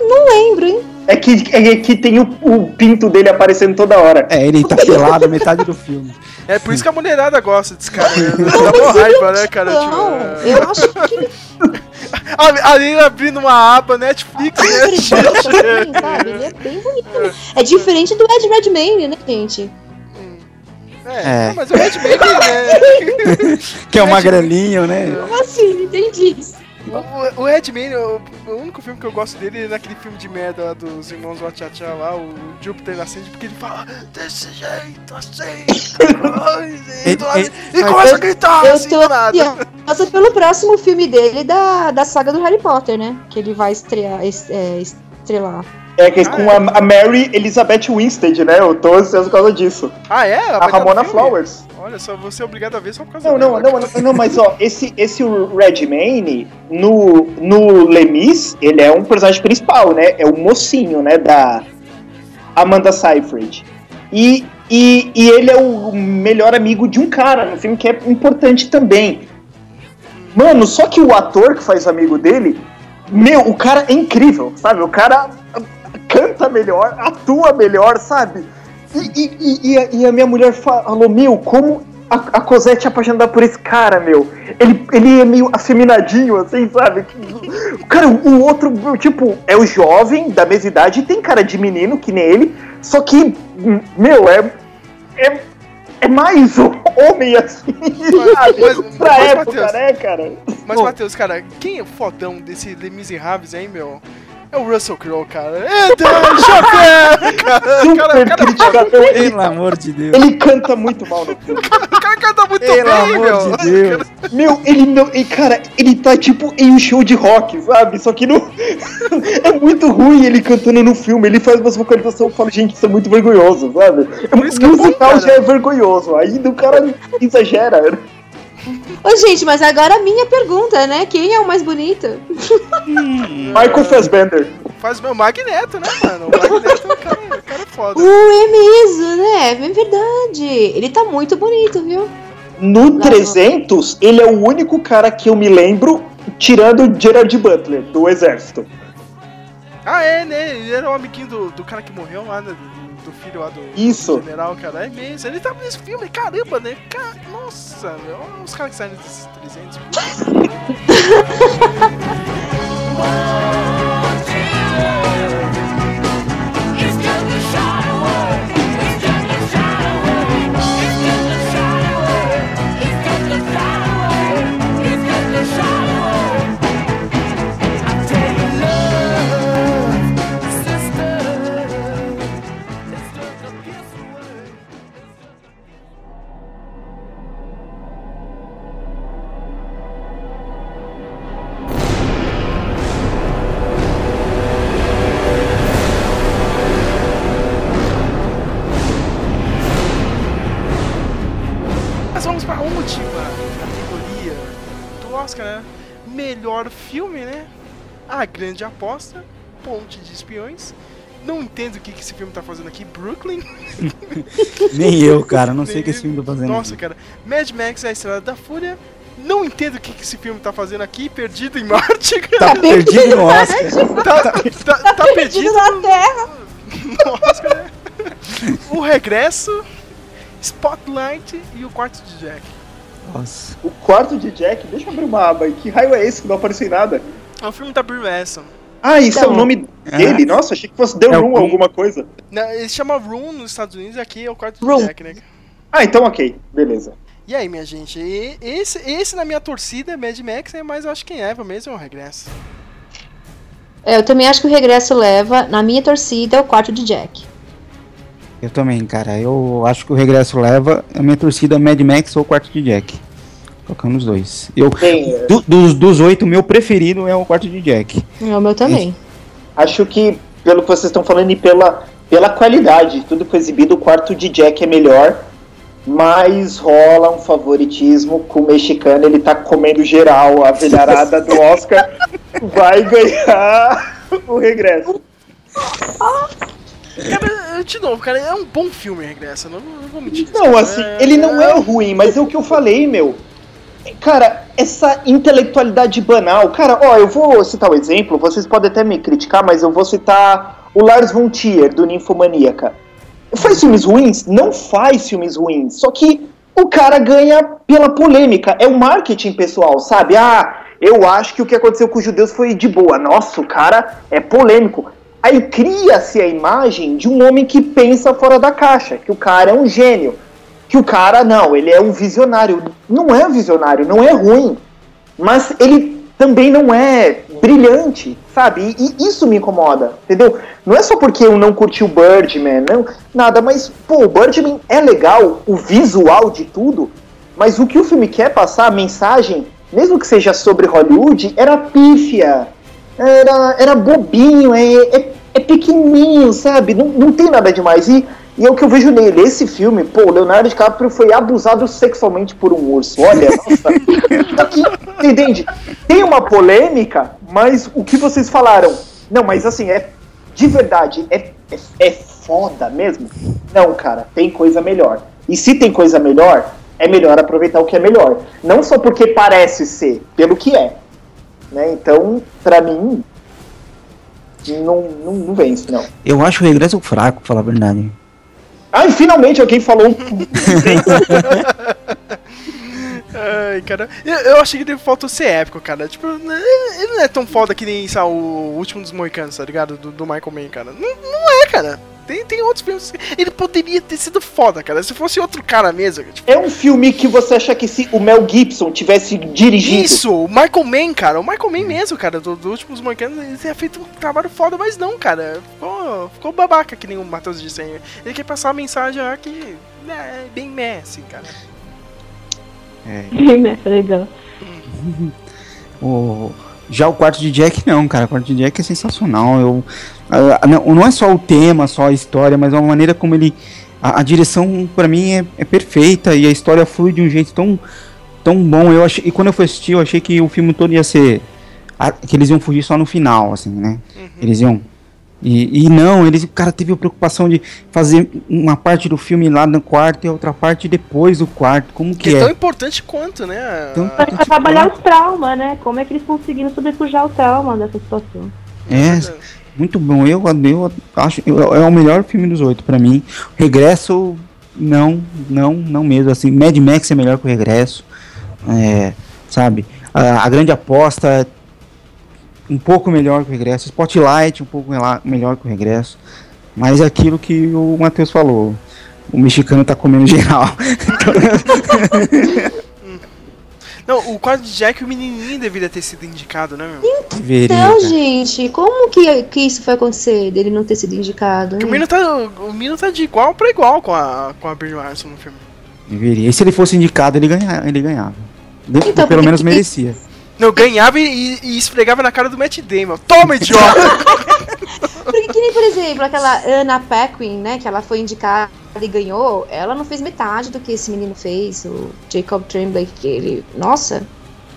Não lembro, hein? É que, é que tem o, o pinto dele aparecendo toda hora. É, ele tá pelado metade do filme. É por isso que a mulherada gosta desse cara. Né? Dá uma raiva, né, cara? Não, Tipo, é. eu acho que a, a Lina abrindo uma aba Netflix, né? ele é sabe? Ele é bem bonito. mesmo. É diferente do Ed Redmayne, né, gente? É, É. mas o Redmayne, né? Que é o magrelinho, né? Como assim? Não entendi isso. O, o Redmayne, o, o único filme que eu gosto dele é naquele filme de merda lá dos irmãos Wachachá lá, o Júpiter Nascente, porque ele fala desse jeito, assim, e, Ele- e começa a gritar, Eu assim, tô do nada. ansiosa pelo próximo filme dele da, da saga do Harry Potter, né? Que ele vai estrear, es- é, estrelar. É que com a, a Mary Elizabeth Winstead, né? Eu tô ansioso por causa disso. Ah, é? Ela A Ramona? Flowers. Olha só, você é obrigado a ver só por causa Não, não, dela. não, não, não, mas ó, esse, esse Redmayne, no, no Lemis, ele é um personagem principal, né? É o mocinho, né? Da Amanda Seyfried. E, e, e ele é o melhor amigo de um cara no filme que é importante também. Mano, só que o ator que faz amigo dele, meu, o cara é incrível, sabe? O cara ah, canta melhor, atua melhor, sabe? E, e, e- e a, e a minha mulher falou, meu, como a, a Cosette é apaixonada por esse cara, meu. Ele, ele é meio afeminadinho, assim, sabe? Cara, o outro, tipo, é o jovem da mesma idade, tem cara de menino, que nem ele, só que, meu, é. É, é mais um homem assim, sabe? mas- pra mas, época, Matheus, né, cara? Mas, Matheus, cara, quem é o fodão desse Les Miserables aí, meu? É o Russell Crowe, cara. Eita, chapéu! Cara, Super cara, cara, criticado. Ele, Pelo amor de Deus. ele canta muito mal no filme. o cara canta muito Pelo bem, meu. amor de Deus. Meu, ele não. E, cara, ele tá tipo em um show de rock, sabe? Só que não. é muito ruim ele cantando no filme. Ele faz umas vocalizações e fala, gente, isso é muito vergonhoso, sabe? É, Por isso que é bom, musical já é vergonhoso. Ainda o cara exagera. Ô, gente, mas agora a minha pergunta, né? Quem é o mais bonito? Michael Fassbender. Faz meu Magneto, né, mano? O Magneto, o cara, o cara é foda. O é mesmo, né? É verdade. Ele tá muito bonito, viu? No 300, ele é o único cara que eu me lembro, tirando o Gerard Butler, do Exército. Ah, é, né? Ele era o amiguinho do, do cara que morreu lá, né? Do, filho lá do, Isso. do general, cara. É mesmo. Ele tava nesse filme, caramba, né? Ca- Nossa, meu. Olha os caras que saíram desses 300. Mas filme, né? A Grande Aposta, Ponte de Espiões. Não entendo o que, que esse filme tá fazendo aqui. Brooklyn. Nem eu, cara. Não sei o que esse filme tá fazendo. Nossa, aqui. cara. Mad Max, A Estrada da Fúria. Não entendo o que, que esse filme tá fazendo aqui. Perdido em Marte. Tá perdido no Oscar. tá, tá, tá perdido na Terra. no Oscar, né? O Regresso, Spotlight e o Quarto de Jack. Nossa. O quarto de Jack, deixa eu abrir uma aba aí. Que raio é esse que não apareceu em nada? É um filme da Brie Larson. Ah, isso é Então. o nome dele? Nossa, achei que fosse The É o Room alguma coisa. Não, Ele chama Room nos Estados Unidos e aqui é o Quarto Room. de Jack, né? Ah, então ok, beleza. E aí, minha gente? e- Esse, esse na minha torcida é Mad Max, né? mas eu acho que quem leva mesmo é o Regresso. É, eu também acho que o regresso leva, na minha torcida, é o quarto de Jack. Eu também, cara. Eu acho que o regresso leva. A minha torcida é Mad Max ou Quarto de Jack. Colocando os dois. Eu, Bem, é, do- dos, dos oito, o meu preferido é o Quarto de Jack. É o meu também. acho que, pelo que vocês estão falando e pela, pela qualidade, tudo que foi exibido, o quarto de Jack é melhor. Mas rola um favoritismo com o mexicano, ele tá comendo geral, a velharada do Oscar vai ganhar o regresso. Cara, de novo, cara, é um bom filme, Regresso. Não, não vou mentir. Não, assim, ele não é ruim, mas é o que eu falei, meu. Cara, essa intelectualidade banal. Cara, ó, eu vou citar o exemplo, vocês podem até me criticar, mas eu vou citar o Lars von Trier, do Ninfomaníaca. Faz filmes ruins? Não faz filmes ruins. Só que o cara ganha pela polêmica. É o marketing pessoal, sabe? Ah, eu acho que o que aconteceu com os judeus foi de boa. Nossa, o cara é polêmico. Aí cria-se a imagem de um homem que pensa fora da caixa, que o cara é um gênio. Que o cara, não, ele é um visionário. Não é um visionário, não é ruim. Mas ele também não é brilhante, sabe? E, e isso me incomoda, entendeu? Não é só porque eu não curti o Birdman, não, nada, mas, pô, o Birdman é legal, o visual de tudo, mas o que o filme quer passar, a mensagem, mesmo que seja sobre Hollywood, era pífia, era, era bobinho, é, é, é pequenininho, sabe? Não, não tem nada demais. E, e é o que eu vejo nele. Esse filme, pô, Leonardo DiCaprio foi abusado sexualmente por um urso. Olha, nossa. Aqui, entende? Tem uma polêmica, mas o que vocês falaram. Não, mas assim, é de verdade, é, é, é foda mesmo? Não, cara, tem coisa melhor. E se tem coisa melhor, é melhor aproveitar o que é melhor. Não só porque parece ser, pelo que é. Né? Então, pra mim, não, não, não vence, não. Eu acho o regresso fraco, pra falar a verdade. Ai, finalmente alguém falou. Ai, cara. Eu, eu achei que ele faltou ser épico, cara. Tipo, né, ele não é tão foda que nem sabe, o último dos Moicanos, tá ligado? Do, do Michael Mann, cara. Não, não é, cara. Tem, tem outros filmes. Ele poderia ter sido foda, cara. Se fosse outro cara mesmo. Tipo, É um filme que você acha que se o Mel Gibson tivesse dirigido. Isso, o Michael Mann, cara. O Michael Mann mesmo, cara, do, do últimos Moicanos, ele teria feito um trabalho foda, mas não, cara. Ficou, ficou babaca, que nem o Matheus disse aí. Ele quer passar uma mensagem lá que né, é bem meh, assim, cara. É. né? Legal. O, já o quarto de Jack não, cara. O quarto de Jack é sensacional. Eu, a- a- não, não é só o tema, só a história, mas a maneira como ele. A, a direção, pra mim, é, é perfeita e a história flui de um jeito tão, tão bom. Eu achei, e quando eu fui assistir, eu achei que o filme todo ia ser. que eles iam fugir só no final, assim, né? Eles iam. E, e não, eles, o cara teve a preocupação de fazer uma parte do filme lá no quarto e a outra parte depois do quarto. Como Que que é tão é? importante quanto, né? Tão- Pra, trabalhar os traumas, né? Como é que eles conseguiram sobrepujar o trauma dessa situação? É, muito bom. Eu, eu acho eu- é o melhor filme dos oito pra mim. Regresso, não, não, não mesmo. Assim, Mad Max é melhor que o Regresso. É, sabe? A, a grande aposta é um pouco melhor que o Regresso. Spotlight um pouco melhor que o Regresso. Mas é aquilo que o Matheus falou. O mexicano tá comendo geral. Não, o quadro de Jack, o menininho deveria ter sido indicado, né, meu? Então, cara. gente, como que, que isso foi acontecer dele não ter sido indicado? O menino tá, o menino tá de igual pra igual com a, com a Brie Larson no filme. Deveria. E se ele fosse indicado, ele, ganha, ele ganhava. Então, pelo menos merecia. Não, ganhava e, e esfregava na cara do Matt Damon. Toma, idiota! Porque que nem, por exemplo, aquela Anna Paquin, né, que ela foi indicada e ganhou, ela não fez metade do que esse menino fez, o Jacob Tremblay, que ele, nossa,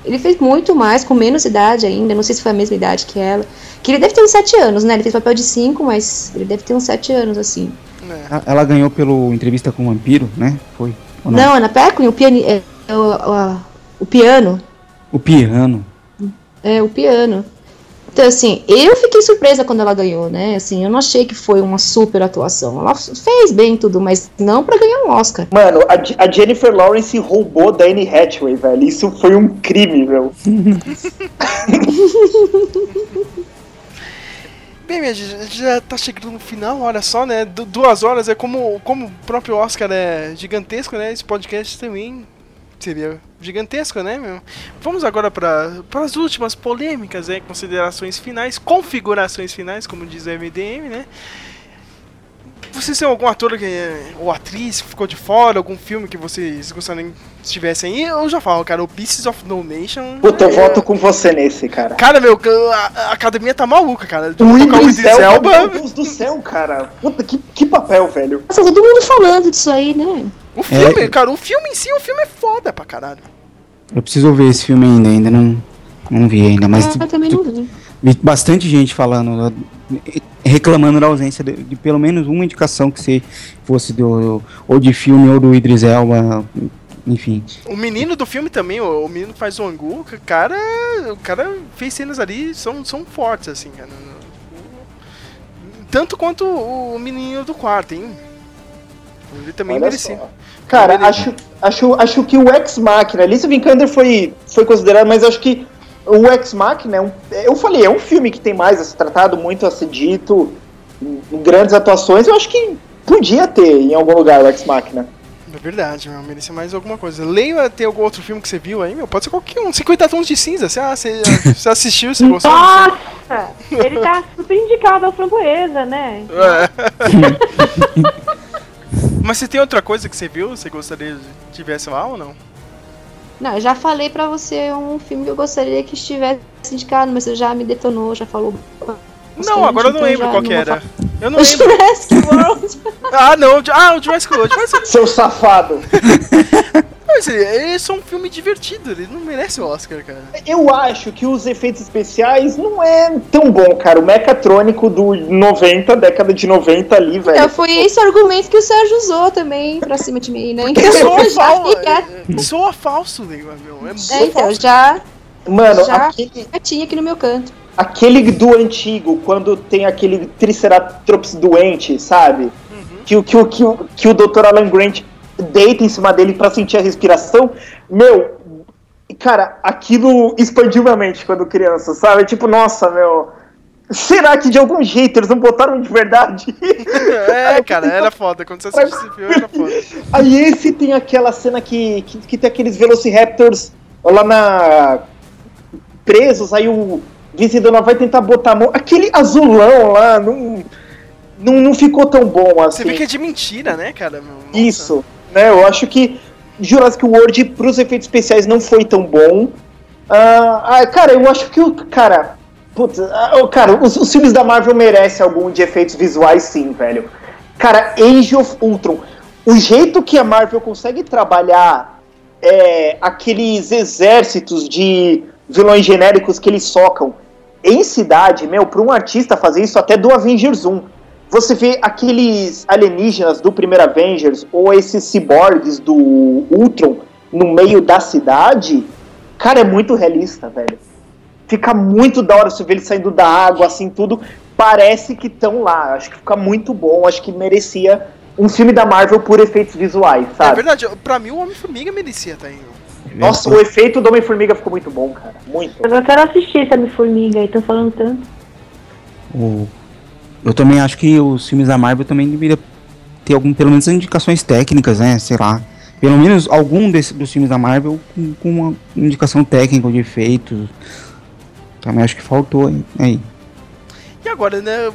ele fez muito mais, com menos idade ainda, não sei se foi a mesma idade que ela, que ele deve ter uns 7 anos, né, ele fez papel de 5, mas ele deve ter uns 7 anos, assim. Ela- Ela ganhou pelo Entrevista com o Vampiro, né? Foi. Ou Não, Anna Paquin, o, piani, é, o, o, o piano, O piano. É, o piano. Então, assim, eu fiquei surpresa quando ela ganhou, né? Assim, eu não achei que foi uma super atuação. Ela fez bem tudo, mas não pra ganhar um Oscar. Mano, a, a Jennifer Lawrence roubou da Anne Hathaway, velho. Isso foi um crime, meu. Bem, minha gente, a gente já tá chegando no final, olha só, né? Du- duas horas é como, como o próprio Oscar é gigantesco, né? Esse podcast também seria gigantesco, né, meu? Vamos agora para as últimas polêmicas, né? Considerações finais, configurações finais, como diz o MDM, né? Vocês têm algum ator que, ou atriz que ficou de fora, algum filme que vocês gostariam que estivessem aí? Eu já falo, cara, o Pieces of No Nation. Puta, eu é- voto com você nesse, cara. Cara, meu, a, a academia tá maluca, cara. De O Idris Elba, Elba. meu Deus do céu, cara. Puta, que, que papel, velho. Nossa, todo mundo falando disso aí, né? O filme, É. cara, o filme em si, o filme é foda pra caralho. Eu preciso ver esse filme ainda, ainda não, não vi ainda, mas Ah, eu também não vi. vi bastante gente falando, reclamando da ausência de, de pelo menos uma indicação que se fosse do, ou de filme ou do Idris Elba. enfim. O menino do filme também, o, o menino que faz o Angu, o cara, o cara fez cenas ali, são, são fortes, assim, cara. Tanto quanto o menino do quarto, hein? Ele também Olha merecia. só. Cara, Ele- acho, acho, acho que o Ex Machina, Alice Vikander foi, foi considerado, mas acho que o Ex Machina, é um, eu falei, é um filme que tem mais a ser tratado, muito a ser dito, grandes atuações, eu acho que podia ter em algum lugar o Ex Machina. É verdade, meu, merecia mais alguma coisa. Leia, tem algum outro filme que você viu aí, meu? Pode ser qualquer um. 50 tons de cinza. Você, ah, você, você assistiu, você gostou? Nossa! Ele tá super indicado ao framboesa, né? É. Mas você tem outra coisa que você viu? Você gostaria de tivesse lá ou não? Não, eu já falei pra você um filme que eu gostaria que estivesse indicado, mas você já me detonou, já falou. Não, agora eu não então lembro qual que era. falar. Eu não O lembro. Jurassic World. Ah, não. Ah, o Jurassic World. Jurassic... Seu safado. Mas ele, ele é só um filme divertido, ele não merece o Oscar, cara. Eu acho que os efeitos especiais não é tão bom, cara. O mecatrônico do 90, década de 90 ali, velho. Então, foi esse o argumento que o Sérgio usou também pra cima de mim, né? Então Soa, já fal... fica. soa falso, nego, meu. É, É, então, já, Mano, já aquele, quietinho aqui no meu canto. aquele do antigo, quando tem aquele Triceratops doente, sabe? Que, o- que, o- que, o- que o Dr. Alan Grant deita em cima dele pra sentir a respiração. Meu, cara, aquilo expandiu minha mente quando criança, sabe? Tipo, nossa, meu. Será que de algum jeito eles não botaram de verdade? É, cara, era foda. Quando você assiste esse filme, era foda. Aí esse tem aquela cena que, que, que tem aqueles Velociraptors lá na. presos, aí o vencedor vai tentar botar a mão. Aquele azulão lá não, não, não ficou tão bom assim. Você vê que é de mentira, né, cara? Nossa. Isso, né? Eu acho que Jurassic World pros efeitos especiais não foi tão bom. Ah, ah, cara, eu acho que o. Cara. Putz, ah, cara, os, os filmes da Marvel merecem algum de efeitos visuais, sim, velho. Cara, Age of Ultron. O jeito que a Marvel consegue trabalhar é, aqueles exércitos de vilões genéricos que eles socam em cidade, meu, pra um artista fazer isso até do Avengers 1. Você vê aqueles alienígenas do primeiro Avengers ou esses ciborgues do Ultron no meio da cidade, cara, é muito realista, velho. Fica muito da hora você ver eles saindo da água, assim, tudo. Parece que estão lá. Acho que fica muito bom. Acho que merecia um filme da Marvel por efeitos visuais, É sabe? verdade, pra mim o Homem-Formiga merecia aí. meu. Nossa, o efeito do Homem-Formiga ficou muito bom, cara. Muito. Eu quero assistir esse Homem-Formiga aí, tão falando tanto. O- eu também acho que os filmes da Marvel também deveriam ter algum, pelo menos indicações técnicas, né? Sei lá. Pelo menos algum desse, dos filmes da Marvel com, com uma indicação técnica de efeitos. Também acho que faltou hein, aí. E agora, né?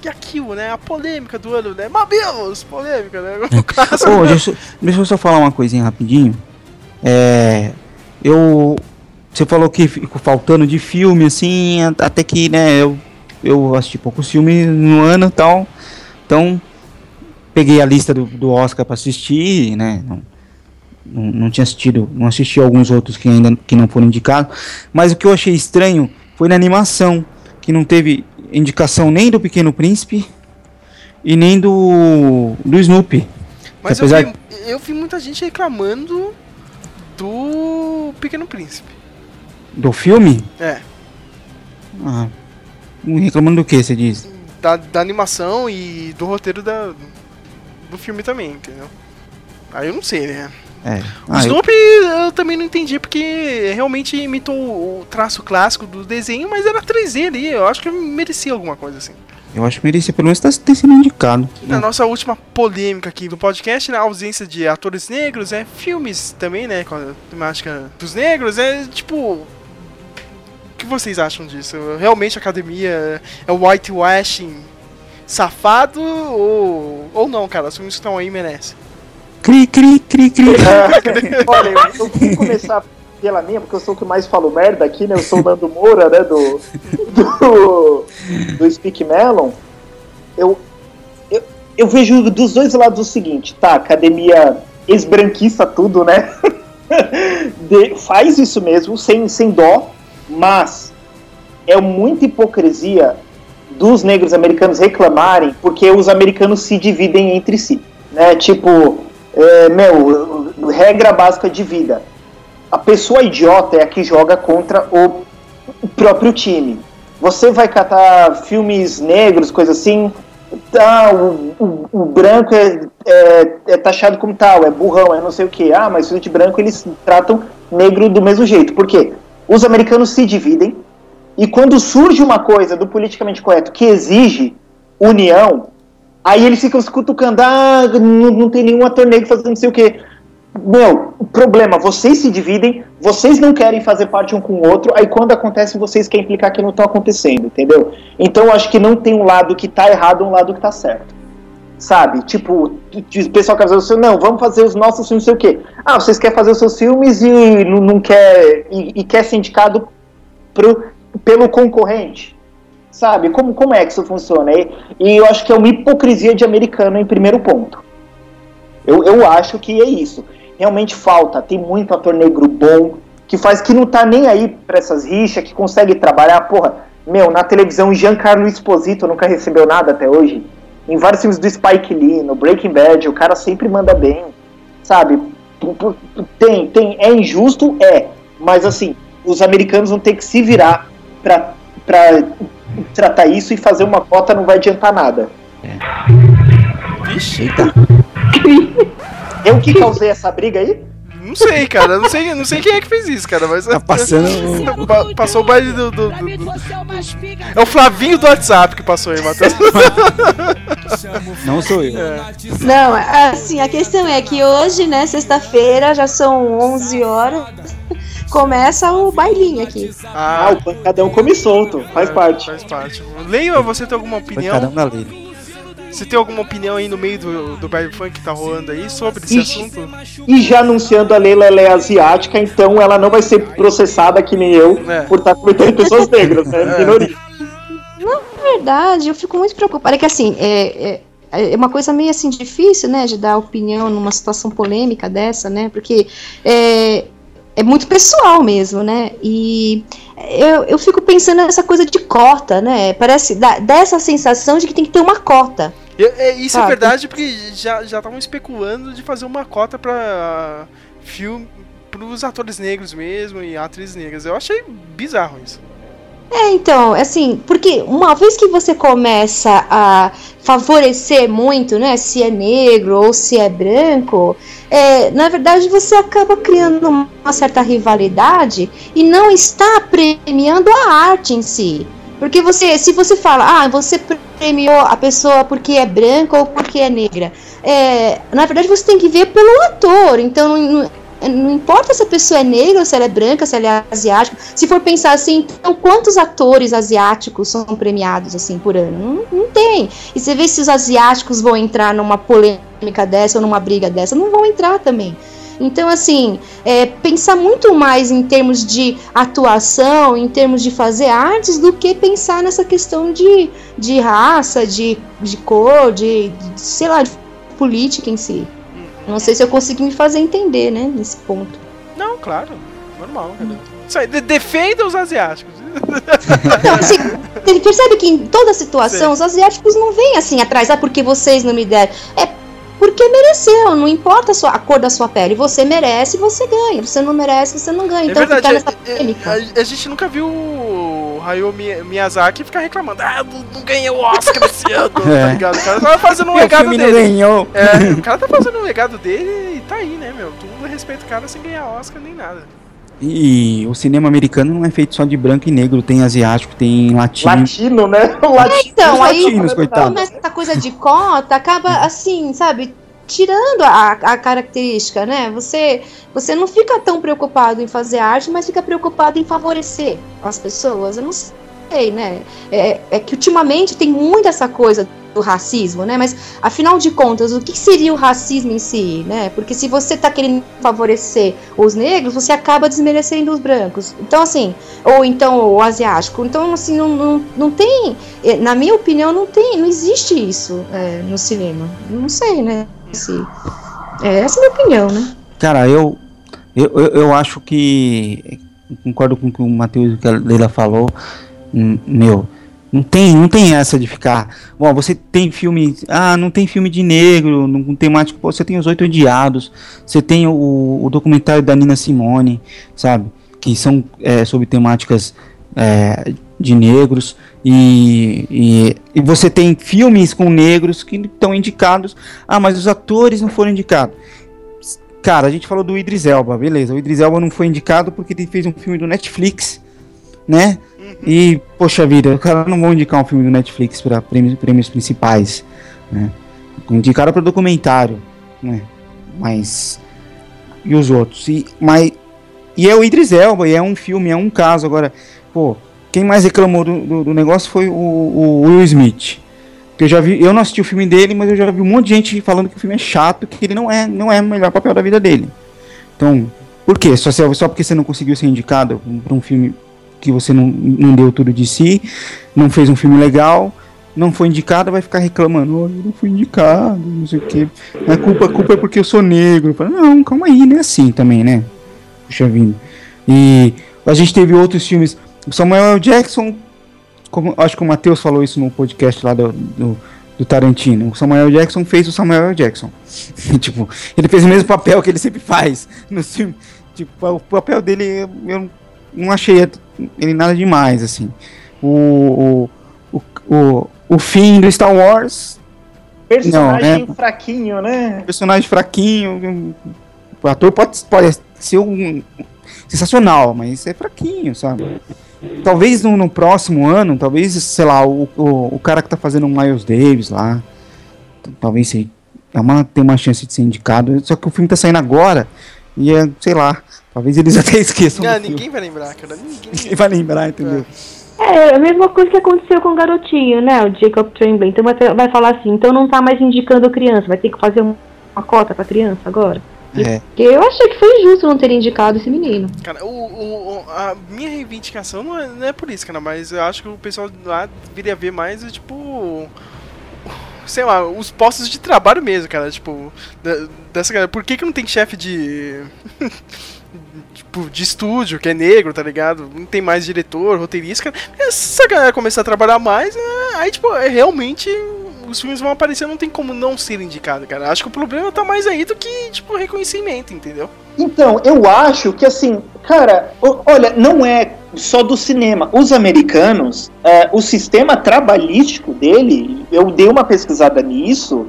que- aquilo, né? A polêmica do ano, né? Mamilos! Polêmica, né? No caso, Ô, né? deixa, eu- deixa eu só falar uma coisinha rapidinho. É. Eu. Você falou que ficou faltando de filme, assim, até que, né, eu, eu assisti poucos filmes no ano e tal. Então, peguei a lista do, do Oscar pra assistir, né? Não, não, não tinha assistido, não assisti alguns outros que ainda que não foram indicados. Mas o que eu achei estranho foi na animação, que não teve indicação nem do Pequeno Príncipe e nem do, do Snoopy. Mas eu apesar vi, eu vi muita gente reclamando do Pequeno Príncipe. do filme, É, ah, reclamando do que você diz? da, da animação e do roteiro da, do filme também, entendeu? Aí eu não sei, né? É. O Ah, eu- Snoopy eu... também não entendi, porque realmente imitou o traço clássico do desenho, mas era 3D ali, eu acho que merecia alguma coisa assim. eu acho que merecia pelo menos tá- ter sido indicado. Na nossa última polêmica aqui do podcast, né, a ausência de atores negros, é filmes também, né, com a temática dos negros, é tipo. O que vocês acham disso? Realmente a academia é o whitewashing safado ou, ou não, cara? Os filmes que estão aí merecem. Cri, cri, cri, cri. Olha, eu, vou começar pela minha, porque eu sou o que mais falo merda aqui, né? Eu sou o Nando Moura, né? Do, do, do Speak Melon. Eu, eu, eu vejo dos dois lados o seguinte, tá? A academia esbranquiça tudo, né? De- faz isso mesmo, sem, sem dó, mas é muita hipocrisia dos negros americanos reclamarem porque os americanos se dividem entre si, né? Tipo, é, meu, regra básica de vida. A pessoa idiota é a que joga contra o o próprio time. Você vai catar filmes negros, coisa assim, tá, o, o, o branco é, é, é taxado como tal, é burrão, é não sei o que. Ah, mas os de branco eles tratam negro do mesmo jeito. Por quê? Os americanos se dividem e quando surge uma coisa do politicamente correto que exige união, aí eles ficam se cutucando, ah, não, não tem nenhum ator negro fazendo não sei o que. Meu, problema, vocês se dividem, vocês não querem fazer parte um com o outro, aí quando acontece vocês querem implicar que não estão acontecendo, entendeu? Então eu acho que não tem um lado que tá errado um lado que tá certo. Sabe? Tipo, o pessoal quer fazer o seu, não, vamos fazer os nossos filmes, sei o quê. Ah, vocês querem fazer os seus filmes e não, não quer e, e quer ser indicado pro, pelo concorrente. Sabe? Como, como é que isso funciona? E, e eu acho que é uma hipocrisia de americano em primeiro ponto. Eu, eu acho que é isso. Realmente falta. Tem muito ator negro bom que faz que não tá nem aí pra essas rixas, que consegue trabalhar. Porra, meu, na televisão, Giancarlo Esposito nunca recebeu nada até hoje. Em vários filmes do Spike Lee, no Breaking Bad, o cara sempre manda bem. Sabe? Tem, tem. É injusto? É. Mas assim, os americanos vão ter que se virar pra, pra tratar isso e fazer uma cota não vai adiantar nada. Vixe. Eita. Eu que causei essa briga aí? Não sei, cara. Não sei, não sei quem é que fez isso, cara. Mas. Tá passando. Pa- Passou o baile do, do- do- do- É o Flavinho do WhatsApp que passou aí, Matheus. Não sou eu. Não, assim, a questão é que hoje, né, sexta-feira, já são 11 horas, começa o bailinho aqui. Ah, o pancadão come solto, faz parte. Faz parte. Leila, você tem alguma opinião? Caramba, Leila. Você tem alguma opinião aí no meio do, do baile funk que tá rolando aí sobre esse Ixi. assunto? E já anunciando a Leila, ela é asiática, então ela não vai ser processada que nem eu É. por estar cometendo pessoas negras, né? É. Minoria. Na verdade, eu fico muito preocupada. É que assim, é, é, é uma coisa meio assim difícil, né, de dar opinião numa situação polêmica dessa, né? Porque é, é muito pessoal mesmo, né? E eu, eu fico pensando nessa coisa de cota, né? Parece dá, dá essa sensação de que tem que ter uma cota. E- é, isso é verdade porque já já estavam especulando de fazer uma cota pra filme pros atores negros mesmo e atrizes negras. Eu achei bizarro isso. É, então, assim, porque uma vez que você começa a favorecer muito, né, se é negro ou se é branco, é, na verdade você acaba criando uma certa rivalidade e não está premiando a arte em si. Porque você, se você fala, ah, você premiou a pessoa porque é branca ou porque é negra, é, na verdade você tem que ver pelo ator. Então, não, não importa se a pessoa é negra, se ela é branca, se ela é asiática. Se for pensar assim, então quantos atores asiáticos são premiados assim por ano? Não, não tem. E você vê se os asiáticos vão entrar numa polêmica dessa ou numa briga dessa, não vão entrar também. Então, assim, é, pensar muito mais em termos de atuação, em termos de fazer artes, do que pensar nessa questão de, de raça, de, de cor, de, de, sei lá, de política em si. Não sei se eu consegui me fazer entender, né, nesse ponto. Não, claro, normal. cara. Isso aí, de- defenda os asiáticos. Então, assim, ele percebe que em toda situação Sim. os asiáticos não vêm assim atrás, ah, porque vocês não me deram. É porque mereceu, não importa a, sua- a cor da sua pele. Você merece, você ganha. Você não merece, você não ganha. É Então verdade, ficar nessa é- é- polêmica. a, a gente nunca viu o Hayao Mi- Miyazaki ficar reclamando. Ah, não, não ganhei o Oscar esse ano, tá É. ligado? O cara tava fazendo um legado dele. ganhou. É, o cara tá fazendo um legado dele e tá aí, né, meu? Todo mundo respeita o cara sem ganhar Oscar nem nada. E o cinema americano não é feito só de branco e negro, tem asiático, tem latino. Latino, né? O latino. Então, Os aí latinos, coitado. começa essa coisa de cota, acaba assim, sabe? Tirando a, a característica, né? Você, você não fica tão preocupado em fazer arte, mas fica preocupado em favorecer as pessoas. Eu não sei, né? É, é que ultimamente tem muito essa coisa do racismo, né? Mas afinal de contas, o que seria o racismo em si, né? Porque se você tá querendo favorecer os negros, você acaba desmerecendo os brancos. Então, assim, ou então o asiático. Então, assim, não, não, não tem, eh, na minha opinião, não tem, não existe isso é, no cinema. Não sei, né? Se, é, essa é a minha opinião, né? Cara, eu, eu, eu, eu acho que. Concordo com o que o Matheus e o que a Leila falou. Meu, Não tem, não tem essa de ficar. Bom, você tem filme. Ah, não tem filme de negro, não tem temático. Pô, você tem os Oito Odiados, você tem o, o documentário da Nina Simone, sabe? Que são é, sobre temáticas é, de negros. E, e, e você tem filmes com negros que estão indicados. Ah, mas os atores não foram indicados. Cara, a gente falou do Idris Elba, beleza. O Idris Elba não foi indicado porque ele fez um filme do Netflix, né? E, poxa vida, o cara não vão indicar um filme do Netflix para prêmios, prêmios principais, né? Indicaram para documentário, né? Mas. E os outros? E, mas, e é o Idris Elba, e é um filme, é um caso. Agora, pô, quem mais reclamou do, do, do negócio foi o, o Will Smith. Que eu já vi, eu não assisti o filme dele, mas eu já vi um monte de gente falando que o filme é chato, que ele não é, não é o melhor papel da vida dele. Então, por quê? Só, só porque você não conseguiu ser indicado para um filme que você não, não deu tudo de si, não fez um filme legal, não foi indicado, vai ficar reclamando, oh, eu não fui indicado, não sei o que. A culpa, a culpa é porque eu sou negro. Não, calma aí, não é assim também, né? Puxa vida. E a gente teve outros filmes. Samuel Jackson, como, acho que o Matheus falou isso no podcast lá do, do, do Tarantino. O Samuel Jackson fez o Samuel Jackson. tipo, ele fez o mesmo papel que ele sempre faz no filme. Tipo, o papel dele eu não achei ele nada demais, assim. O, o, o, o fim do Star Wars. Personagem não, é, fraquinho, né? Personagem fraquinho. O ator pode, pode ser um sensacional, mas é fraquinho, sabe? Talvez no, no próximo ano, talvez, sei lá, o, o, o, cara que tá fazendo um Miles Davis lá, talvez sei, é uma, tem uma chance de ser indicado. Só que o filme tá saindo agora e é, sei lá, talvez eles até esqueçam. Não, ninguém filme. vai lembrar, cara. Ninguém, ninguém vai lembrar, entendeu? É. é a mesma coisa que aconteceu com o garotinho, né? O Jacob Tremblay. Então vai, vai falar assim, então não tá mais indicando criança, vai ter que fazer uma cota pra criança agora. É. Porque eu achei que foi injusto não ter indicado esse menino. Cara, o, o, a minha reivindicação não é, não é por isso, cara, mas eu acho que o pessoal lá deveria ver mais, tipo. Sei lá, os postos de trabalho mesmo, cara. Tipo, dessa galera. Por que, que não tem chefe de. tipo, de estúdio, que é negro, tá ligado? Não tem mais diretor, roteirista. Cara. Se a galera começar a trabalhar mais, aí, tipo, é realmente os filmes vão aparecer, não tem como não ser indicado, cara. Acho que o problema tá mais aí do que, tipo, reconhecimento, entendeu? Então, eu acho que assim, cara, olha, não é só do cinema. Os americanos, é, o sistema trabalhístico dele, eu dei uma pesquisada nisso,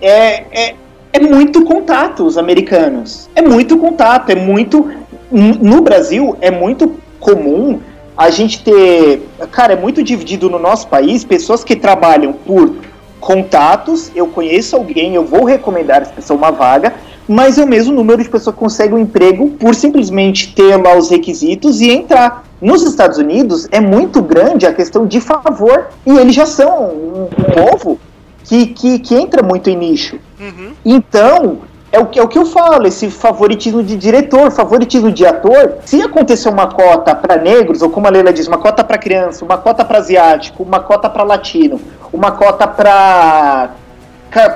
é, é, é muito contato, os americanos. É muito contato, é muito. No Brasil, é muito comum a gente ter. Cara, é muito dividido no nosso país pessoas que trabalham por contatos. Eu conheço alguém, eu vou recomendar essa pessoa uma vaga, mas é o mesmo número de pessoas que conseguem um emprego por simplesmente ter lá os requisitos e entrar. Nos Estados Unidos é muito grande a questão de favor e eles já são um, um povo que, que, que entra muito em nicho. Uhum. Então, é o, que, é o que eu falo, esse favoritismo de diretor, favoritismo de ator. Se acontecer uma cota para negros, ou como a Leila diz, uma cota para criança, uma cota para asiático, uma cota para latino, uma cota para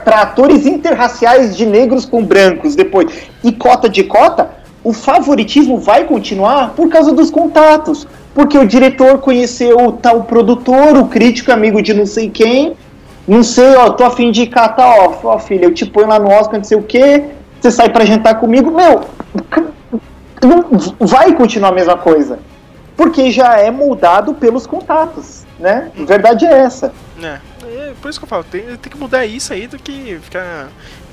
para atores interraciais de negros com brancos depois, e cota de cota, o favoritismo vai continuar por causa dos contatos. Porque o diretor conheceu o tal produtor, o crítico amigo de não sei quem, não sei, ó, tô afim de catar, ó, ó, filha, eu te ponho lá no Oscar, não sei o que, você sai pra jantar comigo, meu, vai continuar a mesma coisa. Porque já é moldado pelos contatos, né? A verdade é essa. É, é por isso que eu falo, tem, tem que mudar isso aí do que ficar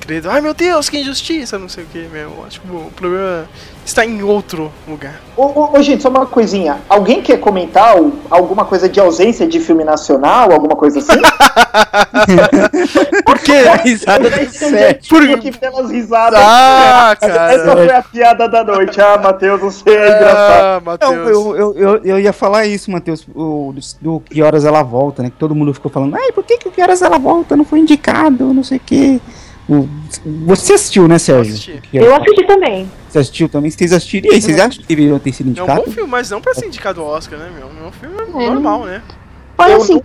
querendo, ai meu Deus, que injustiça, não sei o que, meu. Acho que o problema está em outro lugar. Ô, ô, ô, gente, só uma coisinha. Alguém quer comentar alguma coisa de ausência de filme nacional, alguma coisa assim? Por quê? Risada do Sérgio. Por que pelas risadas? Ah, cara. Essa foi a piada da noite. Ah, Matheus, você é engraçado. Ah, Matheus. Não, eu, eu, eu, eu ia falar isso, Matheus, o- do, do Que Horas Ela Volta, né? Que todo mundo ficou falando, ai, por que, que o Que Horas Ela Volta não foi indicado, não sei o quê. O- Você assistiu, né, Sérgio? assisti. Que Eu assisti também. Você assistiu também? Vocês assistiram? E aí, vocês acham que deveriam ter sido É um bom filme, mas não pra ser indicado ao Oscar, né, meu? É um filme É, normal, né? Olha assim,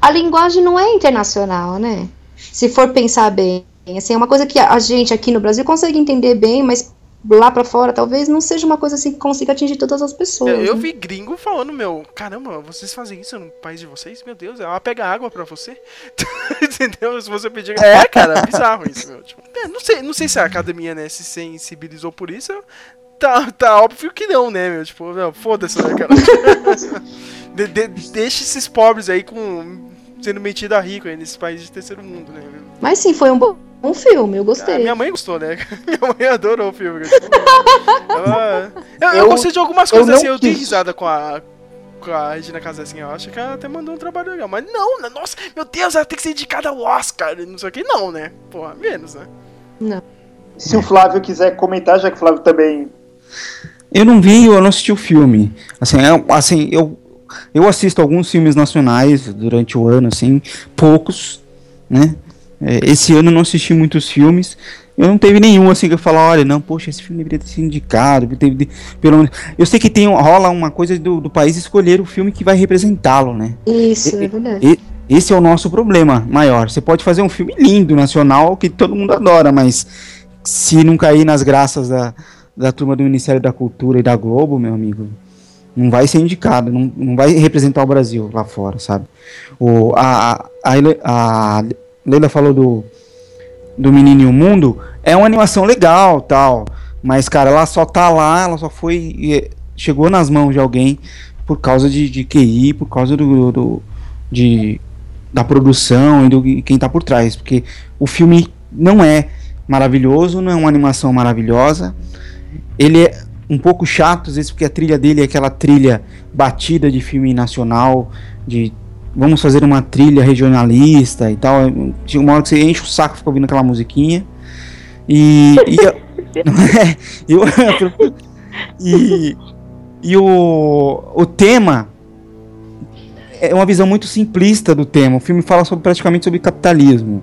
a linguagem não é internacional, né? Se for pensar bem. Assim, é uma coisa que a gente aqui no Brasil consegue entender bem, mas lá pra fora, talvez não seja uma coisa assim que consiga atingir todas as pessoas. Eu, eu né? vi gringo falando, meu, caramba, vocês fazem isso no país de vocês? Meu Deus, ela pega água pra você. Entendeu? Se você pedir. É, cara, bizarro isso, meu. Tipo, é, não, sei, não sei se a academia, né, se sensibilizou por isso. Tá, tá óbvio que não, né, meu? Tipo, foda-se, né, cara? De- de- deixa esses pobres aí com. sendo metido a rico aí nesses países de terceiro mundo, né? meu? Mas sim, foi um bom, bom filme, eu Ah, gostei. minha mãe gostou, né? Minha mãe adorou o filme. Tipo, ela- eu, eu Eu- gostei de algumas eu coisas não assim, eu dei risada com a. Com a Regina Casé, assim, eu acho que ela até mandou um trabalho legal. Mas não, né? nossa, meu Deus, ela tem que ser indicada ao Oscar. Não sei o que, não, né? Porra, menos, né? Não. Se o Flávio quiser comentar, já que o Flávio também. Eu não vi, eu não assisti o filme. Assim, eu, assim, eu, eu assisto alguns filmes nacionais durante o ano, assim, poucos, né? É, Esse ano eu não assisti muitos filmes. Eu não teve nenhum assim que eu falo, olha, não, poxa, esse filme deveria ter sido indicado. Teve, pelo menos. Eu sei que tem, rola uma coisa do, do país escolher o filme que vai representá-lo, né? Isso, E- é verdade. E- esse é o nosso problema maior. Você pode fazer um filme lindo, nacional, que todo mundo adora, mas se não cair nas graças da, da turma do Ministério da Cultura e da Globo, meu amigo, não vai ser indicado, não, não vai representar o Brasil lá fora, sabe? O, a, a, Ele- a Leila falou do, do Menino e o Mundo, é uma animação legal, tal, mas, cara, ela só tá lá, ela só foi, eh, chegou nas mãos de alguém por causa de, de QI, por causa do, do de, da produção e do e quem tá por trás, porque o filme não é maravilhoso, não é uma animação maravilhosa, ele é um pouco chato, às vezes, porque a trilha dele é aquela trilha batida de filme nacional, de vamos fazer uma trilha regionalista e tal. Tinha uma hora que você enche o saco fica ouvindo aquela musiquinha. E. e não é? Eu, e, e o, o tema é uma visão muito simplista do tema. O filme fala sobre, praticamente sobre capitalismo.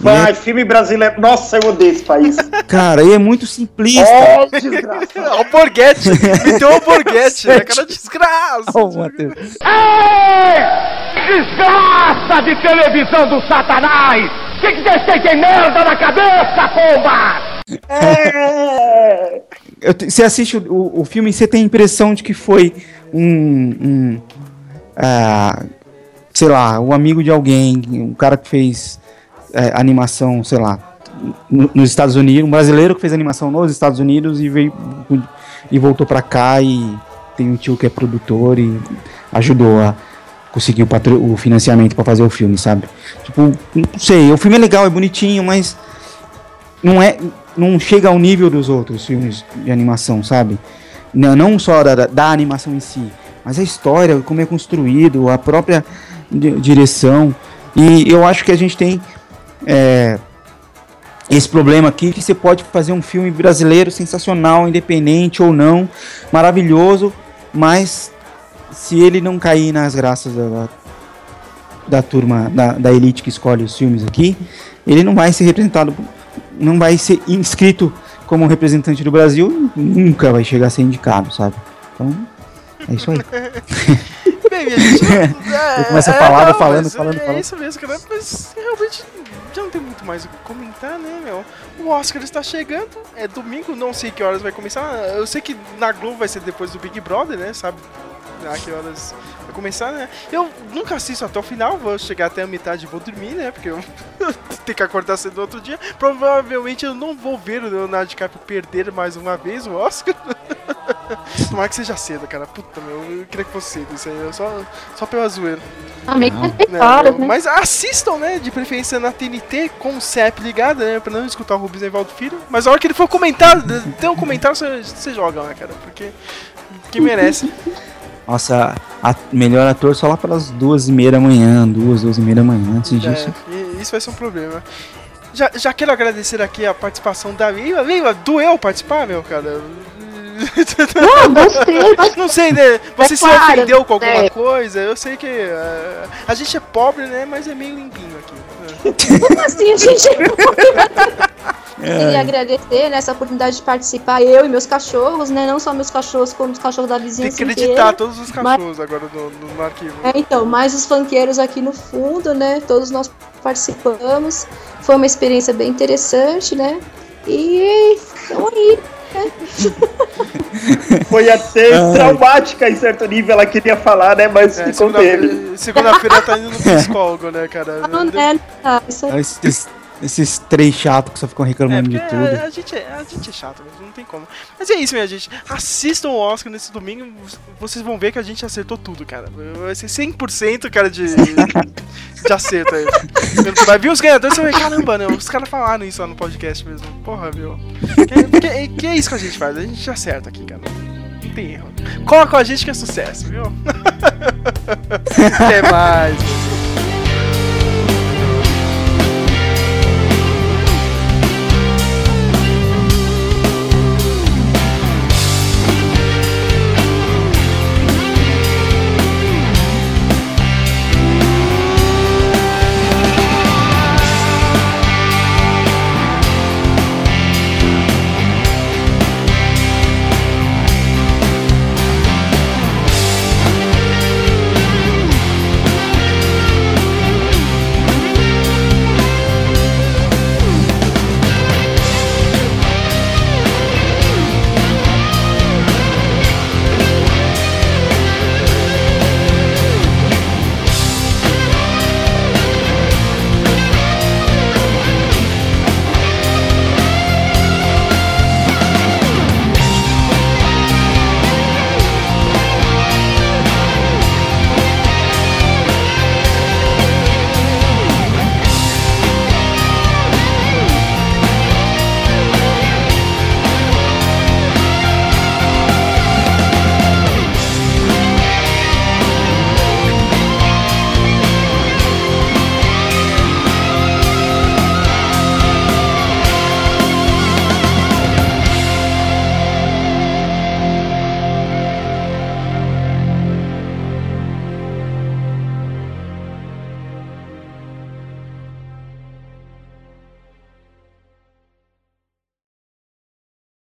Vai, filme brasileiro. Nossa, eu odeio esse país. Cara, e é muito simplista. Ó, desgraça. O Borghetti, meteu o Borghetti, né? Cara, desgraça. Ó, Matheus. Desgraça de televisão do satanás! O que, que vocês têm merda na cabeça, pomba? Te- Você assiste o, o, o filme e você tem a impressão de que foi um. um ah, sei lá, um amigo de alguém, um cara que fez é, animação, sei lá, no- nos Estados Unidos, um brasileiro que fez animação nos Estados Unidos e veio e voltou pra cá e tem um tio que é produtor e ajudou a conseguir o, o financiamento pra fazer o filme, sabe? Tipo, não sei, o filme é legal, é bonitinho, mas não é não chega ao nível dos outros filmes de animação, sabe? Não, não só da, da- animação em si, mas a história, como é construído, a própria di- direção. E eu acho que a gente tem é, esse problema aqui que você pode fazer um filme brasileiro sensacional, independente ou não, maravilhoso, mas se ele não cair nas graças da, da, turma, da, da elite que escolhe os filmes aqui, ele não vai ser representado, não vai ser inscrito como representante do Brasil, nunca vai chegar a ser indicado, sabe? Então, é isso aí. Bem, minha gente. Eu começo a falar, falando, mas falando, É falando. isso mesmo, cara. Mas realmente já não tem muito mais o que comentar, né, meu? O Oscar está chegando, é domingo, não sei que horas vai começar. Eu sei que na Globo vai ser depois do Big Brother, né? Sabe a que horas vai começar, né? Eu nunca assisto até o final, vou chegar até a metade e vou dormir, né? Porque eu tenho que acordar cedo no outro dia. Provavelmente eu não vou ver o Leonardo DiCaprio perder mais uma vez o Oscar. Tomara que seja cedo, cara. Puta, meu, eu queria que fosse cedo isso aí. eu Só, só pela zoeira. Ah, meio que Né, horas, né? Mas assistam, né? De preferência na TNT com o CEP ligado, né? Pra não escutar o Rubens Evaldo Filho. Mas a hora que ele for comentar, tem um comentário, você, você joga lá, cara. Porque. Que merece. Nossa, a melhor ator só lá pelas duas e meia da manhã, duas, duas e meia da manhã, antes disso. É, e isso vai ser um problema. Já, já quero agradecer aqui a participação da Leila. Leila, doeu participar, meu, cara? Não, gostei, mas- Não sei, né? Você É se claro, ofendeu com alguma é. coisa? Eu sei que eh, a gente é pobre, né? Mas é meio limpinho aqui. Como assim, a gente? Queria agradecer nessa oportunidade de participar, eu e meus cachorros, né? Não só meus cachorros, como os cachorros da Tem vizinhança que acreditar inteira. todos os Mas- cachorros agora no, no, arquivo. É, então, mais os funkeiros aqui no fundo, né? Todos nós participamos. Foi uma experiência bem interessante, né? E Então aí. Foi até Ai. traumática em certo nível, ela queria falar, né? Mas É, ficou dele. segunda-feira segunda-feira tá indo no psicólogo, né, cara? Não, né? Tá, isso aí. Esses, três chatos que só ficam É, reclamando de porque tudo. a, a gente é, a gente é chato mesmo, não tem como. Mas é isso, minha gente. Assistam o Oscar nesse domingo, vocês vão ver que a gente acertou tudo, cara. Vai ser 100% cara de, de acerto aí. Vai vir os ganhadores, você vai caramba, né? Os caras falaram isso lá no podcast mesmo. Porra, meu. Que, que, que é isso que a gente faz? A gente acerta aqui, cara. Não tem erro. Cola com a gente que é sucesso, viu? Até mais.